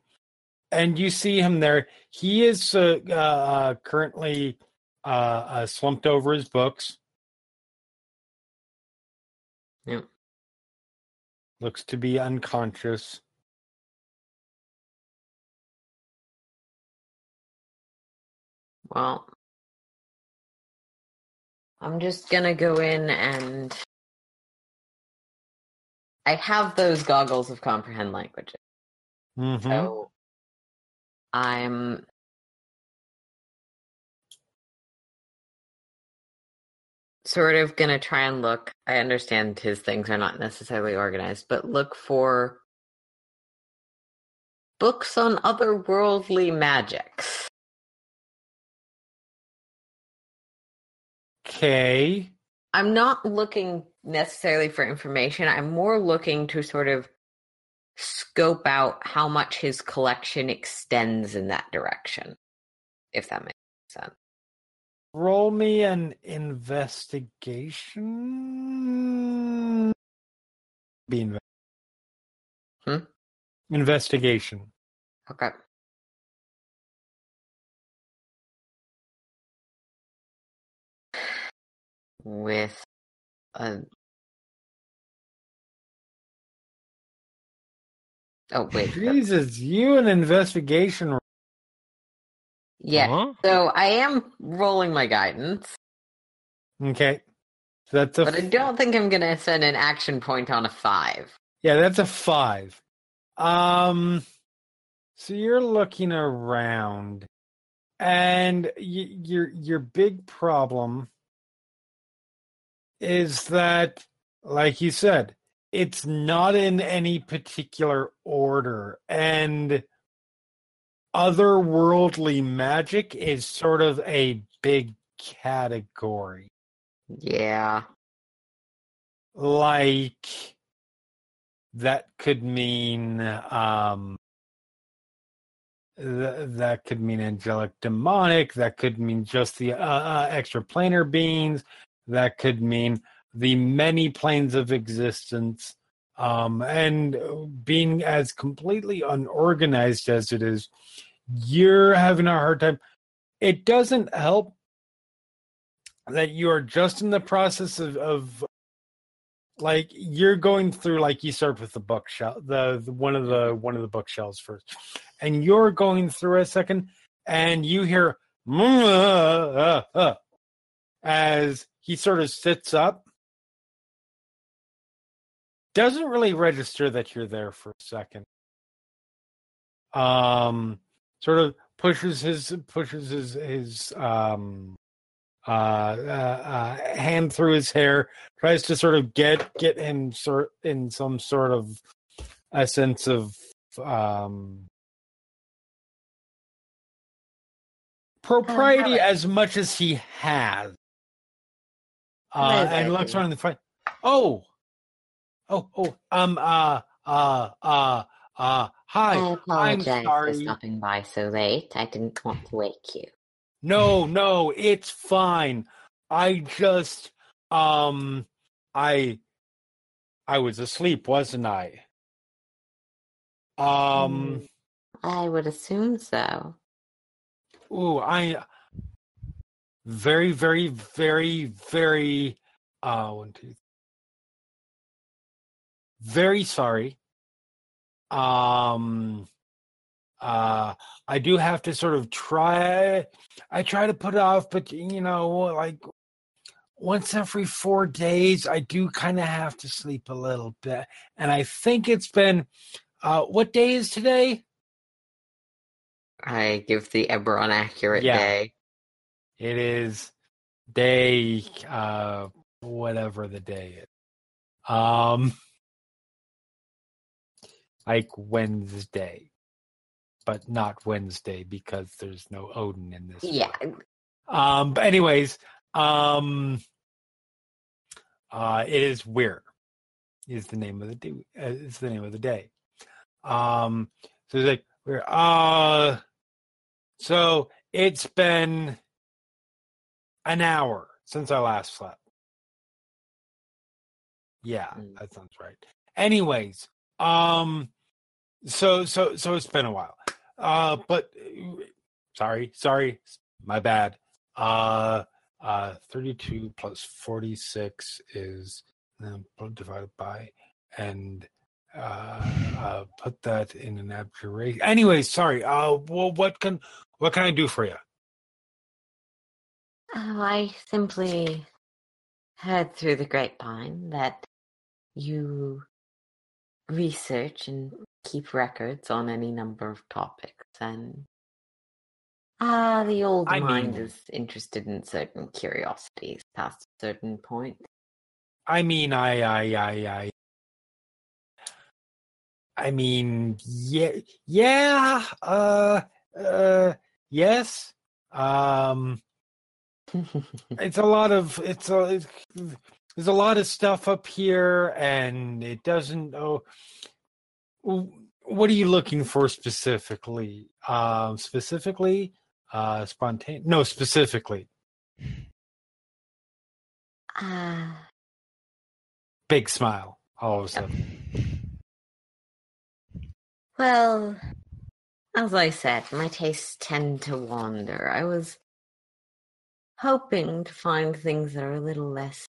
and you see him there. He is uh, uh, currently uh, uh, slumped over his books. Yep. Looks to be unconscious. Well, I'm just gonna go in and I have those goggles of comprehend languages. Mhm. So I'm sort of going to try and look. I understand his things are not necessarily organized, but look for books on otherworldly magics. Okay. I'm not looking necessarily for information. I'm more looking to sort of scope out how much his collection extends in that direction, if that makes sense. Roll me an investigation. Be Hmm? Investigation. Okay. With a. Oh, wait. Jesus, you an investigation. Yeah. Huh? So I am rolling my guidance, Okay. So that's a but I don't think I'm going to send an action point on a five. Yeah, that's a five. Um, so you're looking around, and y- your your big problem is that, like you said, it's not in any particular order, and otherworldly magic is sort of a big category. Yeah. like that could mean um th- that could mean angelic demonic that could mean just the uh, uh, extra planar beings that could mean the many planes of existence um and being as completely unorganized as it is you're having a hard time. It doesn't help that you are just in the process of, of like you're going through like you start with the bookshelf the, the one of the one of the bookshelves first and you're going through a second and you hear "Mm, uh, uh, uh," as he sort of sits up. Doesn't really register that you're there for a second. Um sort of pushes his pushes his his um uh, uh, uh, hand through his hair, tries to sort of get get him sort in some sort of a sense of um, propriety as much as he has, uh, and it? looks around the front. Oh, oh, oh, um, uh, uh, uh, uh, hi. I apologize for sorry. for stopping by so late. I didn't want to wake you. No, no, it's fine. I just um I I was asleep, wasn't I? Um I would assume so. ooh, I very, very, very, very uh one, two very sorry. Um uh I do have to sort of try I try to put it off, but you know, like once every four days I do kind of have to sleep a little bit. And I think it's been uh what day is today? I give the Eberron accurate Yeah. day. It is day uh whatever the day is. Um like Wednesday. but not Wednesday because there's no Odin in this. Yeah. one. Um. But anyways, um. Uh, it is Wir. Is the name of the day. Uh, is the name of the day. Um. So it's like we're uh. So it's been an hour since I last slept. Yeah, Mm. that sounds right. Anyways, um, so so so it's been a while. Uh, but uh, sorry, sorry, my bad. Uh, uh, thirty-two plus forty-six is um, divided by and uh, uh, put that in an abjuration. Anyways, sorry. Uh, well, what can what can I do for you? Oh, I simply heard through the grapevine that you research and keep records on any number of topics, and ah, the old I mind mean- is interested in certain curiosities past a certain point. I mean, I, I, I, I, I mean, yeah, yeah, uh, uh, yes. Um, it's a lot of, it's a, it's, there's a lot of stuff up here, and it doesn't. Oh, what are you looking for specifically? Um, specifically, uh, spontaneous? No, specifically, Ah, big smile. All of a sudden. well, as I said, my tastes tend to wander. I was hoping to find things that are a little less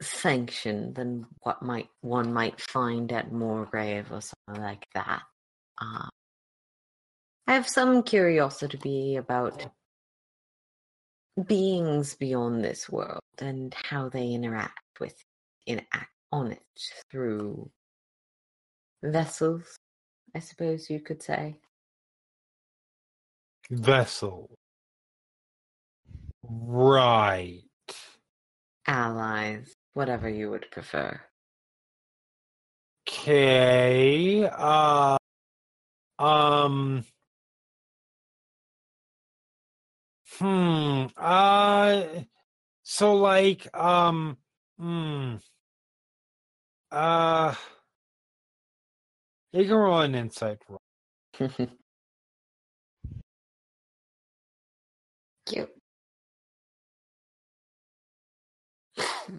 sanctioned than what might one might find at Morgrave or something like that. Uh, I have some curiosity about beings beyond this world and how they interact with interact on it through vessels, I suppose you could say. Vessel. Right. Allies, whatever you would prefer. Okay. Uh um Hmm. Uh so like um hmm. Uh you can roll an insight roll. Cute.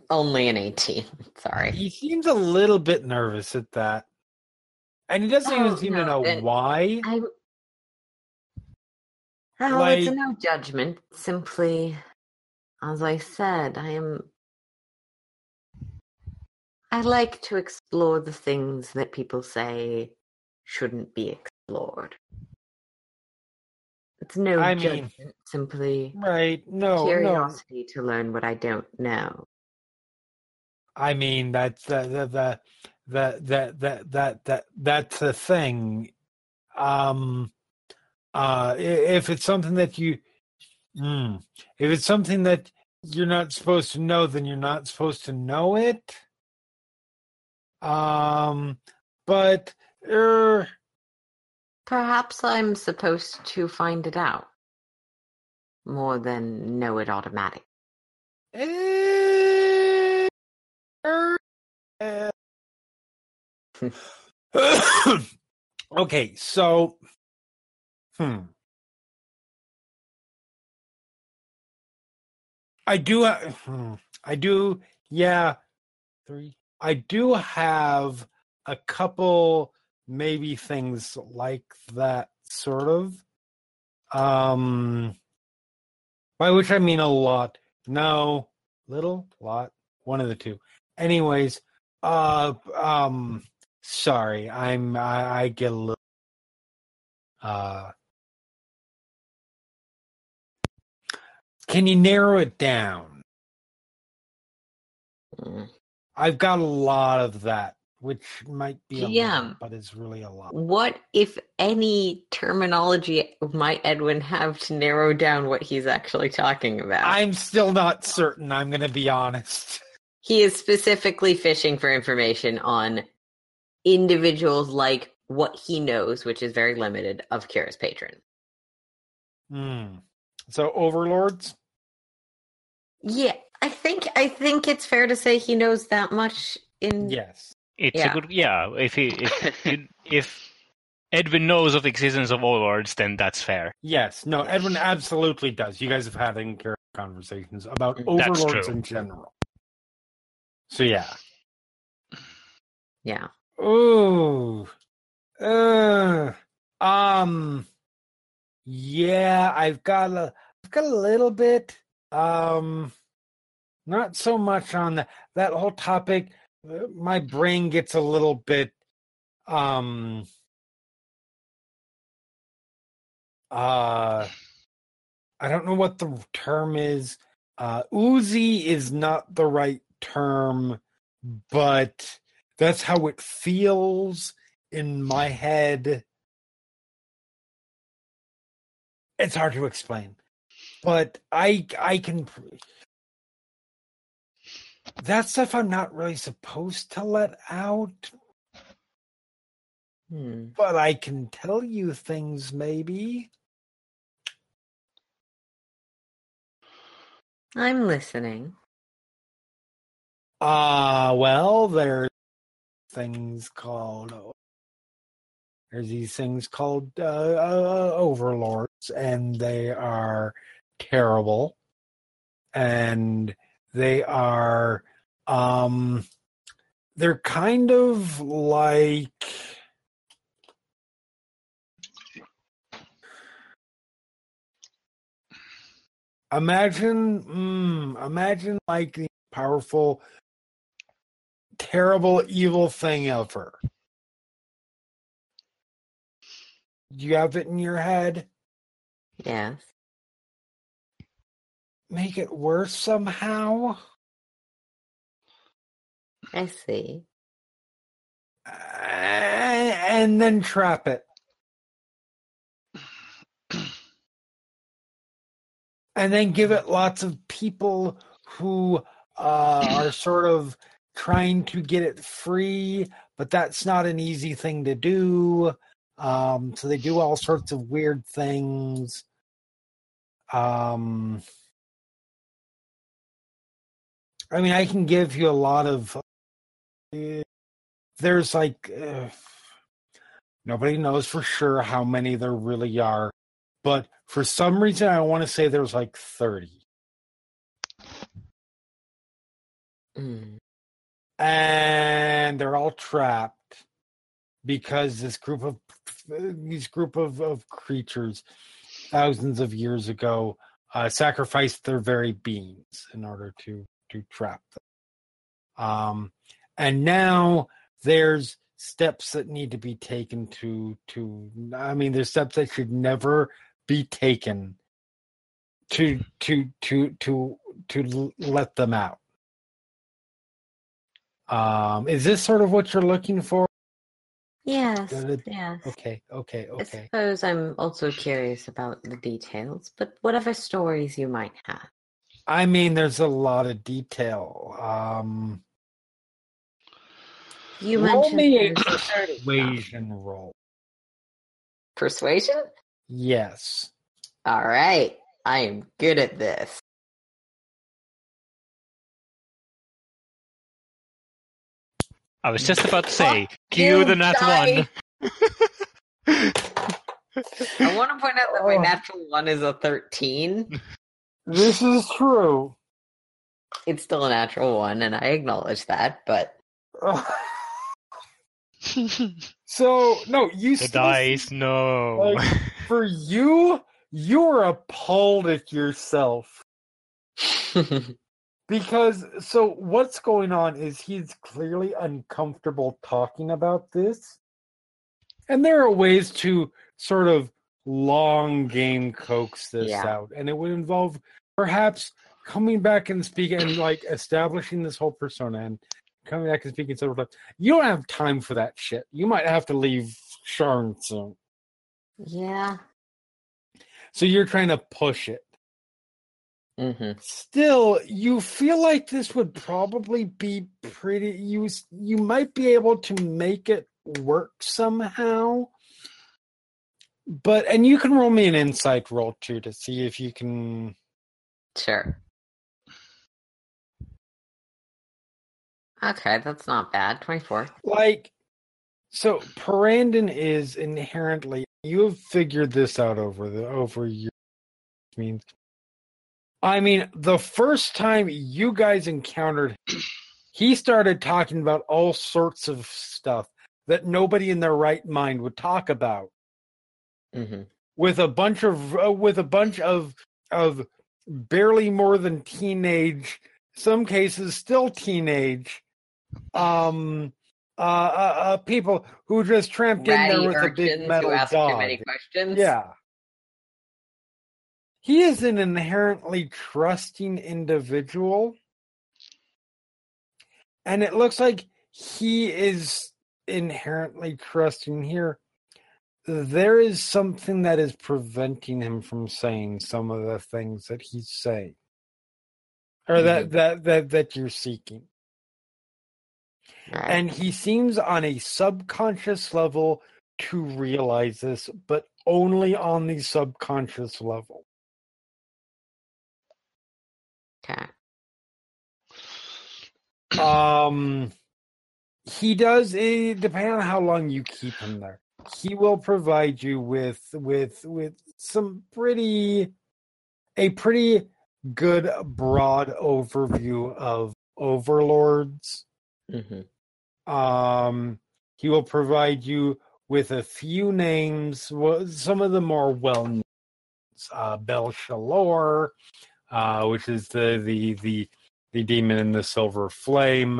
Only an 18. Sorry. He seems a little bit nervous at that. And he doesn't even Oh, seem to know it- why. I. Oh, it's no judgment. Simply, as I said, I am. I like to explore the things that people say shouldn't be explored. It's no I mean- judgment, simply Right. No, no. curiosity to learn what I don't know. I mean, that's the the the the that that that that that's the thing. Um, uh, if it's something that you, mm, if it's something that you're not supposed to know, then you're not supposed to know it. Um, but er, Perhaps I'm supposed to find it out more than know it automatically. eh. okay, so, hmm. I do. hmm, I do. Yeah, three. I do have a couple, maybe things like that, sort of. Um, by which I mean a lot. No, little, lot, one of the two. Anyways, uh, um, sorry, I'm I, I get a little. Uh, can you narrow it down? Mm. I've got a lot of that, which might be a Yeah. lot, but it's really a lot. What, if any, terminology might Edwin have to narrow down what he's actually talking about? I'm still not certain. I'm going to be honest. He is specifically fishing for information on individuals like what he knows, which is very limited, of Kira's patron. Hmm. So overlords. Yeah, I think I think it's fair to say he knows that much. In Yes. It's Yeah. a good yeah. If he if if Edwin knows of the existence of overlords, then that's fair. Yes. No. Edwin absolutely does. You guys have had in conversations about overlords in general. So yeah. yeah, Ooh. Uh, um. Yeah, I've got a, I've got a little bit. Um, not so much on the, that whole topic. Uh, My brain gets a little bit. Um. Uh, I don't know what the term is. Uh, oozy is not the right term, but that's how it feels in my head. It's hard to explain, but I I can. That stuff I'm not really supposed to let out, Hmm. but I can tell you things maybe. I'm listening. Uh well, there's things called there's these things called uh, uh, overlords, and they are terrible, and they are um they're kind of like imagine mm, imagine like the powerful terrible evil thing ever do you have it in your head Yes. make it worse somehow I see. Uh, and then trap it and then give it lots of people who uh, are sort of trying to get it free, but that's not an easy thing to do. Um, so they do all sorts of weird things. Um, I mean, I can give you a lot of. uh, there's like. Uh, nobody knows for sure how many there really are, but for some reason, I want to say there's like 30. Mm. And they're all trapped because this group of these group of, of creatures thousands of years ago uh, sacrificed their very beings in order to to trap them. Um and now there's steps that need to be taken to to i mean there's steps that should never be taken to to to to to let them out um, is this sort of what you're looking for? Yes. Yes. Okay, okay, I okay. suppose I'm also curious about the details, but whatever stories you might have. I mean, there's a lot of detail. Um, You roll mentioned me a there's- persuasion roll. persuasion. Yes. All right, I am good at this. I was just about to say, Fuck cue you, the nat die. one. I want to point out that my Oh. natural one is a thirteen. This is true. It's still a natural one, and I acknowledge that. But so no, you The still- dice, no. Like- for you. You're appalled at yourself because so what's going on is he's clearly uncomfortable talking about this, and there are ways to sort of long game coax this Yeah. out, and it would involve perhaps coming back and speaking and like establishing this whole persona and coming back and speaking several times. You don't have time for that shit. You might have to leave Sharn soon. yeah. So you're trying to push it. Hmm Still, you feel like this would probably be pretty you you might be able to make it work somehow. But and you can roll me an insight roll too to see if you can. Sure. Okay, that's not bad. 24. like so Parandon is inherently you have figured this out over the over years means I mean the first time you guys encountered he started talking about all sorts of stuff that nobody in their right mind would talk about Mm-hmm. with a bunch of uh, with a bunch of of barely more than teenage some cases still teenage um uh, uh, uh people who just tramped in there with a big metal ask dog too many questions. yeah he is an inherently trusting individual. And it looks like he is inherently trusting here. There is something that is preventing him from saying some of the things that he's saying or that mm-hmm. that that that you're seeking. Right. and he seems on a subconscious level to realize this but only on the subconscious level okay. um he does eh, depending on how long you keep him there he will provide you with with with some pretty a pretty good broad overview of overlords Mm-hmm. um he will provide you with a few names some of the more well known uh bel Shalor, uh which is the the the the demon in the silver flame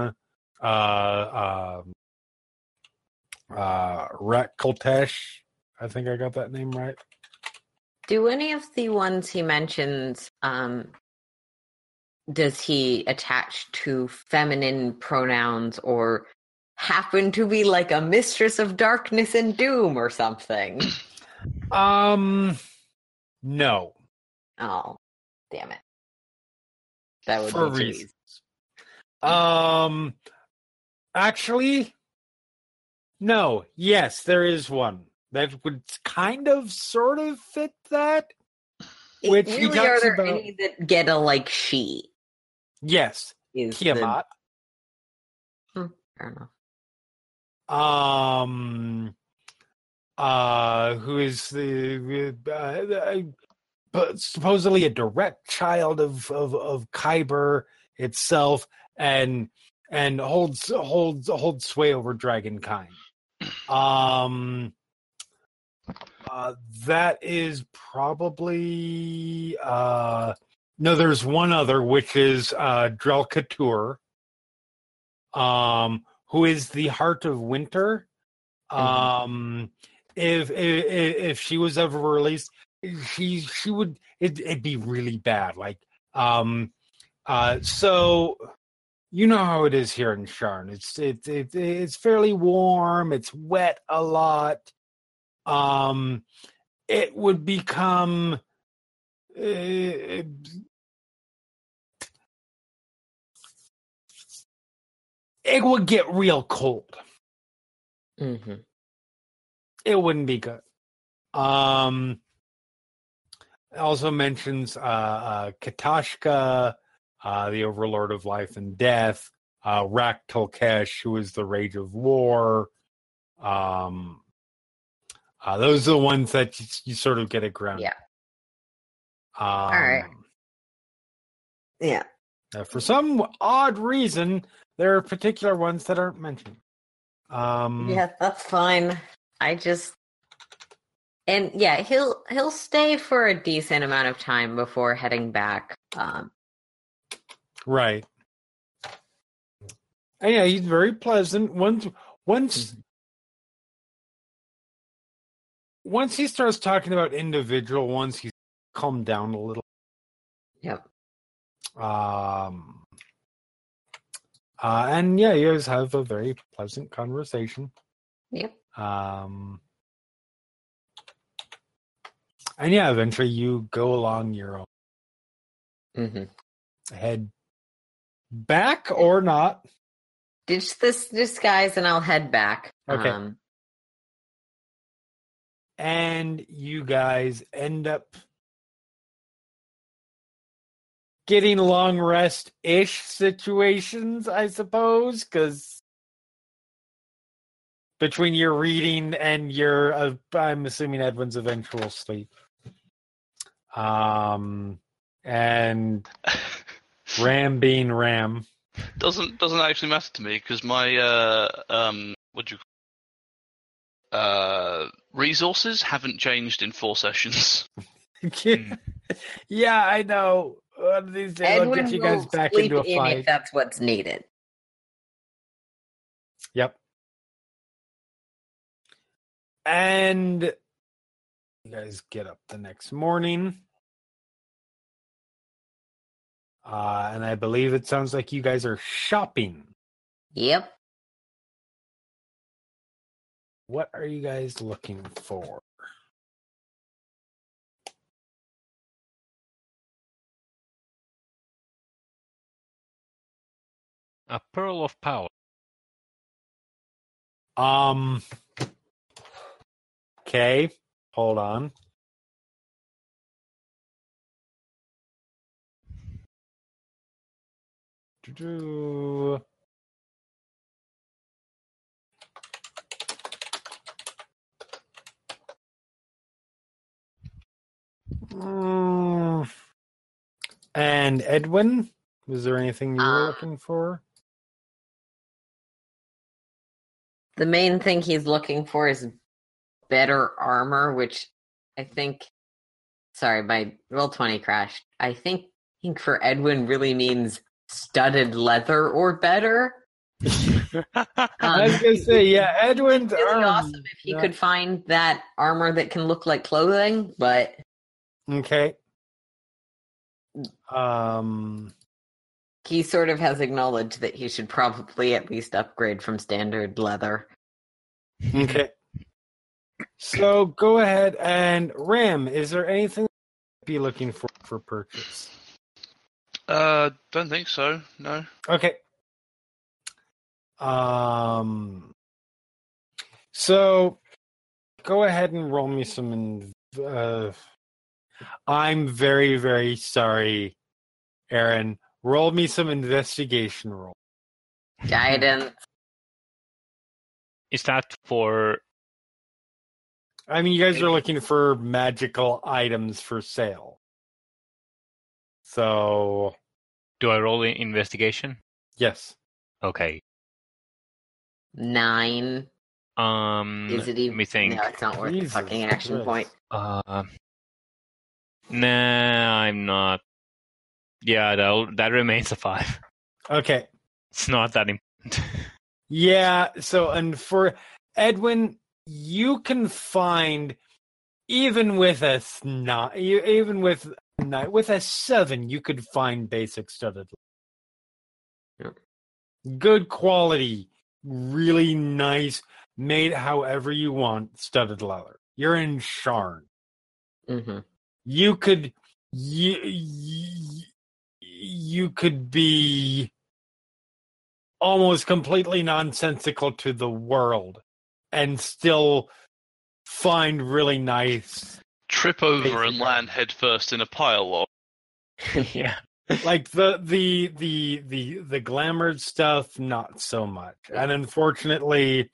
uh um uh Rak Tulkhesh. I think I got that name right. Do any of the ones he mentions, um, does he attach to feminine pronouns or happen to be like a mistress of darkness and doom or something? Um no. Oh, damn it. That would For be too reasons. Um actually no. Yes, there is one that would kind of sort of fit that. Which he really, are there about- any that get a like she? Yes, Is the- Tiamat. Fair enough. um uh who is the uh, uh, but supposedly a direct child of of of Khyber itself and and holds holds holds sway over dragonkind um uh that is probably uh no there's one other which is uh Dral Khatuur um who is the heart of winter. Um if, if if she was ever released she she would it, it'd be really bad like um uh so you know how it is here in Sharn. It's it's it, it's fairly warm. It's wet a lot. Um, it would become. Uh, it would get real cold. Mm-hmm. It wouldn't be good. Um, also mentions uh, uh, Katashka, uh, the Overlord of Life and Death, uh, Rak Tulkhesh, who is the Rage of War. Um, uh, those are the ones that you, you sort of get a ground. Yeah. Um, right. Yeah. uh, for some odd reason, there are particular ones that aren't mentioned. Um, Yeah, that's fine. I just and yeah, he'll he'll stay for a decent amount of time before heading back. Um Right. And yeah, he's very pleasant. Once once once he starts talking about individual ones, he's calmed down a little. Yep. Um uh, and yeah, you guys have a very pleasant conversation. Yep. Um and yeah, eventually you go along your own hmm head back or not. ditch this disguise and I'll head back. Okay. Um, and you guys end up getting long rest ish situations, I suppose, because between your reading and your, uh, I'm assuming Edwin's eventual sleep. Um, and Ram being Ram. doesn't doesn't actually matter to me because my uh um what do you call uh resources haven't changed in four sessions. yeah, I know. One of these days, I'll Edwin get you guys will back sleep into a in fight. if that's what's needed. Yep. And you guys get up the next morning. Uh, and I believe it sounds like you guys are shopping. Yep. What are you guys looking for? A pearl of power. Um. Okay, hold on. Mm. And Edwin, was there anything you were Uh, looking for? The main thing he's looking for is better armor, which I think. Sorry, my roll twenty crashed. I think think for Edwin really means studded leather or better. I was gonna say, yeah, Edwin's Really arm. awesome if he yeah. could find that armor that can look like clothing, but Okay. Um. he sort of has acknowledged that he should probably at least upgrade from standard leather. Okay. So go ahead and Ram. Is there anything you'd be looking for for purchase? Uh, don't think so. No. Okay. Um. So go ahead and roll me some. In, uh, I'm very very sorry, Erin. Roll me some investigation roll. Guidance. Is that for I mean, you guys are looking for magical items for sale. So, do I roll in investigation? yes. Okay. Nine. Um Is it even? let me think. No, it's not worth Jesus the fucking action Christ. point. Uh, nah, I'm not. Yeah, that that remains a five. Okay. It's not that important. Yeah. So, and for Edwin, you can find even with a not even with not with a seven, you could find basic studded. Good quality, really nice, made however you want studded leather. You're in Sharn. hmm you could you, you you could be almost completely nonsensical to the world and still find really nice Trip over and land headfirst in a pile of. yeah. like the the the the the glamour stuff not so much and unfortunately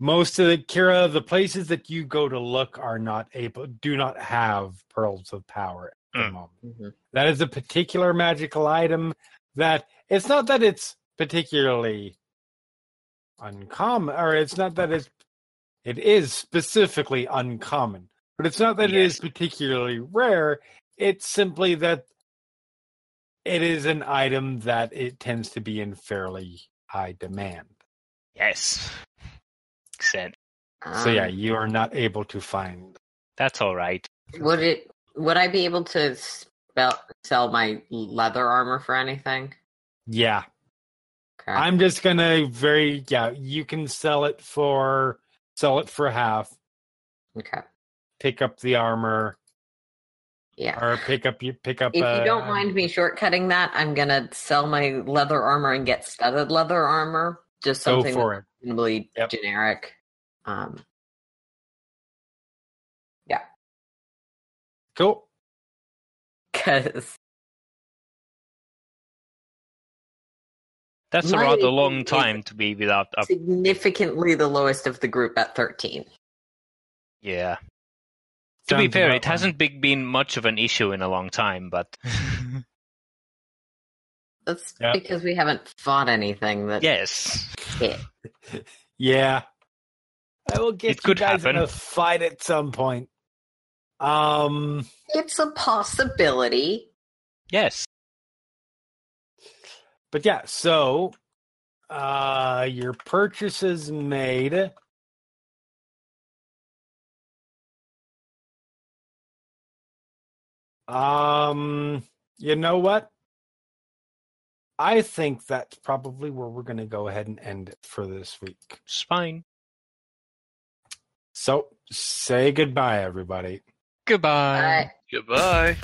most of the kira the places that you go to look are not able do not have pearls of power at the Mm. moment Mhm. that is a particular magical item that it's not that it's particularly uncommon or it's not that it's it is specifically uncommon but it's not that it is particularly rare it's simply that it is an item that it tends to be in fairly high demand Yes. Makes sense. so yeah Um, you are not able to find That's all right. Would it? Would I be able to spell, sell my leather armor for anything? yeah I'm just gonna very yeah you can sell it for sell it for half okay. pick up the armor Yeah. or pick up you pick up. If you don't mind me shortcutting that, I'm gonna sell my leather armor and get studded leather armor. Just go something for it. reasonably Yep. generic. Um, Yeah. Cool. because That's a rather long time to be without a significantly the lowest of the group at 13. yeah. To be fair, it hasn't big, been much of an issue in a long time, but That's Yep. because we haven't fought anything that yes. hit. Yeah. I will get It you could guys in a fight at some point. Um It's a possibility. Yes. But yeah, so uh your purchases made. Um you know what? I think that's probably where we're going to go ahead and end it for this week. It's fine. So, say goodbye everybody. Goodbye. Uh, Goodbye.